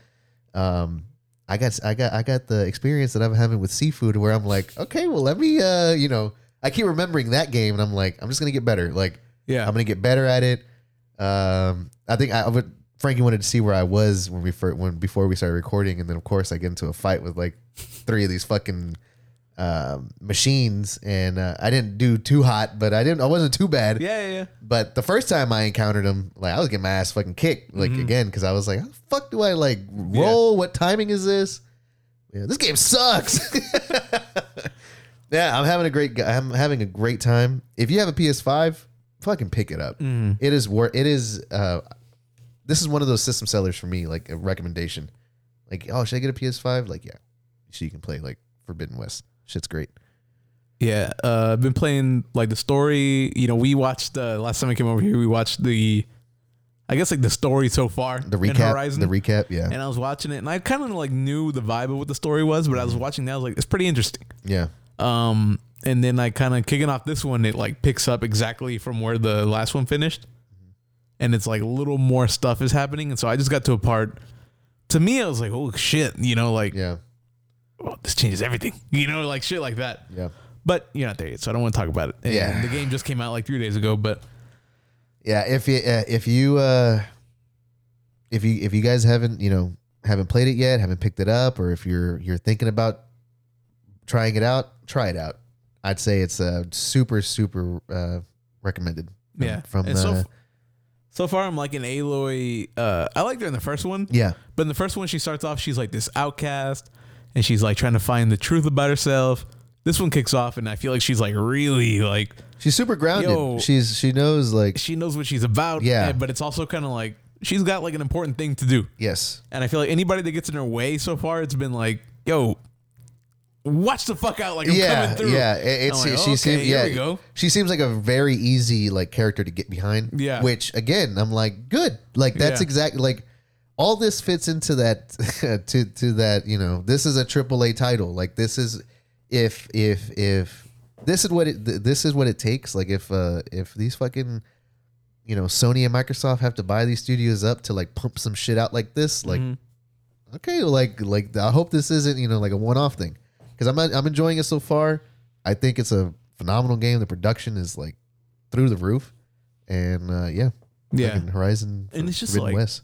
[SPEAKER 1] Um, I got I got I got the experience that I'm having with Sifu where I'm like, okay, well let me uh, you know, I keep remembering that game and I'm like, I'm just gonna get better. Like
[SPEAKER 2] Yeah.
[SPEAKER 1] I'm gonna get better at it. Um, I think I, would. Frankie wanted to see where I was when we first, when before we started recording, and then of course I get into a fight with like three of these fucking um, machines, and uh, I didn't do too hot, but I didn't. I wasn't too bad.
[SPEAKER 2] yeah, yeah, yeah.
[SPEAKER 1] But the first time I encountered him, like I was getting my ass fucking kicked, like again, because I was like, how the fuck do I like roll? What timing is this? Yeah, this game sucks. yeah, I'm having a great. I'm having a great time. If you have a PS5, fucking pick it up. It is worth. It is. Uh, this is one of those system sellers for me. Like a recommendation. Like, oh, should I get a PS5? Like, yeah, so you can play like Forbidden West. Shit's great.
[SPEAKER 2] Yeah, uh, I've been playing like the story. You know, we watched uh, last time I came over here. We watched the, I guess like the story so far.
[SPEAKER 1] The recap.
[SPEAKER 2] Horizon.
[SPEAKER 1] The recap. Yeah.
[SPEAKER 2] and I was watching it, and I kind of like knew the vibe of what the story was, but I was watching that. I was like, it's pretty interesting.
[SPEAKER 1] yeah.
[SPEAKER 2] Um, and then I kind of kicking off this one, it like picks up exactly from where the last one finished, and it's like a little more stuff is happening. And so I just got to a part. To me, I was like, "Oh shit!" You know, like,
[SPEAKER 1] Yeah.
[SPEAKER 2] "Oh, this changes everything." You know, like shit like that.
[SPEAKER 1] Yeah.
[SPEAKER 2] But you're not there yet, so I don't want to talk about it. And
[SPEAKER 1] Yeah.
[SPEAKER 2] the game just came out like three days ago, but
[SPEAKER 1] Yeah, if you uh, if you uh if you if you guys haven't, you know, haven't played it yet, haven't picked it up or if you're you're thinking about trying it out, try it out. I'd say it's uh super super uh recommended. From,
[SPEAKER 2] yeah.
[SPEAKER 1] From
[SPEAKER 2] and
[SPEAKER 1] uh,
[SPEAKER 2] so, so far, I'm like an Aloy. Uh, I liked her in the first one.
[SPEAKER 1] yeah.
[SPEAKER 2] But in the first one, she starts off, she's like this outcast and she's like trying to find the truth about herself. This one kicks off, and I feel like she's like really like
[SPEAKER 1] She's super grounded.
[SPEAKER 2] Yo.
[SPEAKER 1] she's she knows like
[SPEAKER 2] she knows what she's about.
[SPEAKER 1] Yeah.
[SPEAKER 2] and- but it's also kind of like she's got like an important thing to do.
[SPEAKER 1] yes.
[SPEAKER 2] And I feel like anybody that gets in her way so far, it's been like, yo, watch the fuck out. Like, I'm
[SPEAKER 1] yeah,
[SPEAKER 2] coming through.
[SPEAKER 1] yeah. It, it's
[SPEAKER 2] I'm like,
[SPEAKER 1] she
[SPEAKER 2] okay,
[SPEAKER 1] seems yeah.
[SPEAKER 2] go.
[SPEAKER 1] She seems like a very easy like character to get behind.
[SPEAKER 2] Yeah.
[SPEAKER 1] Which again, I'm like, good. Like that's
[SPEAKER 2] Yeah.
[SPEAKER 1] exactly like all this fits into that to to that, you know, this is a triple A title. Like this is if if if this is what it this is what it takes. Like if uh if these fucking you know, Sony and Microsoft have to buy these studios up to like pump some shit out like this, like
[SPEAKER 2] Mm-hmm.
[SPEAKER 1] okay, like like I hope this isn't you know like a one off thing because I'm I'm enjoying it so far. I think it's a phenomenal game. The production is like through the roof, and uh, yeah,
[SPEAKER 2] Yeah.
[SPEAKER 1] fucking Horizon
[SPEAKER 2] And it's just
[SPEAKER 1] Forbidden
[SPEAKER 2] like-
[SPEAKER 1] West.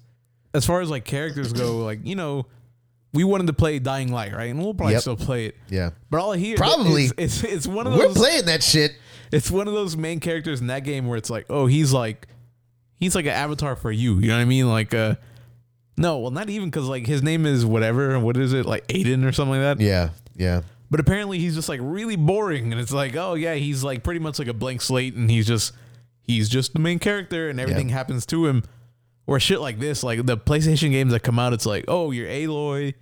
[SPEAKER 2] As far as like characters go, like, you know, we wanted to play Dying Light, right? And we'll probably
[SPEAKER 1] Yep.
[SPEAKER 2] still play it.
[SPEAKER 1] Yeah,
[SPEAKER 2] But all I hear
[SPEAKER 1] Probably.
[SPEAKER 2] is it's, it's one of those
[SPEAKER 1] we're
[SPEAKER 2] those
[SPEAKER 1] playing that shit.
[SPEAKER 2] it's one of those main characters in that game where it's like, oh, he's like he's like an avatar for you. You know what I mean? Like uh no, well not even because like his name is whatever. What is it? Like Aiden or something like that.
[SPEAKER 1] Yeah, yeah,
[SPEAKER 2] But apparently he's just like really boring and it's like, oh yeah, he's like pretty much like a blank slate and he's just he's just the main character and everything
[SPEAKER 1] Yeah.
[SPEAKER 2] happens to him. Or shit like this, like the PlayStation games that come out, it's like, oh, you're Aloy.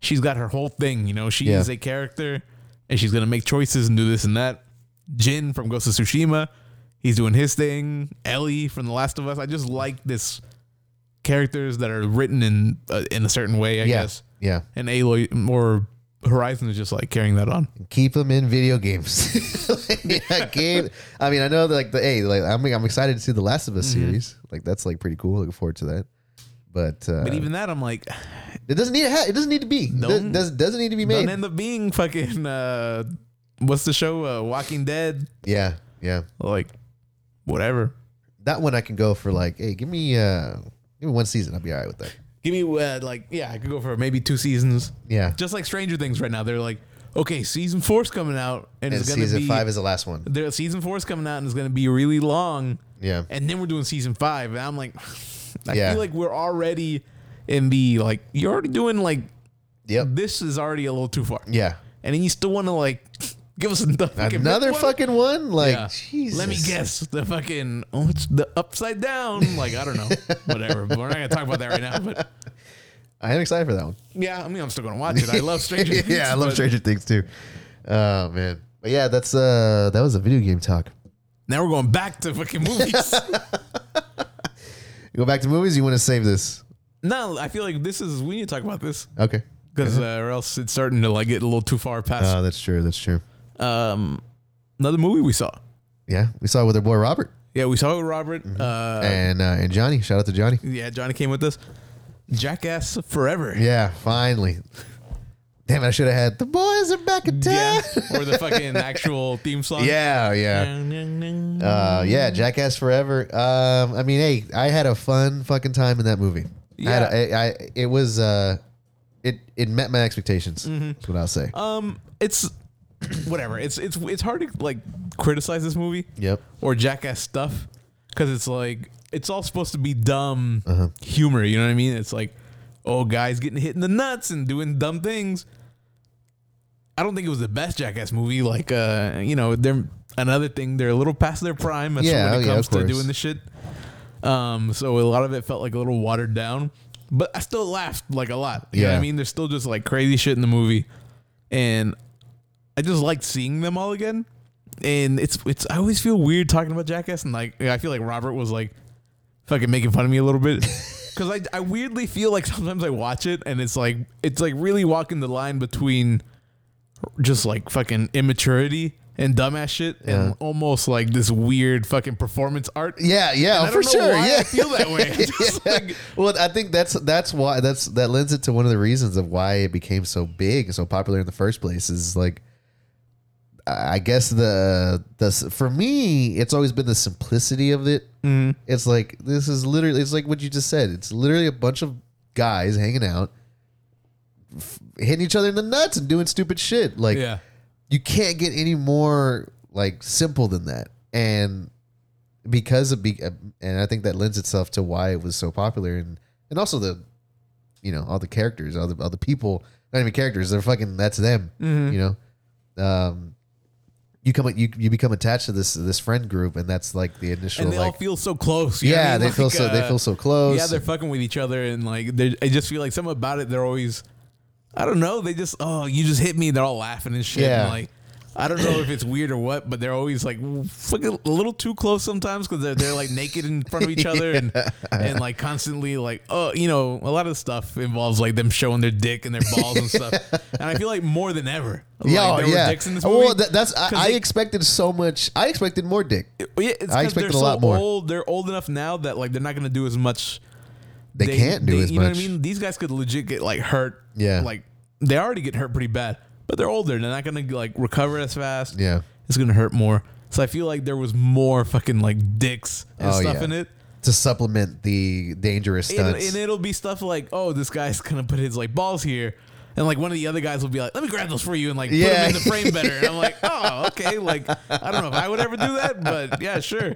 [SPEAKER 2] She's got her whole thing, you know. She
[SPEAKER 1] Yeah.
[SPEAKER 2] is a character, and she's gonna make choices and do this and that. Jin from Ghost of Tsushima, he's doing his thing. Ellie from The Last of Us. I just like this characters that are written in uh, in a certain way, I
[SPEAKER 1] yeah,
[SPEAKER 2] guess.
[SPEAKER 1] yeah.
[SPEAKER 2] And Aloy or Horizon is just like carrying that on.
[SPEAKER 1] Keep them in video games. yeah, game. I mean, I know that like the hey, like I'm I'm excited to see the Last of Us
[SPEAKER 2] Mm-hmm.
[SPEAKER 1] series. Like that's like pretty cool. Looking forward to that. But, uh,
[SPEAKER 2] But even that, I'm like,
[SPEAKER 1] it doesn't need to ha- it doesn't need to be.
[SPEAKER 2] Don't-
[SPEAKER 1] does, doesn't need to be
[SPEAKER 2] don't
[SPEAKER 1] made.
[SPEAKER 2] end up being fucking. Uh, what's the show? Uh, Walking Dead.
[SPEAKER 1] yeah, yeah.
[SPEAKER 2] Like, whatever.
[SPEAKER 1] That one I can go for like, hey, give me uh give me one season. I'll be all right with that.
[SPEAKER 2] Give me uh, like, yeah, I could go for maybe two seasons.
[SPEAKER 1] Yeah.
[SPEAKER 2] Just like Stranger Things right now, they're like, okay, season four's coming out, and,
[SPEAKER 1] And
[SPEAKER 2] it's gonna
[SPEAKER 1] season
[SPEAKER 2] be
[SPEAKER 1] five is the last one.
[SPEAKER 2] Their season four's coming out, and it's gonna be really long.
[SPEAKER 1] Yeah.
[SPEAKER 2] And then we're doing season five, and I'm like, I
[SPEAKER 1] Yeah.
[SPEAKER 2] feel like we're already in the like, you're already doing like,
[SPEAKER 1] Yep.
[SPEAKER 2] this is already a little too far.
[SPEAKER 1] Yeah.
[SPEAKER 2] And then you still want to like give us another fucking
[SPEAKER 1] Another
[SPEAKER 2] one?
[SPEAKER 1] fucking one? Like
[SPEAKER 2] Yeah.
[SPEAKER 1] Jesus.
[SPEAKER 2] Let me guess the fucking oh it's the upside down like I don't know whatever we're not gonna talk about that right now but
[SPEAKER 1] I am excited for that one.
[SPEAKER 2] yeah I mean I'm still gonna watch it I love Stranger Things
[SPEAKER 1] yeah, I love Stranger Things too. Oh man. But yeah, that's uh that was a video game talk.
[SPEAKER 2] now we're going back to fucking movies
[SPEAKER 1] You go back to movies, you want to save this.
[SPEAKER 2] no I feel like this is we need to talk about this
[SPEAKER 1] Okay.
[SPEAKER 2] because uh, or else it's starting to like get a little too far past
[SPEAKER 1] Oh, that's true. That's true.
[SPEAKER 2] Um another movie we saw
[SPEAKER 1] Yeah. We saw it with our boy Robert
[SPEAKER 2] yeah we saw it with Robert uh
[SPEAKER 1] and uh, and Johnny. Shout out to Johnny.
[SPEAKER 2] yeah Johnny came with us Jackass Forever
[SPEAKER 1] Yeah, finally. Damn it, I should have had the boys are back in town.
[SPEAKER 2] yeah or the fucking actual theme song
[SPEAKER 1] Yeah, yeah. Uh, yeah, Jackass Forever. Um, I mean, hey, I had a fun fucking time in that movie. I had a, I, I, it was uh, it it met my expectations.
[SPEAKER 2] Mm-hmm.
[SPEAKER 1] That's what I'll say.
[SPEAKER 2] Um, it's whatever. It's it's it's hard to like criticize this movie
[SPEAKER 1] Yep.
[SPEAKER 2] or jackass stuff because it's like it's all supposed to be dumb
[SPEAKER 1] Uh-huh.
[SPEAKER 2] humor. You know what I mean? It's like oh, guys getting hit in the nuts and doing dumb things. I don't think it was the best jackass movie. Like uh, you know, they're another thing. They're a little past their prime. That's
[SPEAKER 1] Yeah,
[SPEAKER 2] when it
[SPEAKER 1] yeah,
[SPEAKER 2] comes
[SPEAKER 1] of
[SPEAKER 2] to
[SPEAKER 1] course.
[SPEAKER 2] doing this shit. Um, so a lot of it felt like a little watered down, but I still laughed like a lot. You know what
[SPEAKER 1] Yeah.
[SPEAKER 2] I mean? There's still just like crazy shit in the movie, and I just liked seeing them all again. And it's it's I always feel weird talking about Jackass, and like I feel like Robert was like fucking making fun of me a little bit because I I weirdly feel like sometimes I watch it and it's like it's like really walking the line between just like fucking immaturity and dumbass shit
[SPEAKER 1] Yeah.
[SPEAKER 2] and almost like this weird fucking performance art.
[SPEAKER 1] Yeah, yeah, for sure. yeah,
[SPEAKER 2] I feel that way.
[SPEAKER 1] Yeah.
[SPEAKER 2] like-
[SPEAKER 1] well, I think that's that's why that's that lends it to one of the reasons of why it became so big and so popular in the first place. Is like, I guess the the for me, it's always been the simplicity of it.
[SPEAKER 2] Mm-hmm.
[SPEAKER 1] It's like this is literally it's like what you just said. It's literally a bunch of guys hanging out, f- hitting each other in the nuts and doing stupid shit. Like,
[SPEAKER 2] yeah.
[SPEAKER 1] you can't get any more like simple than that and because of be and i think that lends itself to why it was so popular and and also the you know all the characters all the all the people not even characters they're fucking that's them
[SPEAKER 2] Mm-hmm.
[SPEAKER 1] you know um you come you you become attached to this this friend group and that's like the initial
[SPEAKER 2] And they all
[SPEAKER 1] like
[SPEAKER 2] feel so close. you
[SPEAKER 1] yeah
[SPEAKER 2] I mean?
[SPEAKER 1] they feel
[SPEAKER 2] Like,
[SPEAKER 1] so they
[SPEAKER 2] uh,
[SPEAKER 1] feel so close
[SPEAKER 2] Yeah, they're fucking with each other, and like they, I just feel like something about it. They're always, I don't know. They just, oh, you just hit me. They're all laughing and shit.
[SPEAKER 1] Yeah.
[SPEAKER 2] And like, I don't know if it's weird or what, but they're always like a little too close sometimes because they're they're like naked in front of each other and and like constantly like, oh, you know, a lot of stuff involves like them showing their dick and their balls and stuff. And I feel like more than ever, like,
[SPEAKER 1] yeah, yeah.
[SPEAKER 2] dicks in this movie.
[SPEAKER 1] Well, that, that's I, I
[SPEAKER 2] they-
[SPEAKER 1] expected so much. I expected more dick.
[SPEAKER 2] Yeah, it's
[SPEAKER 1] I expected
[SPEAKER 2] they're
[SPEAKER 1] a lot
[SPEAKER 2] so
[SPEAKER 1] more.
[SPEAKER 2] Old, they're old enough now that like they're not gonna do as much.
[SPEAKER 1] They, can't do
[SPEAKER 2] they-
[SPEAKER 1] as
[SPEAKER 2] you
[SPEAKER 1] much.
[SPEAKER 2] know what I mean? These guys could legit get like hurt.
[SPEAKER 1] Yeah.
[SPEAKER 2] Like they already get hurt pretty bad, but they're older. They're not gonna like recover as fast.
[SPEAKER 1] Yeah.
[SPEAKER 2] It's gonna hurt more. So I feel like there was more fucking like dicks and
[SPEAKER 1] Oh,
[SPEAKER 2] stuff
[SPEAKER 1] yeah.
[SPEAKER 2] in it.
[SPEAKER 1] to supplement the dangerous stunts.
[SPEAKER 2] and it'll be stuff like, oh, this guy's gonna put his like balls here. And like one of the other guys will be like, "Let me grab those for you," and like put them in the frame better. And I'm like, "Oh, okay." Like I don't know if I would ever do that, but yeah, sure.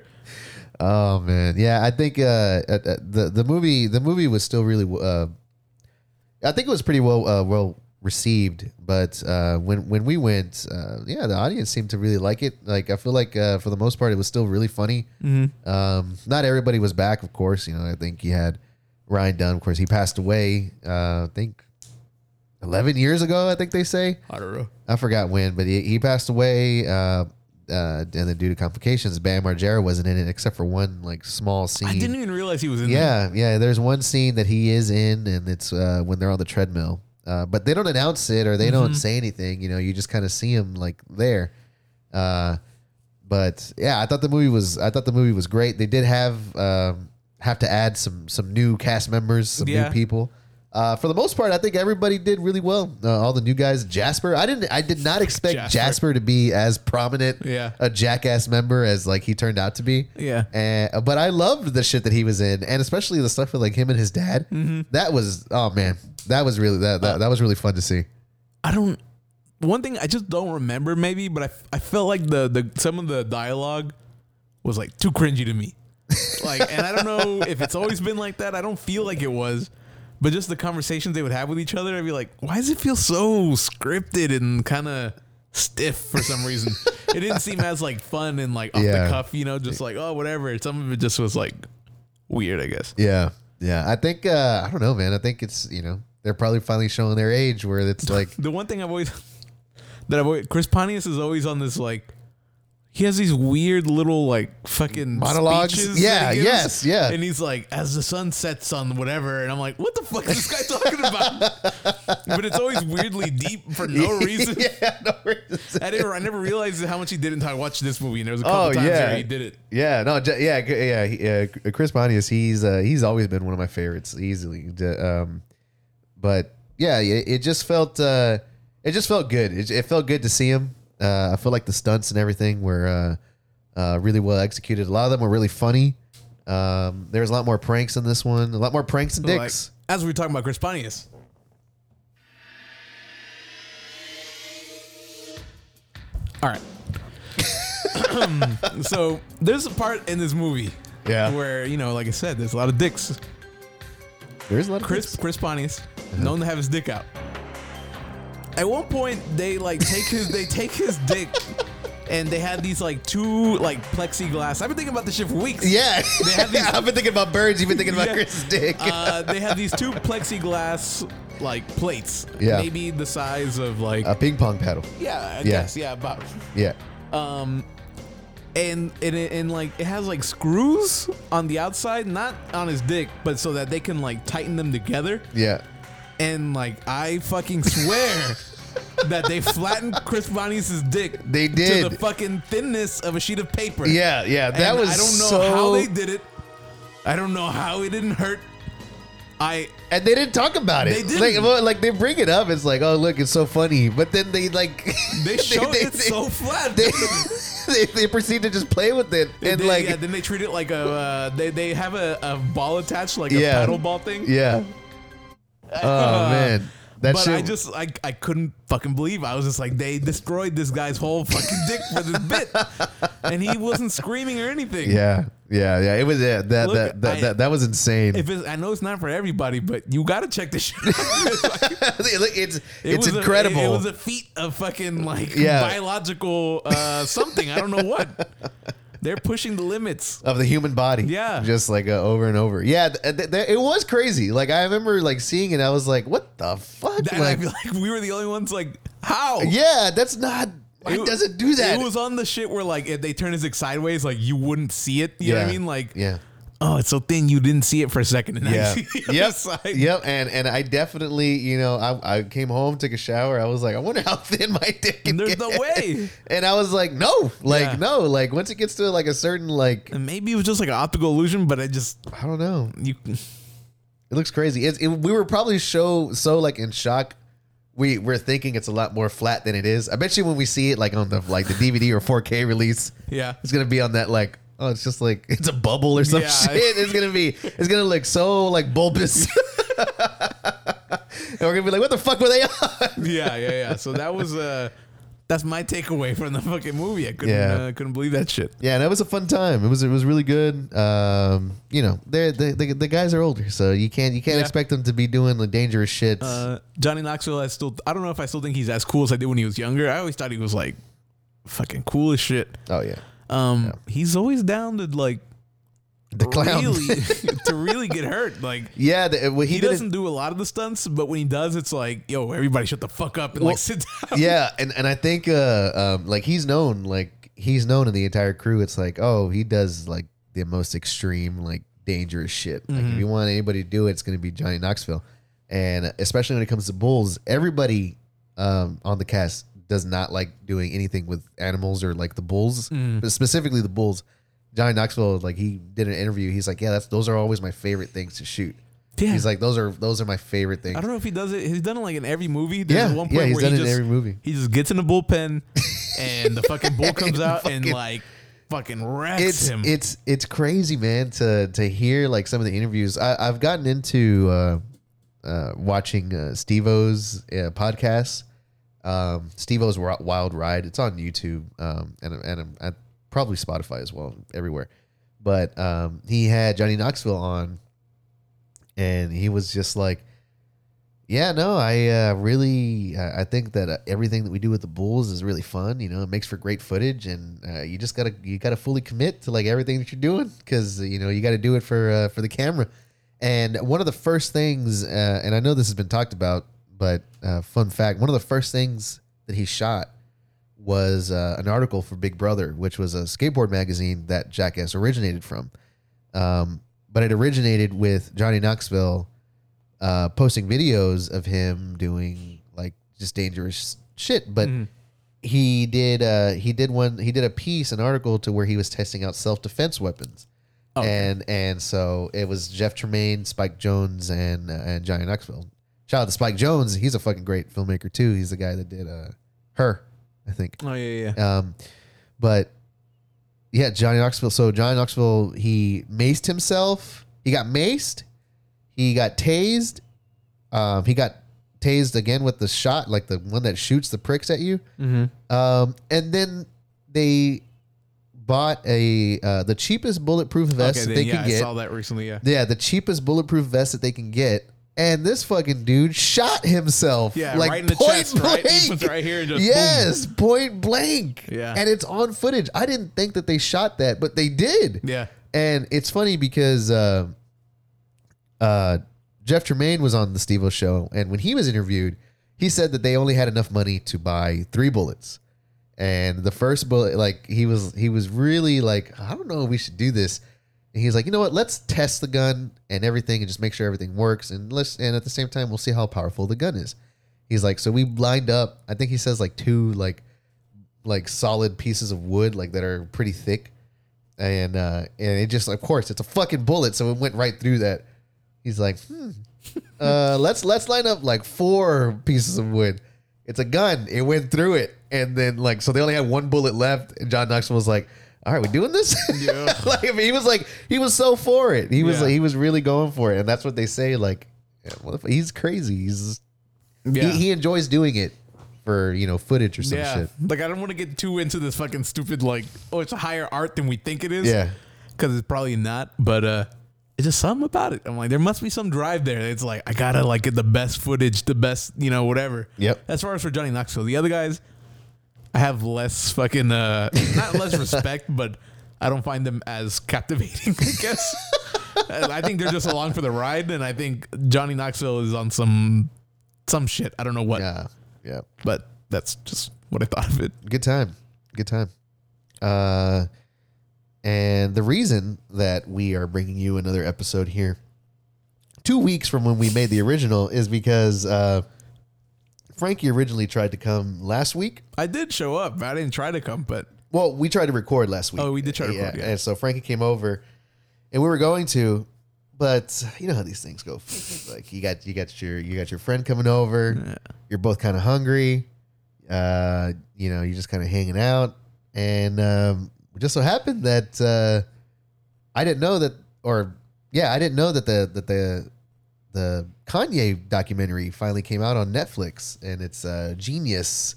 [SPEAKER 1] Oh man, yeah. I think uh, uh, uh, the the movie the movie was still really. Uh, I think it was pretty well uh, well received, but uh, when when we went, uh, yeah, the audience seemed to really like it. Like I feel like uh, for the most part, it was still really funny. Um, not everybody was back, of course. You know, I think you had Ryan Dunn. Of course, he passed away. Uh, I think eleven years ago. I think they say.
[SPEAKER 2] I don't know.
[SPEAKER 1] I forgot when, but he, he passed away. Uh, uh, and then due to complications, Bam Margera wasn't in it except for one like small scene.
[SPEAKER 2] I didn't even realize he was in there.
[SPEAKER 1] yeah, yeah. There's one scene that he is in, and it's uh, when they're on the treadmill. Uh, but they don't announce it or they
[SPEAKER 2] Mm-hmm.
[SPEAKER 1] don't say anything. You know, you just kind of see him like there. Uh, but yeah, I thought the movie was I thought the movie was great. They did have um, have to add some some new cast members, some
[SPEAKER 2] Yeah.
[SPEAKER 1] new people. Uh, for the most part, I think everybody did really well. Uh, all the new guys, Jasper. I didn't. I did not expect
[SPEAKER 2] Jasper.
[SPEAKER 1] Jasper, to be as prominent,
[SPEAKER 2] Yeah.
[SPEAKER 1] a jackass member as like he turned out to be.
[SPEAKER 2] Yeah.
[SPEAKER 1] And, but I loved the shit that he was in, and especially the stuff with like him and his dad.
[SPEAKER 2] Mm-hmm.
[SPEAKER 1] That was oh man, that was really that that, that was really fun to see.
[SPEAKER 2] I don't. One thing I just don't remember, maybe, but I, I felt like the the some of the dialogue was like too cringy to me. Like, and I don't know if it's always been like that. I don't feel like it was, but just the conversations they would have with each other, I'd be like, why does it feel so scripted and kind of stiff for some reason? it didn't seem as like fun and like off
[SPEAKER 1] Yeah.
[SPEAKER 2] the cuff, you know, just like oh whatever. Some of it just was like weird, I guess.
[SPEAKER 1] Yeah, yeah. I think uh, I don't know, man. I think it's you know they're probably finally showing their age where it's like
[SPEAKER 2] The one thing I've always that I've always Chris Pontius is always on this like he has these weird little like fucking
[SPEAKER 1] Monologues?
[SPEAKER 2] speeches
[SPEAKER 1] Yeah,
[SPEAKER 2] gives,
[SPEAKER 1] yes, yeah.
[SPEAKER 2] And he's like, as the sun sets on whatever, and I'm like, what the fuck is this guy talking about? but it's always weirdly deep for no reason.
[SPEAKER 1] yeah, no reason.
[SPEAKER 2] I never, I never realized how much he did until I watched this movie, and there was a couple
[SPEAKER 1] Oh,
[SPEAKER 2] times
[SPEAKER 1] yeah.
[SPEAKER 2] where he did it.
[SPEAKER 1] Yeah, no, j- yeah, yeah, he- uh, Chris Pontius. He's uh, he's always been one of my favorites, easily. Um, but yeah, it, it just felt uh, it just felt good. It, it felt good to see him. Uh, I feel like the stunts and everything were uh, uh, really well executed. A lot of them were really funny. Um, there was a lot more pranks in this one. A lot more pranks and
[SPEAKER 2] Like,
[SPEAKER 1] dicks.
[SPEAKER 2] as we were talking about Chris Pontius. All right. so there's a part in this movie
[SPEAKER 1] Yeah.
[SPEAKER 2] where you know, like I said, there's a lot of dicks.
[SPEAKER 1] There's a lot of
[SPEAKER 2] Chris
[SPEAKER 1] dicks.
[SPEAKER 2] Chris Pontius, known to have his dick out. At one point, they like take his they take his dick, and they had these like two like plexiglass. I've been thinking about this shit for weeks.
[SPEAKER 1] Yeah,
[SPEAKER 2] They have these-
[SPEAKER 1] I've been thinking about birds. You've been thinking about
[SPEAKER 2] Yeah.
[SPEAKER 1] Chris's dick.
[SPEAKER 2] Uh, they have these two plexiglass like plates.
[SPEAKER 1] Yeah.
[SPEAKER 2] Maybe the size of like
[SPEAKER 1] a ping pong paddle.
[SPEAKER 2] yeah, I
[SPEAKER 1] yeah.
[SPEAKER 2] guess yeah about
[SPEAKER 1] Yeah.
[SPEAKER 2] um and and, it, and like it has like screws on the outside, not on his dick, but so that they can like tighten them together.
[SPEAKER 1] Yeah.
[SPEAKER 2] And like I fucking swear that they flattened Chris Pontius's dick.
[SPEAKER 1] They did to
[SPEAKER 2] the fucking thinness of a sheet of paper.
[SPEAKER 1] Yeah, yeah, that
[SPEAKER 2] And
[SPEAKER 1] was
[SPEAKER 2] I don't know
[SPEAKER 1] so.
[SPEAKER 2] how they did it. I don't know how it didn't hurt. I
[SPEAKER 1] and they didn't talk about it.
[SPEAKER 2] They didn't.
[SPEAKER 1] Like, well, like they bring it up. It's like, oh look, it's so funny. But then they like
[SPEAKER 2] they showed it so flat.
[SPEAKER 1] They, they, they proceed to just play with it
[SPEAKER 2] And then,
[SPEAKER 1] like
[SPEAKER 2] yeah, then they treat it like a uh, they they have a, a ball attached like a
[SPEAKER 1] Yeah.
[SPEAKER 2] paddle ball thing.
[SPEAKER 1] yeah. Oh man, that
[SPEAKER 2] but
[SPEAKER 1] shit.
[SPEAKER 2] I just I, I couldn't fucking believe I was just like they destroyed this guy's whole fucking dick for this bit, and he wasn't screaming or anything.
[SPEAKER 1] yeah, yeah, yeah. It was yeah, that
[SPEAKER 2] Look,
[SPEAKER 1] that that,
[SPEAKER 2] I-
[SPEAKER 1] that that was insane.
[SPEAKER 2] If it's, I know it's not for everybody, but you gotta check this shit. out. It's like-
[SPEAKER 1] it's
[SPEAKER 2] it
[SPEAKER 1] it's
[SPEAKER 2] was a-
[SPEAKER 1] incredible.
[SPEAKER 2] it, was a feat of fucking like
[SPEAKER 1] Yeah.
[SPEAKER 2] biological uh, something. I don't know what. They're pushing the limits.
[SPEAKER 1] of the human body.
[SPEAKER 2] Yeah.
[SPEAKER 1] just like uh, over and over. Yeah, th- th- th- it was crazy. Like I remember like seeing it. I was like, what the fuck?
[SPEAKER 2] I
[SPEAKER 1] like,
[SPEAKER 2] like we were the only ones like, how?
[SPEAKER 1] yeah, that's not. It,
[SPEAKER 2] It-
[SPEAKER 1] doesn't do that.
[SPEAKER 2] It was on the shit where like if they turn his sideways, like you wouldn't see it. You know what I mean? Like,
[SPEAKER 1] yeah.
[SPEAKER 2] Oh, it's so thin you didn't see it for a second. And
[SPEAKER 1] Yeah. yep.
[SPEAKER 2] side.
[SPEAKER 1] Yep. And and I definitely, you know, I, I came home, took a shower. I was like, I wonder how thin my dick can
[SPEAKER 2] There's
[SPEAKER 1] get.
[SPEAKER 2] no way.
[SPEAKER 1] And I was like, no, like
[SPEAKER 2] Yeah.
[SPEAKER 1] no, like once it gets to like a certain like,
[SPEAKER 2] And maybe it was just like an optical illusion, but I just
[SPEAKER 1] I don't know.
[SPEAKER 2] you.
[SPEAKER 1] It looks crazy. It's, it, we were probably so so like in shock. We we're thinking it's a lot more flat than it is. I bet you when we see it like on the like the DVD or 4K release,
[SPEAKER 2] Yeah.
[SPEAKER 1] it's gonna be on that like oh it's just like it's a bubble or some
[SPEAKER 2] Yeah.
[SPEAKER 1] shit. It's gonna be it's gonna look so like bulbous. and we're gonna be like, what the fuck were they on?
[SPEAKER 2] Yeah, yeah, yeah. So that was uh that's my takeaway from the fucking movie. I couldn't
[SPEAKER 1] Yeah.
[SPEAKER 2] uh, couldn't believe that shit.
[SPEAKER 1] Yeah, and it was a fun time. It was it was really good. Um, you know, they're, they the the guys are older, so you can't you can't
[SPEAKER 2] Yeah.
[SPEAKER 1] expect them to be doing the dangerous shit.
[SPEAKER 2] Uh, Johnny Knoxville, I still I don't know if I still think he's as cool as I did when he was younger. I always thought he was like fucking cool as shit.
[SPEAKER 1] oh yeah,
[SPEAKER 2] Um, he's always down to like
[SPEAKER 1] the clown.
[SPEAKER 2] really to really get hurt. Like
[SPEAKER 1] yeah, the, well, he,
[SPEAKER 2] he, doesn't do a lot of the stunts, but when he does, it's like, yo, everybody shut the fuck up and
[SPEAKER 1] Well,
[SPEAKER 2] like sit down.
[SPEAKER 1] yeah, and and I think uh um like he's known like he's known in the entire crew. It's like oh he does like the most extreme like dangerous shit. Like if you want anybody to do it, it's going to be Johnny Knoxville, and especially when it comes to bulls, everybody um on the cast does not like doing anything with animals or like the bulls, but specifically the bulls. Johnny Knoxville, like he did an interview. He's like, yeah, that's those are always my favorite things to shoot.
[SPEAKER 2] Yeah.
[SPEAKER 1] He's like, those are those are my favorite things.
[SPEAKER 2] I don't know if he does it. He's done it like in every movie. There's
[SPEAKER 1] Yeah,
[SPEAKER 2] one
[SPEAKER 1] yeah,
[SPEAKER 2] point
[SPEAKER 1] he's
[SPEAKER 2] where
[SPEAKER 1] done
[SPEAKER 2] he
[SPEAKER 1] it in
[SPEAKER 2] just,
[SPEAKER 1] every movie.
[SPEAKER 2] He just gets in the bullpen, and the fucking bull comes out and
[SPEAKER 1] Fucking-
[SPEAKER 2] like fucking wrecks
[SPEAKER 1] it's
[SPEAKER 2] him.
[SPEAKER 1] it's it's crazy, man. To to hear like some of the interviews. I, I've gotten into uh, uh, watching uh, Steve-O's uh, podcast. Um, Steve-O's Wild Ride. It's on YouTube um, and and uh, probably Spotify as well, everywhere. But um, he had Johnny Knoxville on, and he was just like. Yeah, no, I uh, really, I think that uh, everything that we do with the Bulls is really fun. You know, it makes for great footage, and uh, you just gotta, you gotta fully commit to like everything that you're doing because you know you got to do it for uh, for the camera. And one of the first things, uh, and I know this has been talked about, but uh, fun fact, one of the first things that he shot was uh, an article for Big Brother, which was a skateboard magazine that Jackass originated from. Um, but it originated with Johnny Knoxville uh, posting videos of him doing like just dangerous shit. But he did uh, he did one he did a piece an article to where he was testing out self defense weapons. And and so it was Jeff Tremaine, Spike Jonze, and uh, and Johnny Knoxville. Shout out to Spike Jonze. He's a fucking great filmmaker too. He's the guy that did uh, her, I think.
[SPEAKER 2] oh yeah, yeah.
[SPEAKER 1] Um, but yeah, Johnny Knoxville. So Johnny Knoxville, he maced himself. He got maced. He got tased. Um, he got tased again with the shot, like the one that shoots the pricks at you.
[SPEAKER 2] Mm-hmm.
[SPEAKER 1] Um, and then they bought a uh, the cheapest bulletproof vest
[SPEAKER 2] Okay,
[SPEAKER 1] that
[SPEAKER 2] then,
[SPEAKER 1] they
[SPEAKER 2] yeah,
[SPEAKER 1] could
[SPEAKER 2] I
[SPEAKER 1] get.
[SPEAKER 2] saw that recently. Yeah,
[SPEAKER 1] Yeah, the cheapest bulletproof vest that they can get. And this fucking dude shot himself.
[SPEAKER 2] yeah,
[SPEAKER 1] like
[SPEAKER 2] right in the
[SPEAKER 1] point
[SPEAKER 2] chest, right? He puts it
[SPEAKER 1] blank.
[SPEAKER 2] right here and just
[SPEAKER 1] Yes, point blank.
[SPEAKER 2] Yeah.
[SPEAKER 1] And it's on footage. I didn't think that they shot that, but they did.
[SPEAKER 2] Yeah,
[SPEAKER 1] And it's funny because uh, uh, Jeff Tremaine was on the Steve show, and when he was interviewed, he said that they only had enough money to buy three bullets. And the first bullet, like he was, he was really like, I don't know, if we should do this. And he's like, you know what? Let's test the gun and everything, and just make sure everything works, and let's, and at the same time, we'll see how powerful the gun is. He's like, so we lined up. I think he says like two like like solid pieces of wood like that are pretty thick, and uh and it just of course it's a fucking bullet, so it went right through that. He's like, hmm. uh, let's let's line up like four pieces of wood. It's a gun. It went through it, and then like so they only had one bullet left, and John Knoxville was like. All right, we doing this?
[SPEAKER 2] Yeah.
[SPEAKER 1] like I mean, he was like he was so for it. He was
[SPEAKER 2] Yeah.
[SPEAKER 1] he was really going for it, and that's what they say. Like, yeah, well, he's crazy. He's
[SPEAKER 2] Yeah.
[SPEAKER 1] he, he enjoys doing it for you know footage or some
[SPEAKER 2] yeah.
[SPEAKER 1] shit.
[SPEAKER 2] Like I don't want to get too into this fucking stupid like oh it's a higher art than we think it is.
[SPEAKER 1] Yeah.
[SPEAKER 2] Because it's probably not. But uh it's just something about it. I'm like, there must be some drive there. It's like I gotta like get the best footage, the best, you know, whatever.
[SPEAKER 1] Yep.
[SPEAKER 2] As far as for Johnny Knoxville, the other guys, I have less fucking uh not less respect, but I don't find them as captivating, I guess. I think they're just along for the ride, and I think Johnny Knoxville is on some some shit. I don't know what,
[SPEAKER 1] Yeah, yeah.
[SPEAKER 2] but that's just what I thought of it.
[SPEAKER 1] Good time, good time. Uh, and the reason that we are bringing you another episode here, two weeks from when we made the original, is because uh, Frankie originally tried to come last week.
[SPEAKER 2] I did show up. I didn't try to come, but
[SPEAKER 1] Well, we tried to record last week.
[SPEAKER 2] Oh, we did try to record, yeah.
[SPEAKER 1] And so Frankie came over, and we were going to, but you know how these things go. Like you got you got your you got your friend coming over. You're both kind of hungry. Uh, you know, you're just kind of hanging out, and um, it just so happened that uh, I didn't know that, or yeah, I didn't know that the that the the Kanye documentary finally came out on Netflix, and it's uh, jeen-yuhs.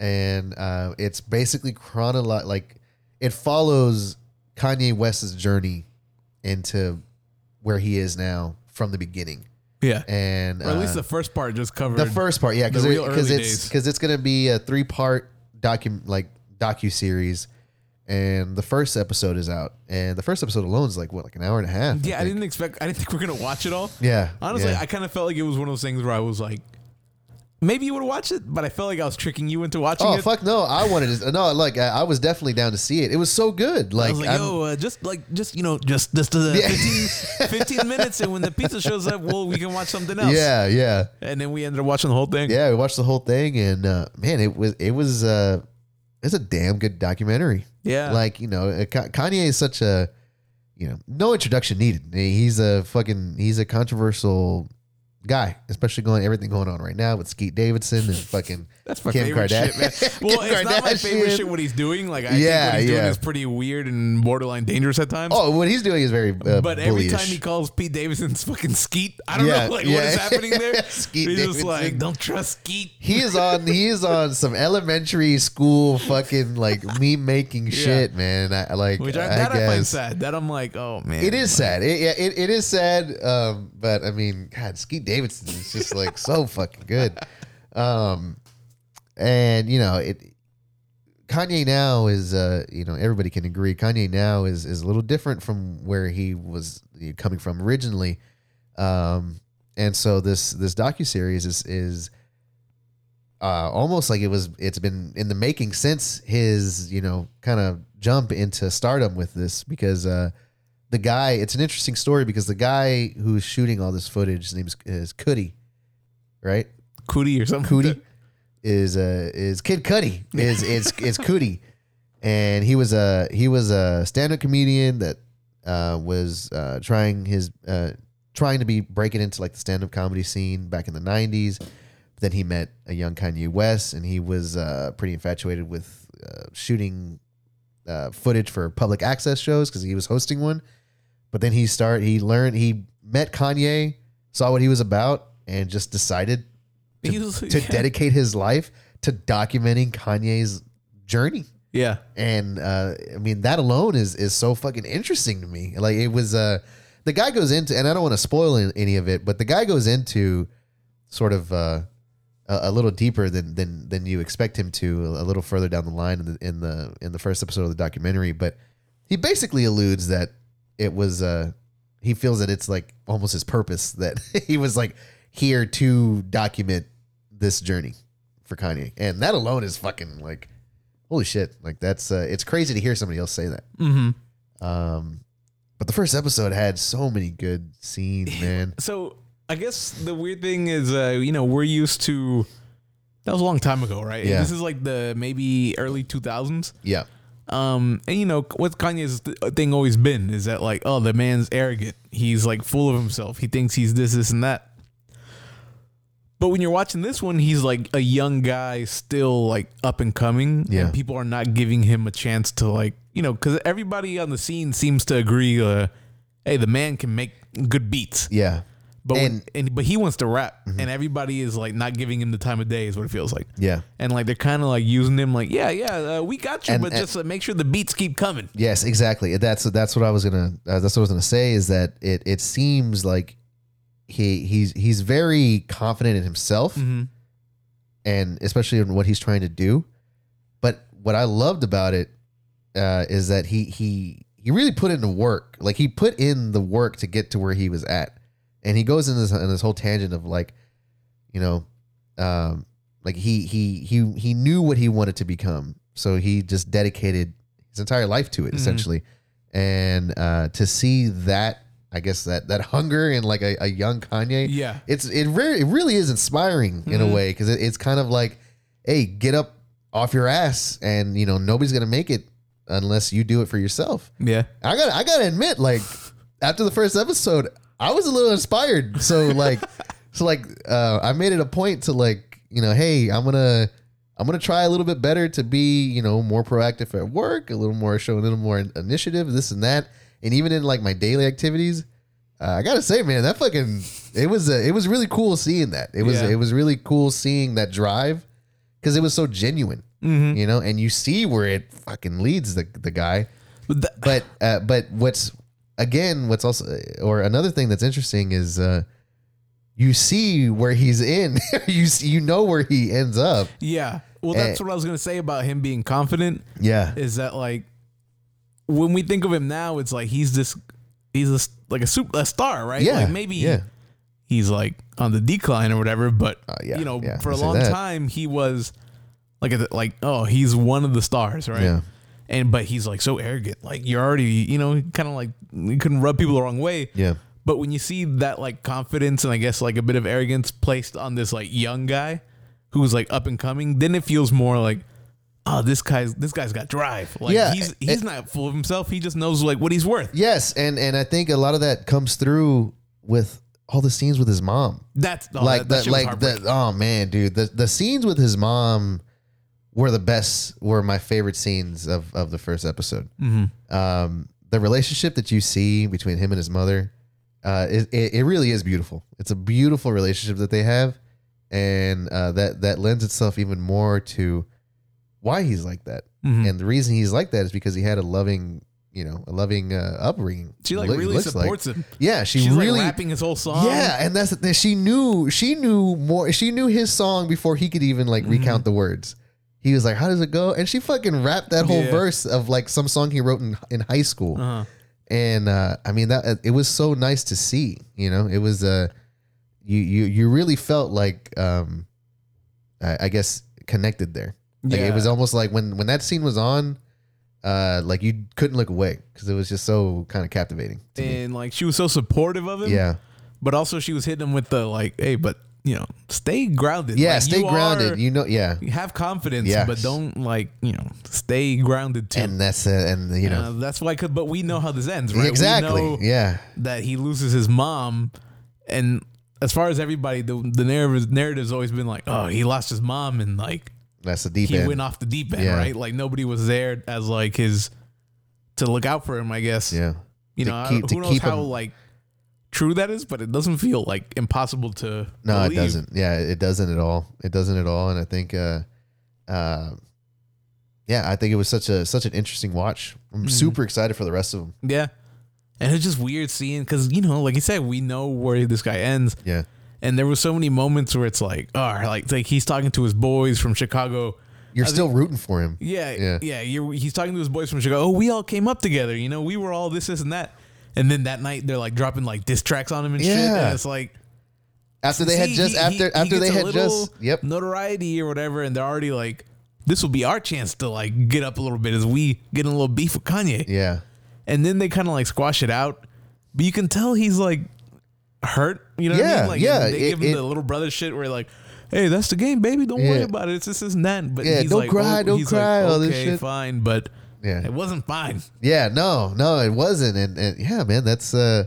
[SPEAKER 1] And uh, it's basically chronolo- like it follows Kanye West's journey into where he is now from the beginning,
[SPEAKER 2] yeah,
[SPEAKER 1] and
[SPEAKER 2] or at least
[SPEAKER 1] uh,
[SPEAKER 2] the first part just covered
[SPEAKER 1] the first part, yeah, because
[SPEAKER 2] the real
[SPEAKER 1] because it's because it's gonna be a three part docu like docu series, and the first episode is out, and the first episode alone is like what like an hour and a half.
[SPEAKER 2] Yeah, I
[SPEAKER 1] think.
[SPEAKER 2] didn't expect. I didn't think we are gonna watch it all.
[SPEAKER 1] Yeah,
[SPEAKER 2] honestly,
[SPEAKER 1] yeah.
[SPEAKER 2] I kind of felt like it was one of those things where I was like, maybe you would have watched it, but I felt like I was tricking you into watching it.
[SPEAKER 1] Oh
[SPEAKER 2] it.
[SPEAKER 1] fuck no! I wanted to no like I, I was definitely down to see it. It was so good. Like, I
[SPEAKER 2] was like, yo, uh, just like, just you know, just just uh,
[SPEAKER 1] Yeah.
[SPEAKER 2] 15, 15 minutes, and when the pizza shows up, well, we can watch something else.
[SPEAKER 1] yeah, yeah.
[SPEAKER 2] and then we ended up watching the whole thing.
[SPEAKER 1] Yeah, we watched the whole thing, and uh, man, it was it was uh, it's a damn good documentary.
[SPEAKER 2] Yeah.
[SPEAKER 1] like you know, uh, Kanye is such a you know no introduction needed. He's a fucking he's a controversial guy, especially going everything going on right now with Skeet Davidson and fucking
[SPEAKER 2] That's my
[SPEAKER 1] Kim
[SPEAKER 2] favorite
[SPEAKER 1] Kardashian.
[SPEAKER 2] shit, man. Well,
[SPEAKER 1] Kim
[SPEAKER 2] it's not my favorite
[SPEAKER 1] Kardashian.
[SPEAKER 2] shit what he's doing. Like, I
[SPEAKER 1] Yeah,
[SPEAKER 2] think what he's doing
[SPEAKER 1] yeah.
[SPEAKER 2] is pretty weird and borderline dangerous at times.
[SPEAKER 1] Oh, what he's doing is very uh,
[SPEAKER 2] But every time he calls Pete Davidson's fucking Skeet, I don't
[SPEAKER 1] Yeah,
[SPEAKER 2] know like
[SPEAKER 1] yeah.
[SPEAKER 2] what is happening there.
[SPEAKER 1] Skeet
[SPEAKER 2] He's just
[SPEAKER 1] Davidson.
[SPEAKER 2] like, don't trust Skeet.
[SPEAKER 1] he is on he is on some elementary school fucking like meme making shit, man. I like
[SPEAKER 2] Which I,
[SPEAKER 1] I
[SPEAKER 2] that I, find
[SPEAKER 1] guess.
[SPEAKER 2] sad. That I'm like, oh man,
[SPEAKER 1] It is sad. It, yeah, it, it is sad. Um, but I mean, God, Skeet Davidson is just like so fucking good. Um, and you know, it Kanye now is uh, you know, everybody can agree. Kanye now is is a little different from where he was coming from originally. Um, and so this this docu series is is uh, almost like it was it's been in the making since his you know kind of jump into stardom with this because uh, the guy it's an interesting story because the guy who's shooting all this footage his name is, is Coodie, right?
[SPEAKER 2] Coodie or something.
[SPEAKER 1] Coodie is uh is Kid Cudi is is is Coodie, and he was a he was a stand up comedian that uh, was uh, trying his uh, trying to be breaking into like the stand up comedy scene back in the '90s. Then he met a young Kanye West, and he was uh, pretty infatuated with uh, shooting uh, footage for public access shows because he was hosting one. But then he start he learned he met Kanye, saw what he was about, and just decided to, to
[SPEAKER 2] yeah.
[SPEAKER 1] dedicate his life to documenting Kanye's journey.
[SPEAKER 2] Yeah.
[SPEAKER 1] And uh, I mean that alone is is so fucking interesting to me. Like it was uh the guy goes into and I don't want to spoil any- any of it, but the guy goes into sort of uh a, a little deeper than than than you expect him to a little further down the line in the in the in the first episode of the documentary, but he basically alludes that it was uh he feels that it's like almost his purpose that he was like here to document this journey for Kanye. And that alone is fucking like holy shit. Like that's uh it's crazy to hear somebody else say that.
[SPEAKER 2] Mm-hmm.
[SPEAKER 1] Um but the first episode had so many good scenes, man.
[SPEAKER 2] So I guess the weird thing is, uh, you know, we're used to. That was a long time ago, right?
[SPEAKER 1] Yeah.
[SPEAKER 2] This is like the maybe early 2000s.
[SPEAKER 1] Yeah.
[SPEAKER 2] Um, and you know what Kanye's th- thing always been is that like, oh, the man's arrogant. He's like full of himself. He thinks he's this, this, and that. But when you're watching this one, he's like a young guy, still like up and coming,
[SPEAKER 1] Yeah.
[SPEAKER 2] and people are not giving him a chance to like, you know, because everybody on the scene seems to agree, uh, hey, the man can make good beats,
[SPEAKER 1] Yeah.
[SPEAKER 2] but when,
[SPEAKER 1] And-
[SPEAKER 2] and but he wants to rap, and everybody is like not giving him the time of day, is what it feels like.
[SPEAKER 1] Yeah.
[SPEAKER 2] And like they're kind of like using him, like, yeah, yeah, uh, we got you,
[SPEAKER 1] And-
[SPEAKER 2] but
[SPEAKER 1] and-
[SPEAKER 2] just uh, make sure the beats keep coming.
[SPEAKER 1] Yes, exactly. That's that's what I was gonna. Uh, that's what I was gonna say. Is that it? It seems like he he's he's very confident in himself,
[SPEAKER 2] Mm-hmm.
[SPEAKER 1] and especially in what he's trying to do. But what I loved about it uh, is that he he he really put in the work. Like he put in the work to get to where he was at, and he goes in this in this whole tangent of like, you know, um, like he he he he knew what he wanted to become, so he just dedicated his entire life to it
[SPEAKER 2] Mhm.
[SPEAKER 1] essentially, and uh, to see that. I guess that that hunger in like a, a young Kanye,
[SPEAKER 2] Yeah.
[SPEAKER 1] it's it really it really is inspiring in a
[SPEAKER 2] Mhm.
[SPEAKER 1] way because it, it's kind of like, hey, get up off your ass, and you know nobody's gonna make it unless you do it for yourself.
[SPEAKER 2] Yeah.
[SPEAKER 1] I got I gotta admit, like after the first episode, I was a little inspired. So like, so like, uh, I made it a point to like, you know, hey, I'm gonna I'm gonna try a little bit better to be, you know, more proactive at work, a little more show a little more initiative, this and that, and even in like my daily activities. Uh, I gotta say, man, that fucking it was uh, it was really cool seeing that. It was
[SPEAKER 2] Yeah.
[SPEAKER 1] it was really cool seeing that drive because it was so genuine,
[SPEAKER 2] Mm-hmm.
[SPEAKER 1] you know, and you see where it fucking leads the the guy
[SPEAKER 2] But
[SPEAKER 1] but uh, but what's again what's also or another thing that's interesting is uh you see where he's in you see, you know where he ends up
[SPEAKER 2] yeah. Well, that's
[SPEAKER 1] Eh.
[SPEAKER 2] what I was gonna say about him being confident.
[SPEAKER 1] yeah
[SPEAKER 2] Is that like when we think of him now, it's like he's this, he's this, like a super a star, right?
[SPEAKER 1] yeah
[SPEAKER 2] Like maybe
[SPEAKER 1] yeah
[SPEAKER 2] he's like on the decline or whatever. But
[SPEAKER 1] Uh, yeah,
[SPEAKER 2] you know,
[SPEAKER 1] yeah,
[SPEAKER 2] for a long
[SPEAKER 1] that.
[SPEAKER 2] time he was like a, like oh he's one of the stars, right?
[SPEAKER 1] Yeah.
[SPEAKER 2] And but he's like so arrogant. Like you're already you know kind of like you couldn't rub people the wrong way.
[SPEAKER 1] yeah
[SPEAKER 2] But when you see that like confidence and I guess like a bit of arrogance placed on this like young guy who's like up and coming, then it feels more like, oh, this guy's this guy's got drive. Like
[SPEAKER 1] Yeah,
[SPEAKER 2] he's he's not full of himself. He just knows like what he's worth.
[SPEAKER 1] yes and and i think a lot of that comes through with all the scenes with his mom
[SPEAKER 2] That's oh,
[SPEAKER 1] like
[SPEAKER 2] that, that
[SPEAKER 1] that like the oh man dude the the scenes with his mom were the best were my favorite scenes of of the first episode
[SPEAKER 2] Mm-hmm.
[SPEAKER 1] um the relationship that you see between him and his mother uh it, it, it really is beautiful it's a beautiful relationship that they have and uh that that lends itself even more to why he's like that
[SPEAKER 2] Mhm.
[SPEAKER 1] and the reason he's like that is because he had a loving you know a loving uh upbringing
[SPEAKER 2] She like
[SPEAKER 1] Look-
[SPEAKER 2] really
[SPEAKER 1] looks like.
[SPEAKER 2] supports him.
[SPEAKER 1] yeah she
[SPEAKER 2] She's
[SPEAKER 1] really
[SPEAKER 2] like rapping his whole song.
[SPEAKER 1] yeah, and that's the. She knew she knew more. She knew his song before he could even like recount the words. He was like, "How does it go?" And she fucking rapped that whole
[SPEAKER 2] Yeah.
[SPEAKER 1] verse of like some song he wrote in in high school.
[SPEAKER 2] Uh-huh.
[SPEAKER 1] And uh, I mean that it was so nice to see. You know, it was uh, you you you really felt like um, I, I guess connected there. Like it was almost like when when that scene was on, uh, like you couldn't look away because it was just so kind of captivating. To me.
[SPEAKER 2] And like she was so supportive of him.
[SPEAKER 1] Yeah.
[SPEAKER 2] But also she was hitting him with the like, hey, but you know, stay grounded.
[SPEAKER 1] Yeah,
[SPEAKER 2] Like,
[SPEAKER 1] stay
[SPEAKER 2] you
[SPEAKER 1] grounded.
[SPEAKER 2] are-
[SPEAKER 1] you know, yeah.
[SPEAKER 2] have confidence,
[SPEAKER 1] Yes.
[SPEAKER 2] but don't like you know stay grounded too.
[SPEAKER 1] And that's uh, and you know
[SPEAKER 2] Uh, that's why. Could, but we know how this ends, right? We
[SPEAKER 1] exactly. Yeah,
[SPEAKER 2] that he loses his mom, and as far as everybody, the the narrative narrative's always been like, oh, he lost his mom, and like
[SPEAKER 1] that's the deep
[SPEAKER 2] he
[SPEAKER 1] end.
[SPEAKER 2] went off the deep end,
[SPEAKER 1] Yeah.
[SPEAKER 2] right? Like nobody was there as like his to look out for him. I guess.
[SPEAKER 1] Yeah,
[SPEAKER 2] You
[SPEAKER 1] To
[SPEAKER 2] know,
[SPEAKER 1] keep- to
[SPEAKER 2] who knows how
[SPEAKER 1] him-
[SPEAKER 2] like true that is, but it doesn't feel like impossible to.
[SPEAKER 1] no, it doesn't. Yeah, it doesn't at all. It doesn't at all. And I think, uh, uh, yeah, I think it was such a such an interesting watch. I'm
[SPEAKER 2] Mm-hmm.
[SPEAKER 1] super excited for the rest of them.
[SPEAKER 2] Yeah. And it's just weird seeing because you know, like you said, we know where this guy ends,
[SPEAKER 1] Yeah,
[SPEAKER 2] and there were so many moments where it's like, oh, like like he's talking to his boys from Chicago.
[SPEAKER 1] you're
[SPEAKER 2] I
[SPEAKER 1] still rooting for him.
[SPEAKER 2] Yeah,
[SPEAKER 1] Yeah.
[SPEAKER 2] yeah, You're, he's talking to his boys from Chicago. Oh, we all came up together. You know, we were all this, this, and that. And then that night they're like dropping like diss tracks on him and shit. And it's like
[SPEAKER 1] After they had just
[SPEAKER 2] he-
[SPEAKER 1] after
[SPEAKER 2] he- he
[SPEAKER 1] after they had just yep
[SPEAKER 2] notoriety or whatever, and they're already like, this will be our chance to like get up a little bit as we get in a little beef with Kanye.
[SPEAKER 1] yeah
[SPEAKER 2] and then they kind of like squash it out. But you can tell he's like, hurt. You know what I
[SPEAKER 1] Yeah,
[SPEAKER 2] mean? Like
[SPEAKER 1] yeah,
[SPEAKER 2] they
[SPEAKER 1] it-
[SPEAKER 2] give him
[SPEAKER 1] it-
[SPEAKER 2] the little brother shit where like, hey, that's the game, baby. Don't worry about it. It's this, this, and that. But
[SPEAKER 1] Yeah,
[SPEAKER 2] he's
[SPEAKER 1] don't
[SPEAKER 2] like,
[SPEAKER 1] cry,
[SPEAKER 2] oh,
[SPEAKER 1] don't cry,
[SPEAKER 2] Like,
[SPEAKER 1] all this
[SPEAKER 2] okay,
[SPEAKER 1] shit.
[SPEAKER 2] fine, but
[SPEAKER 1] Yeah.
[SPEAKER 2] it wasn't fine.
[SPEAKER 1] Yeah, no, no, it wasn't, and, and yeah, man, that's uh,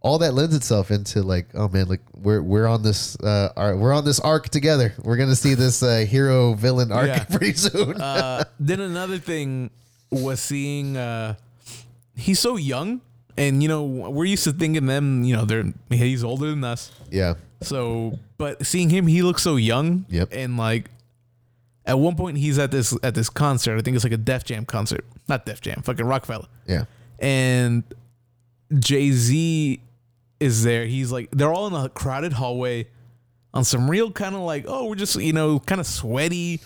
[SPEAKER 1] all that lends itself into like, oh man, like we're we're on this uh, ar- we're on this arc together. We're gonna see this uh, hero villain arc
[SPEAKER 2] Yeah.
[SPEAKER 1] pretty soon.
[SPEAKER 2] Uh, then another thing was seeing uh, he's so young, and you know we're used to thinking them, you know, they're he's older than us.
[SPEAKER 1] yeah,
[SPEAKER 2] So, but seeing him, he looks so young.
[SPEAKER 1] Yep.
[SPEAKER 2] And like, at one point, he's at this at this concert. I think it's like a Def Jam concert, not Def Jam, fucking Roc-A-Fella.
[SPEAKER 1] yeah,
[SPEAKER 2] And Jay Z is there. He's like, they're all in a crowded hallway on some real kind of like, oh, we're just you know kind of sweaty,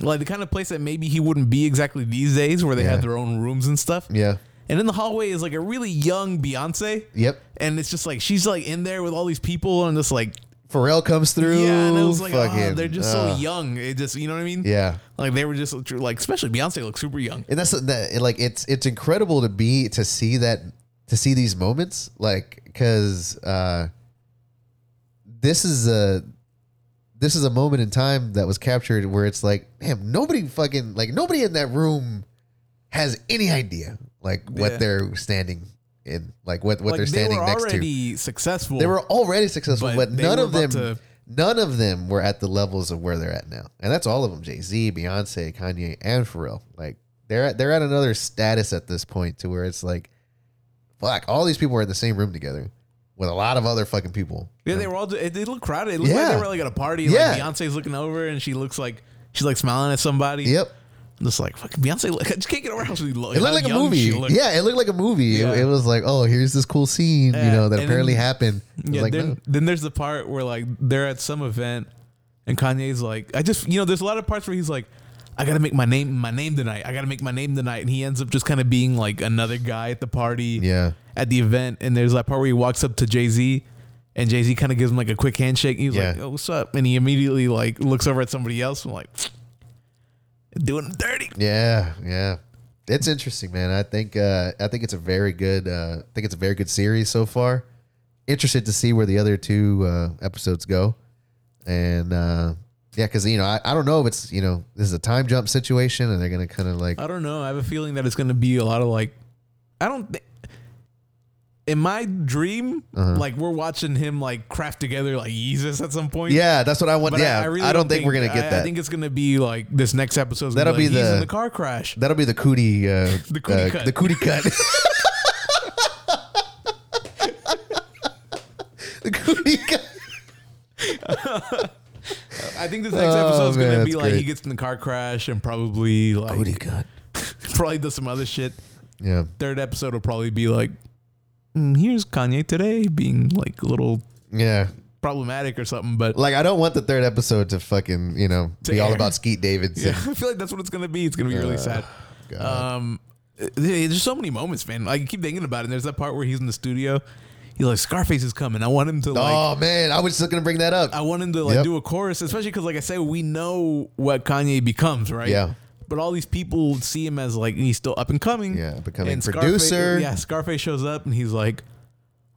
[SPEAKER 2] like the kind of place that maybe he wouldn't be exactly these days, where they
[SPEAKER 1] Yeah.
[SPEAKER 2] have their own rooms and stuff.
[SPEAKER 1] yeah,
[SPEAKER 2] And in the hallway is like a really young Beyonce.
[SPEAKER 1] yep.
[SPEAKER 2] And it's just like she's like in there with all these people and just like
[SPEAKER 1] Pharrell comes through.
[SPEAKER 2] yeah, and it was like, oh, they're just
[SPEAKER 1] uh,
[SPEAKER 2] so young. It just, you know what I mean?
[SPEAKER 1] Yeah,
[SPEAKER 2] Like they were just like, especially Beyonce looks super young.
[SPEAKER 1] and that's that. Like it's it's incredible to be to see that to see these moments, like because uh, this is a this is a moment in time that was captured where it's like, damn, nobody fucking like nobody in that room has any idea like what
[SPEAKER 2] Yeah.
[SPEAKER 1] they're standing in, like what what they're standing
[SPEAKER 2] they were
[SPEAKER 1] next to.
[SPEAKER 2] already successful.
[SPEAKER 1] They were already successful,
[SPEAKER 2] But
[SPEAKER 1] but,
[SPEAKER 2] they
[SPEAKER 1] none
[SPEAKER 2] were
[SPEAKER 1] of them,
[SPEAKER 2] about to-
[SPEAKER 1] none of them were at the levels of where they're at now, and that's all of them: Jay Z, Beyonce, Kanye, and Pharrell. Like they're at, they're at another status at this point to where it's like, fuck, all these people are in the same room together with a lot of other fucking people.
[SPEAKER 2] yeah, they were all. They they look crowded. It looked like
[SPEAKER 1] Yeah.
[SPEAKER 2] they were like at a party.
[SPEAKER 1] Yeah.
[SPEAKER 2] Like Beyonce's looking over and she looks like she's like smiling at somebody.
[SPEAKER 1] Yep,
[SPEAKER 2] I'm just like fucking Beyonce. Like, I just can't get over how she looked.
[SPEAKER 1] it looked like a movie. Yeah, it looked like a movie. It-
[SPEAKER 2] Yeah.
[SPEAKER 1] It, was like, oh, here's this cool scene, you know, that
[SPEAKER 2] and
[SPEAKER 1] apparently
[SPEAKER 2] then-
[SPEAKER 1] happened.
[SPEAKER 2] Yeah,
[SPEAKER 1] like,
[SPEAKER 2] then,
[SPEAKER 1] no.
[SPEAKER 2] then there's the part where like they're at some event and Kanye's like, I just you know, there's a lot of parts where he's like, I gotta make my name my name tonight. I gotta make my name tonight, and he ends up just kind of being like another guy at the party,
[SPEAKER 1] yeah,
[SPEAKER 2] at the event. And there's that part where he walks up to Jay Z, and Jay Z kind of gives him like a quick handshake. He's like, "Oh, what's up?" And he immediately like looks over at somebody else and like, doing dirty.
[SPEAKER 1] Yeah, yeah. It's interesting, man. I think uh, I think it's a very good uh, I think it's a very good series so far. Interested to see where the other two uh, episodes go, and uh, yeah, because you know I, I don't know if it's you know this is a time jump situation and they're gonna kind of like
[SPEAKER 2] I don't know. I have a feeling that it's gonna be a lot of like, I don't. Th- in my dream,
[SPEAKER 1] Uh-huh.
[SPEAKER 2] like we're watching him like craft together like Jesus at some point.
[SPEAKER 1] yeah that's what I want.
[SPEAKER 2] But
[SPEAKER 1] yeah, I,
[SPEAKER 2] really I
[SPEAKER 1] don't think, we're gonna get
[SPEAKER 2] I,
[SPEAKER 1] that.
[SPEAKER 2] I think it's gonna be like this next episode.
[SPEAKER 1] That'll
[SPEAKER 2] be,
[SPEAKER 1] be
[SPEAKER 2] like, he's
[SPEAKER 1] the-
[SPEAKER 2] in the car crash.
[SPEAKER 1] That'll be the Coodie uh,
[SPEAKER 2] The Coodie
[SPEAKER 1] uh,
[SPEAKER 2] cut.
[SPEAKER 1] the Coodie cut. the Coodie cut.
[SPEAKER 2] I think this next
[SPEAKER 1] Oh,
[SPEAKER 2] episode is gonna be like he gets in the car crash and probably like Coodie
[SPEAKER 1] cut.
[SPEAKER 2] probably does some other shit.
[SPEAKER 1] Yeah.
[SPEAKER 2] Third episode will probably be like, here's Kanye today being like a little
[SPEAKER 1] Yeah.
[SPEAKER 2] problematic or something. But
[SPEAKER 1] Like I don't want the third episode to fucking, you know, be all about Skeet Davidson.
[SPEAKER 2] Yeah, I feel like that's what it's gonna be. It's gonna be really
[SPEAKER 1] Uh,
[SPEAKER 2] sad.
[SPEAKER 1] God.
[SPEAKER 2] Um, there's so many moments, man. I keep thinking about it. And there's that part where he's in the studio. He's like, Scarface is coming. I want him to like.
[SPEAKER 1] oh man, I was just gonna bring that up.
[SPEAKER 2] I want him to like
[SPEAKER 1] Yep.
[SPEAKER 2] do a chorus, especially because, like I say, we know what Kanye becomes, right?
[SPEAKER 1] Yeah.
[SPEAKER 2] But all these people see him as like he's still up and coming.
[SPEAKER 1] Yeah, becoming
[SPEAKER 2] Scarface-
[SPEAKER 1] producer.
[SPEAKER 2] yeah, Scarface shows up and he's like,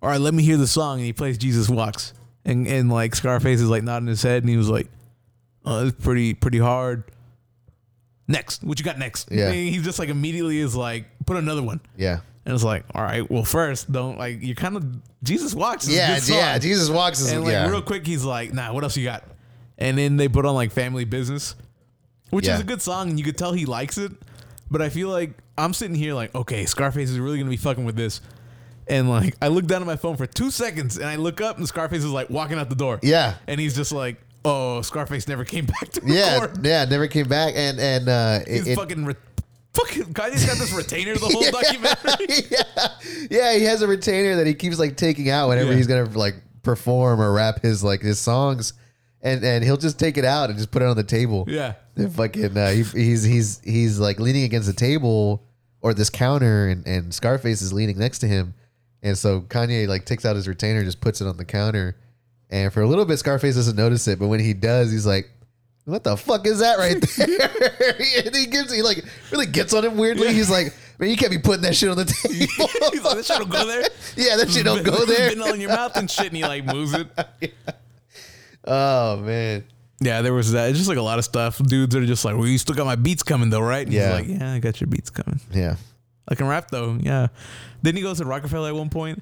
[SPEAKER 2] "All right, let me hear the song," and he plays "Jesus Walks," and and like Scarface is like nodding his head, and he was like, "Oh, it's pretty pretty hard." Next, what you got next?
[SPEAKER 1] Yeah.
[SPEAKER 2] And he just like immediately is like, "Put another one,"
[SPEAKER 1] yeah.
[SPEAKER 2] and it's like, "All right, well, first don't like you kind of Jesus Walks."
[SPEAKER 1] Yeah, yeah. Jesus walks is
[SPEAKER 2] And like
[SPEAKER 1] yeah.
[SPEAKER 2] real quick, he's like, "Nah, what else you got?" And then they put on like Family Business, which
[SPEAKER 1] Yeah.
[SPEAKER 2] is a good song, and you could tell he likes it. But I feel like I'm sitting here like, okay, Scarface is really gonna be fucking with this. And like, I look down at my phone for two seconds, and I look up, and Scarface is like walking out the door.
[SPEAKER 1] Yeah.
[SPEAKER 2] and he's just like, "Oh, Scarface never came back to
[SPEAKER 1] yeah,
[SPEAKER 2] record.
[SPEAKER 1] yeah, never came back and and uh
[SPEAKER 2] He's
[SPEAKER 1] it, it-
[SPEAKER 2] fucking." Re- Fucking Kanye's got this retainer the whole documentary.
[SPEAKER 1] yeah. yeah, he has a retainer that he keeps like taking out whenever
[SPEAKER 2] Yeah.
[SPEAKER 1] he's gonna like perform or rap his like his songs, and and he'll just take it out and just put it on the table.
[SPEAKER 2] Yeah.
[SPEAKER 1] And fucking uh, he, he's he's he's like leaning against the table or this counter, and and Scarface is leaning next to him, and so Kanye like takes out his retainer, just puts it on the counter, and for a little bit Scarface doesn't notice it, but when he does, he's like. What the fuck is that right there? and he gives he like really gets on him weirdly. He's like, Man, you can't be putting that shit on the table.
[SPEAKER 2] He's like, this shit don't go there.
[SPEAKER 1] yeah, that shit don't go there.
[SPEAKER 2] Been all in your mouth and shit, and he like moves it.
[SPEAKER 1] Oh man.
[SPEAKER 2] Yeah, there was that. It's just like a lot of stuff. Dudes are just like, well, you still got my beats coming though, right? And
[SPEAKER 1] Yeah.
[SPEAKER 2] He's like, yeah, I got your beats coming.
[SPEAKER 1] Yeah.
[SPEAKER 2] I can rap though. Yeah. Then he goes to Roc-A-Fella at one point,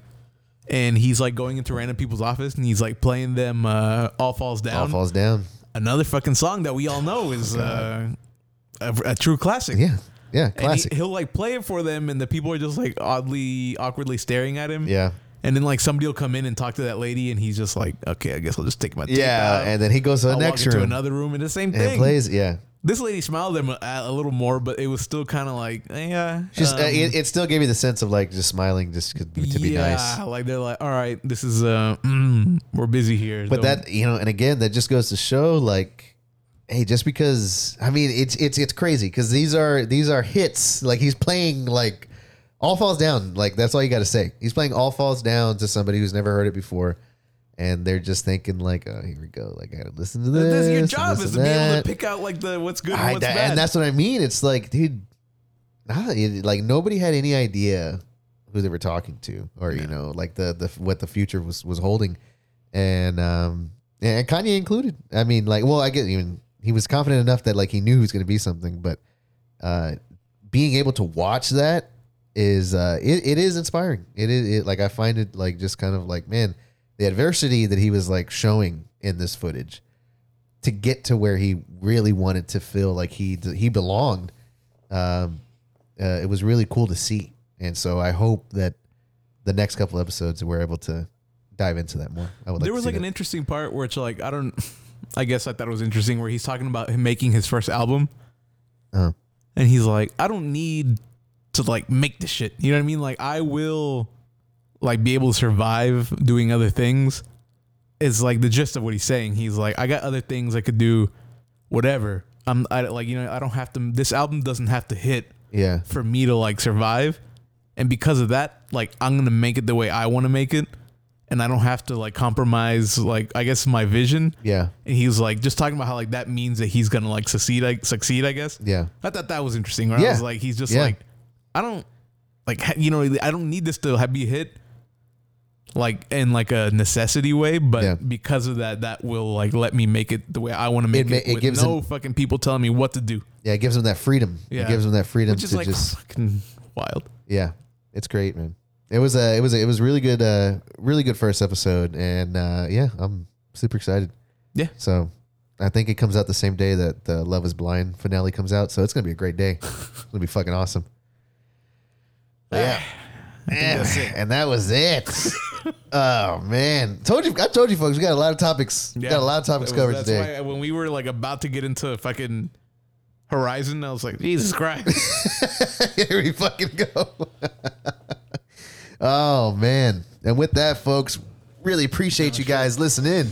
[SPEAKER 2] and he's like going into random people's office, and he's like playing them uh, "All Falls Down."
[SPEAKER 1] All falls down.
[SPEAKER 2] Another fucking song that we all know is uh, a, a true classic.
[SPEAKER 1] Yeah. Yeah.
[SPEAKER 2] And
[SPEAKER 1] Classic.
[SPEAKER 2] he, he'll like play it for them, and the people are just like oddly, awkwardly staring at him.
[SPEAKER 1] yeah.
[SPEAKER 2] And then like somebody will come in and talk to that lady, and he's just like, "Okay, I guess I'll just take my tape
[SPEAKER 1] Yeah.
[SPEAKER 2] out.
[SPEAKER 1] And then he goes to the
[SPEAKER 2] I'll
[SPEAKER 1] next
[SPEAKER 2] walk into
[SPEAKER 1] room
[SPEAKER 2] another room, and the same
[SPEAKER 1] and
[SPEAKER 2] thing.
[SPEAKER 1] plays. Yeah.
[SPEAKER 2] This lady smiled at him a, a little more, but it was still kind of like, eh, yeah.
[SPEAKER 1] Just
[SPEAKER 2] um,
[SPEAKER 1] uh, it, it still gave me the sense of like just smiling, just to be, to be
[SPEAKER 2] yeah,
[SPEAKER 1] nice.
[SPEAKER 2] like they're like, all right, this is uh, mm, we're busy here.
[SPEAKER 1] But
[SPEAKER 2] Don't-
[SPEAKER 1] that you know, and again, that just goes to show like, hey, just because I mean, it's it's it's crazy because these are these are hits. Like he's playing like all falls down. Like that's all you got to say. He's playing all falls down to somebody who's never heard it before, and they're just thinking like, oh, here we go. Like I got to listen to this.
[SPEAKER 2] that's your job is to be able to pick out like the what's good and
[SPEAKER 1] I-
[SPEAKER 2] what's
[SPEAKER 1] that-
[SPEAKER 2] bad.
[SPEAKER 1] and that's what I mean. It's like, dude, nah, it- like nobody had any idea who they were talking to, or you know, like the the what the future was was holding, and um and Kanye included. I mean, like, well, I get even he was confident enough that like he knew he was going to be something, but uh being able to watch that is uh it, it is inspiring. It is it, like I find it like just kind of like man, the adversity that he was like showing in this footage to get to where he really wanted to feel like he he belonged. Um, uh, it was really cool to see, and so I hope that the next couple episodes we're able to dive into that more. I would.
[SPEAKER 2] There
[SPEAKER 1] to
[SPEAKER 2] was like an interesting part where it's like I don't, I guess I thought it was interesting where he's talking about him making his first album,
[SPEAKER 1] Uh-huh.
[SPEAKER 2] and he's like, I don't need to like make the shit. You know what I mean? Like I will, like be able to survive doing other things. Is like the gist of what he's saying. He's like, I got other things I could do, whatever. I'm I like you know I don't have to. This album doesn't have to hit
[SPEAKER 1] yeah,
[SPEAKER 2] for me to like survive. And because of that, like I'm gonna make it the way I want to make it, and I don't have to like compromise like I guess my vision.
[SPEAKER 1] yeah,
[SPEAKER 2] And he was like just talking about how like that means that he's gonna like succeed, like succeed. I guess.
[SPEAKER 1] yeah,
[SPEAKER 2] I thought that was interesting. I
[SPEAKER 1] Yeah.
[SPEAKER 2] was like, he's just
[SPEAKER 1] Yeah.
[SPEAKER 2] like, I don't like you know I don't need this to have be hit, like in like a necessity way, but
[SPEAKER 1] Yeah.
[SPEAKER 2] because of that, that will like let me make it the way I want to make
[SPEAKER 1] It
[SPEAKER 2] it.
[SPEAKER 1] it
[SPEAKER 2] with
[SPEAKER 1] gives
[SPEAKER 2] no
[SPEAKER 1] him-
[SPEAKER 2] fucking people telling me what to do,
[SPEAKER 1] yeah. It gives them that freedom.
[SPEAKER 2] Yeah.
[SPEAKER 1] It gives them that freedom
[SPEAKER 2] which is
[SPEAKER 1] to
[SPEAKER 2] like
[SPEAKER 1] just
[SPEAKER 2] fucking wild.
[SPEAKER 1] yeah. It's great, man. It was a it was a, it was really good uh really good first episode and uh yeah I'm super excited.
[SPEAKER 2] Yeah.
[SPEAKER 1] So I think it comes out the same day that the Love Is Blind finale comes out, so it's gonna be a great day. it's gonna be fucking awesome. Yeah. Yeah,
[SPEAKER 2] it.
[SPEAKER 1] And that was it. oh man, told you, I told you, folks, we got a lot of topics. We got a lot of topics
[SPEAKER 2] That was-
[SPEAKER 1] covered
[SPEAKER 2] that's
[SPEAKER 1] today.
[SPEAKER 2] Why when we were like about to get into fucking Horizon, I was like, Jesus Christ.
[SPEAKER 1] Here we fucking go. oh man, and with that, folks, really appreciate you guys listening,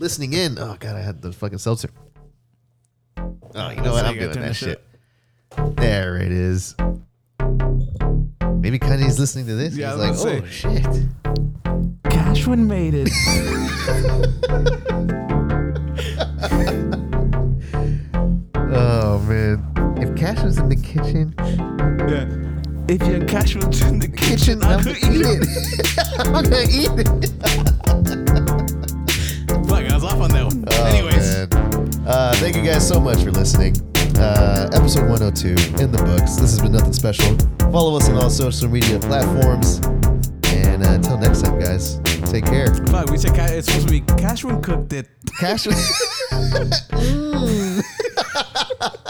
[SPEAKER 1] listening in. Oh god, I had the fucking seltzer. Oh, you know what? I'm doing that shit. There it is. Maybe Kanye's listening to this.
[SPEAKER 2] Yeah,
[SPEAKER 1] He's
[SPEAKER 2] I
[SPEAKER 1] like,
[SPEAKER 2] was
[SPEAKER 1] oh
[SPEAKER 2] gonna
[SPEAKER 1] shit.
[SPEAKER 2] Cashman made it.
[SPEAKER 1] Oh man. If Cash was in the kitchen,
[SPEAKER 2] yeah. If your cash was in the kitchen,
[SPEAKER 1] kitchen,
[SPEAKER 2] I
[SPEAKER 1] I'm gonna
[SPEAKER 2] eat
[SPEAKER 1] eat
[SPEAKER 2] it.
[SPEAKER 1] it. I'm gonna eat it.
[SPEAKER 2] Fuck, I was off on that one.
[SPEAKER 1] Oh,
[SPEAKER 2] Anyways,
[SPEAKER 1] man. Uh, thank you guys so much for listening. Uh, episode 102 in the books. This has been nothing special. Follow us on all social media platforms. And uh, until next time, guys, take care.
[SPEAKER 2] fuck, we said ca- it's supposed to be Cashman cooked it.
[SPEAKER 1] Cash. Mm.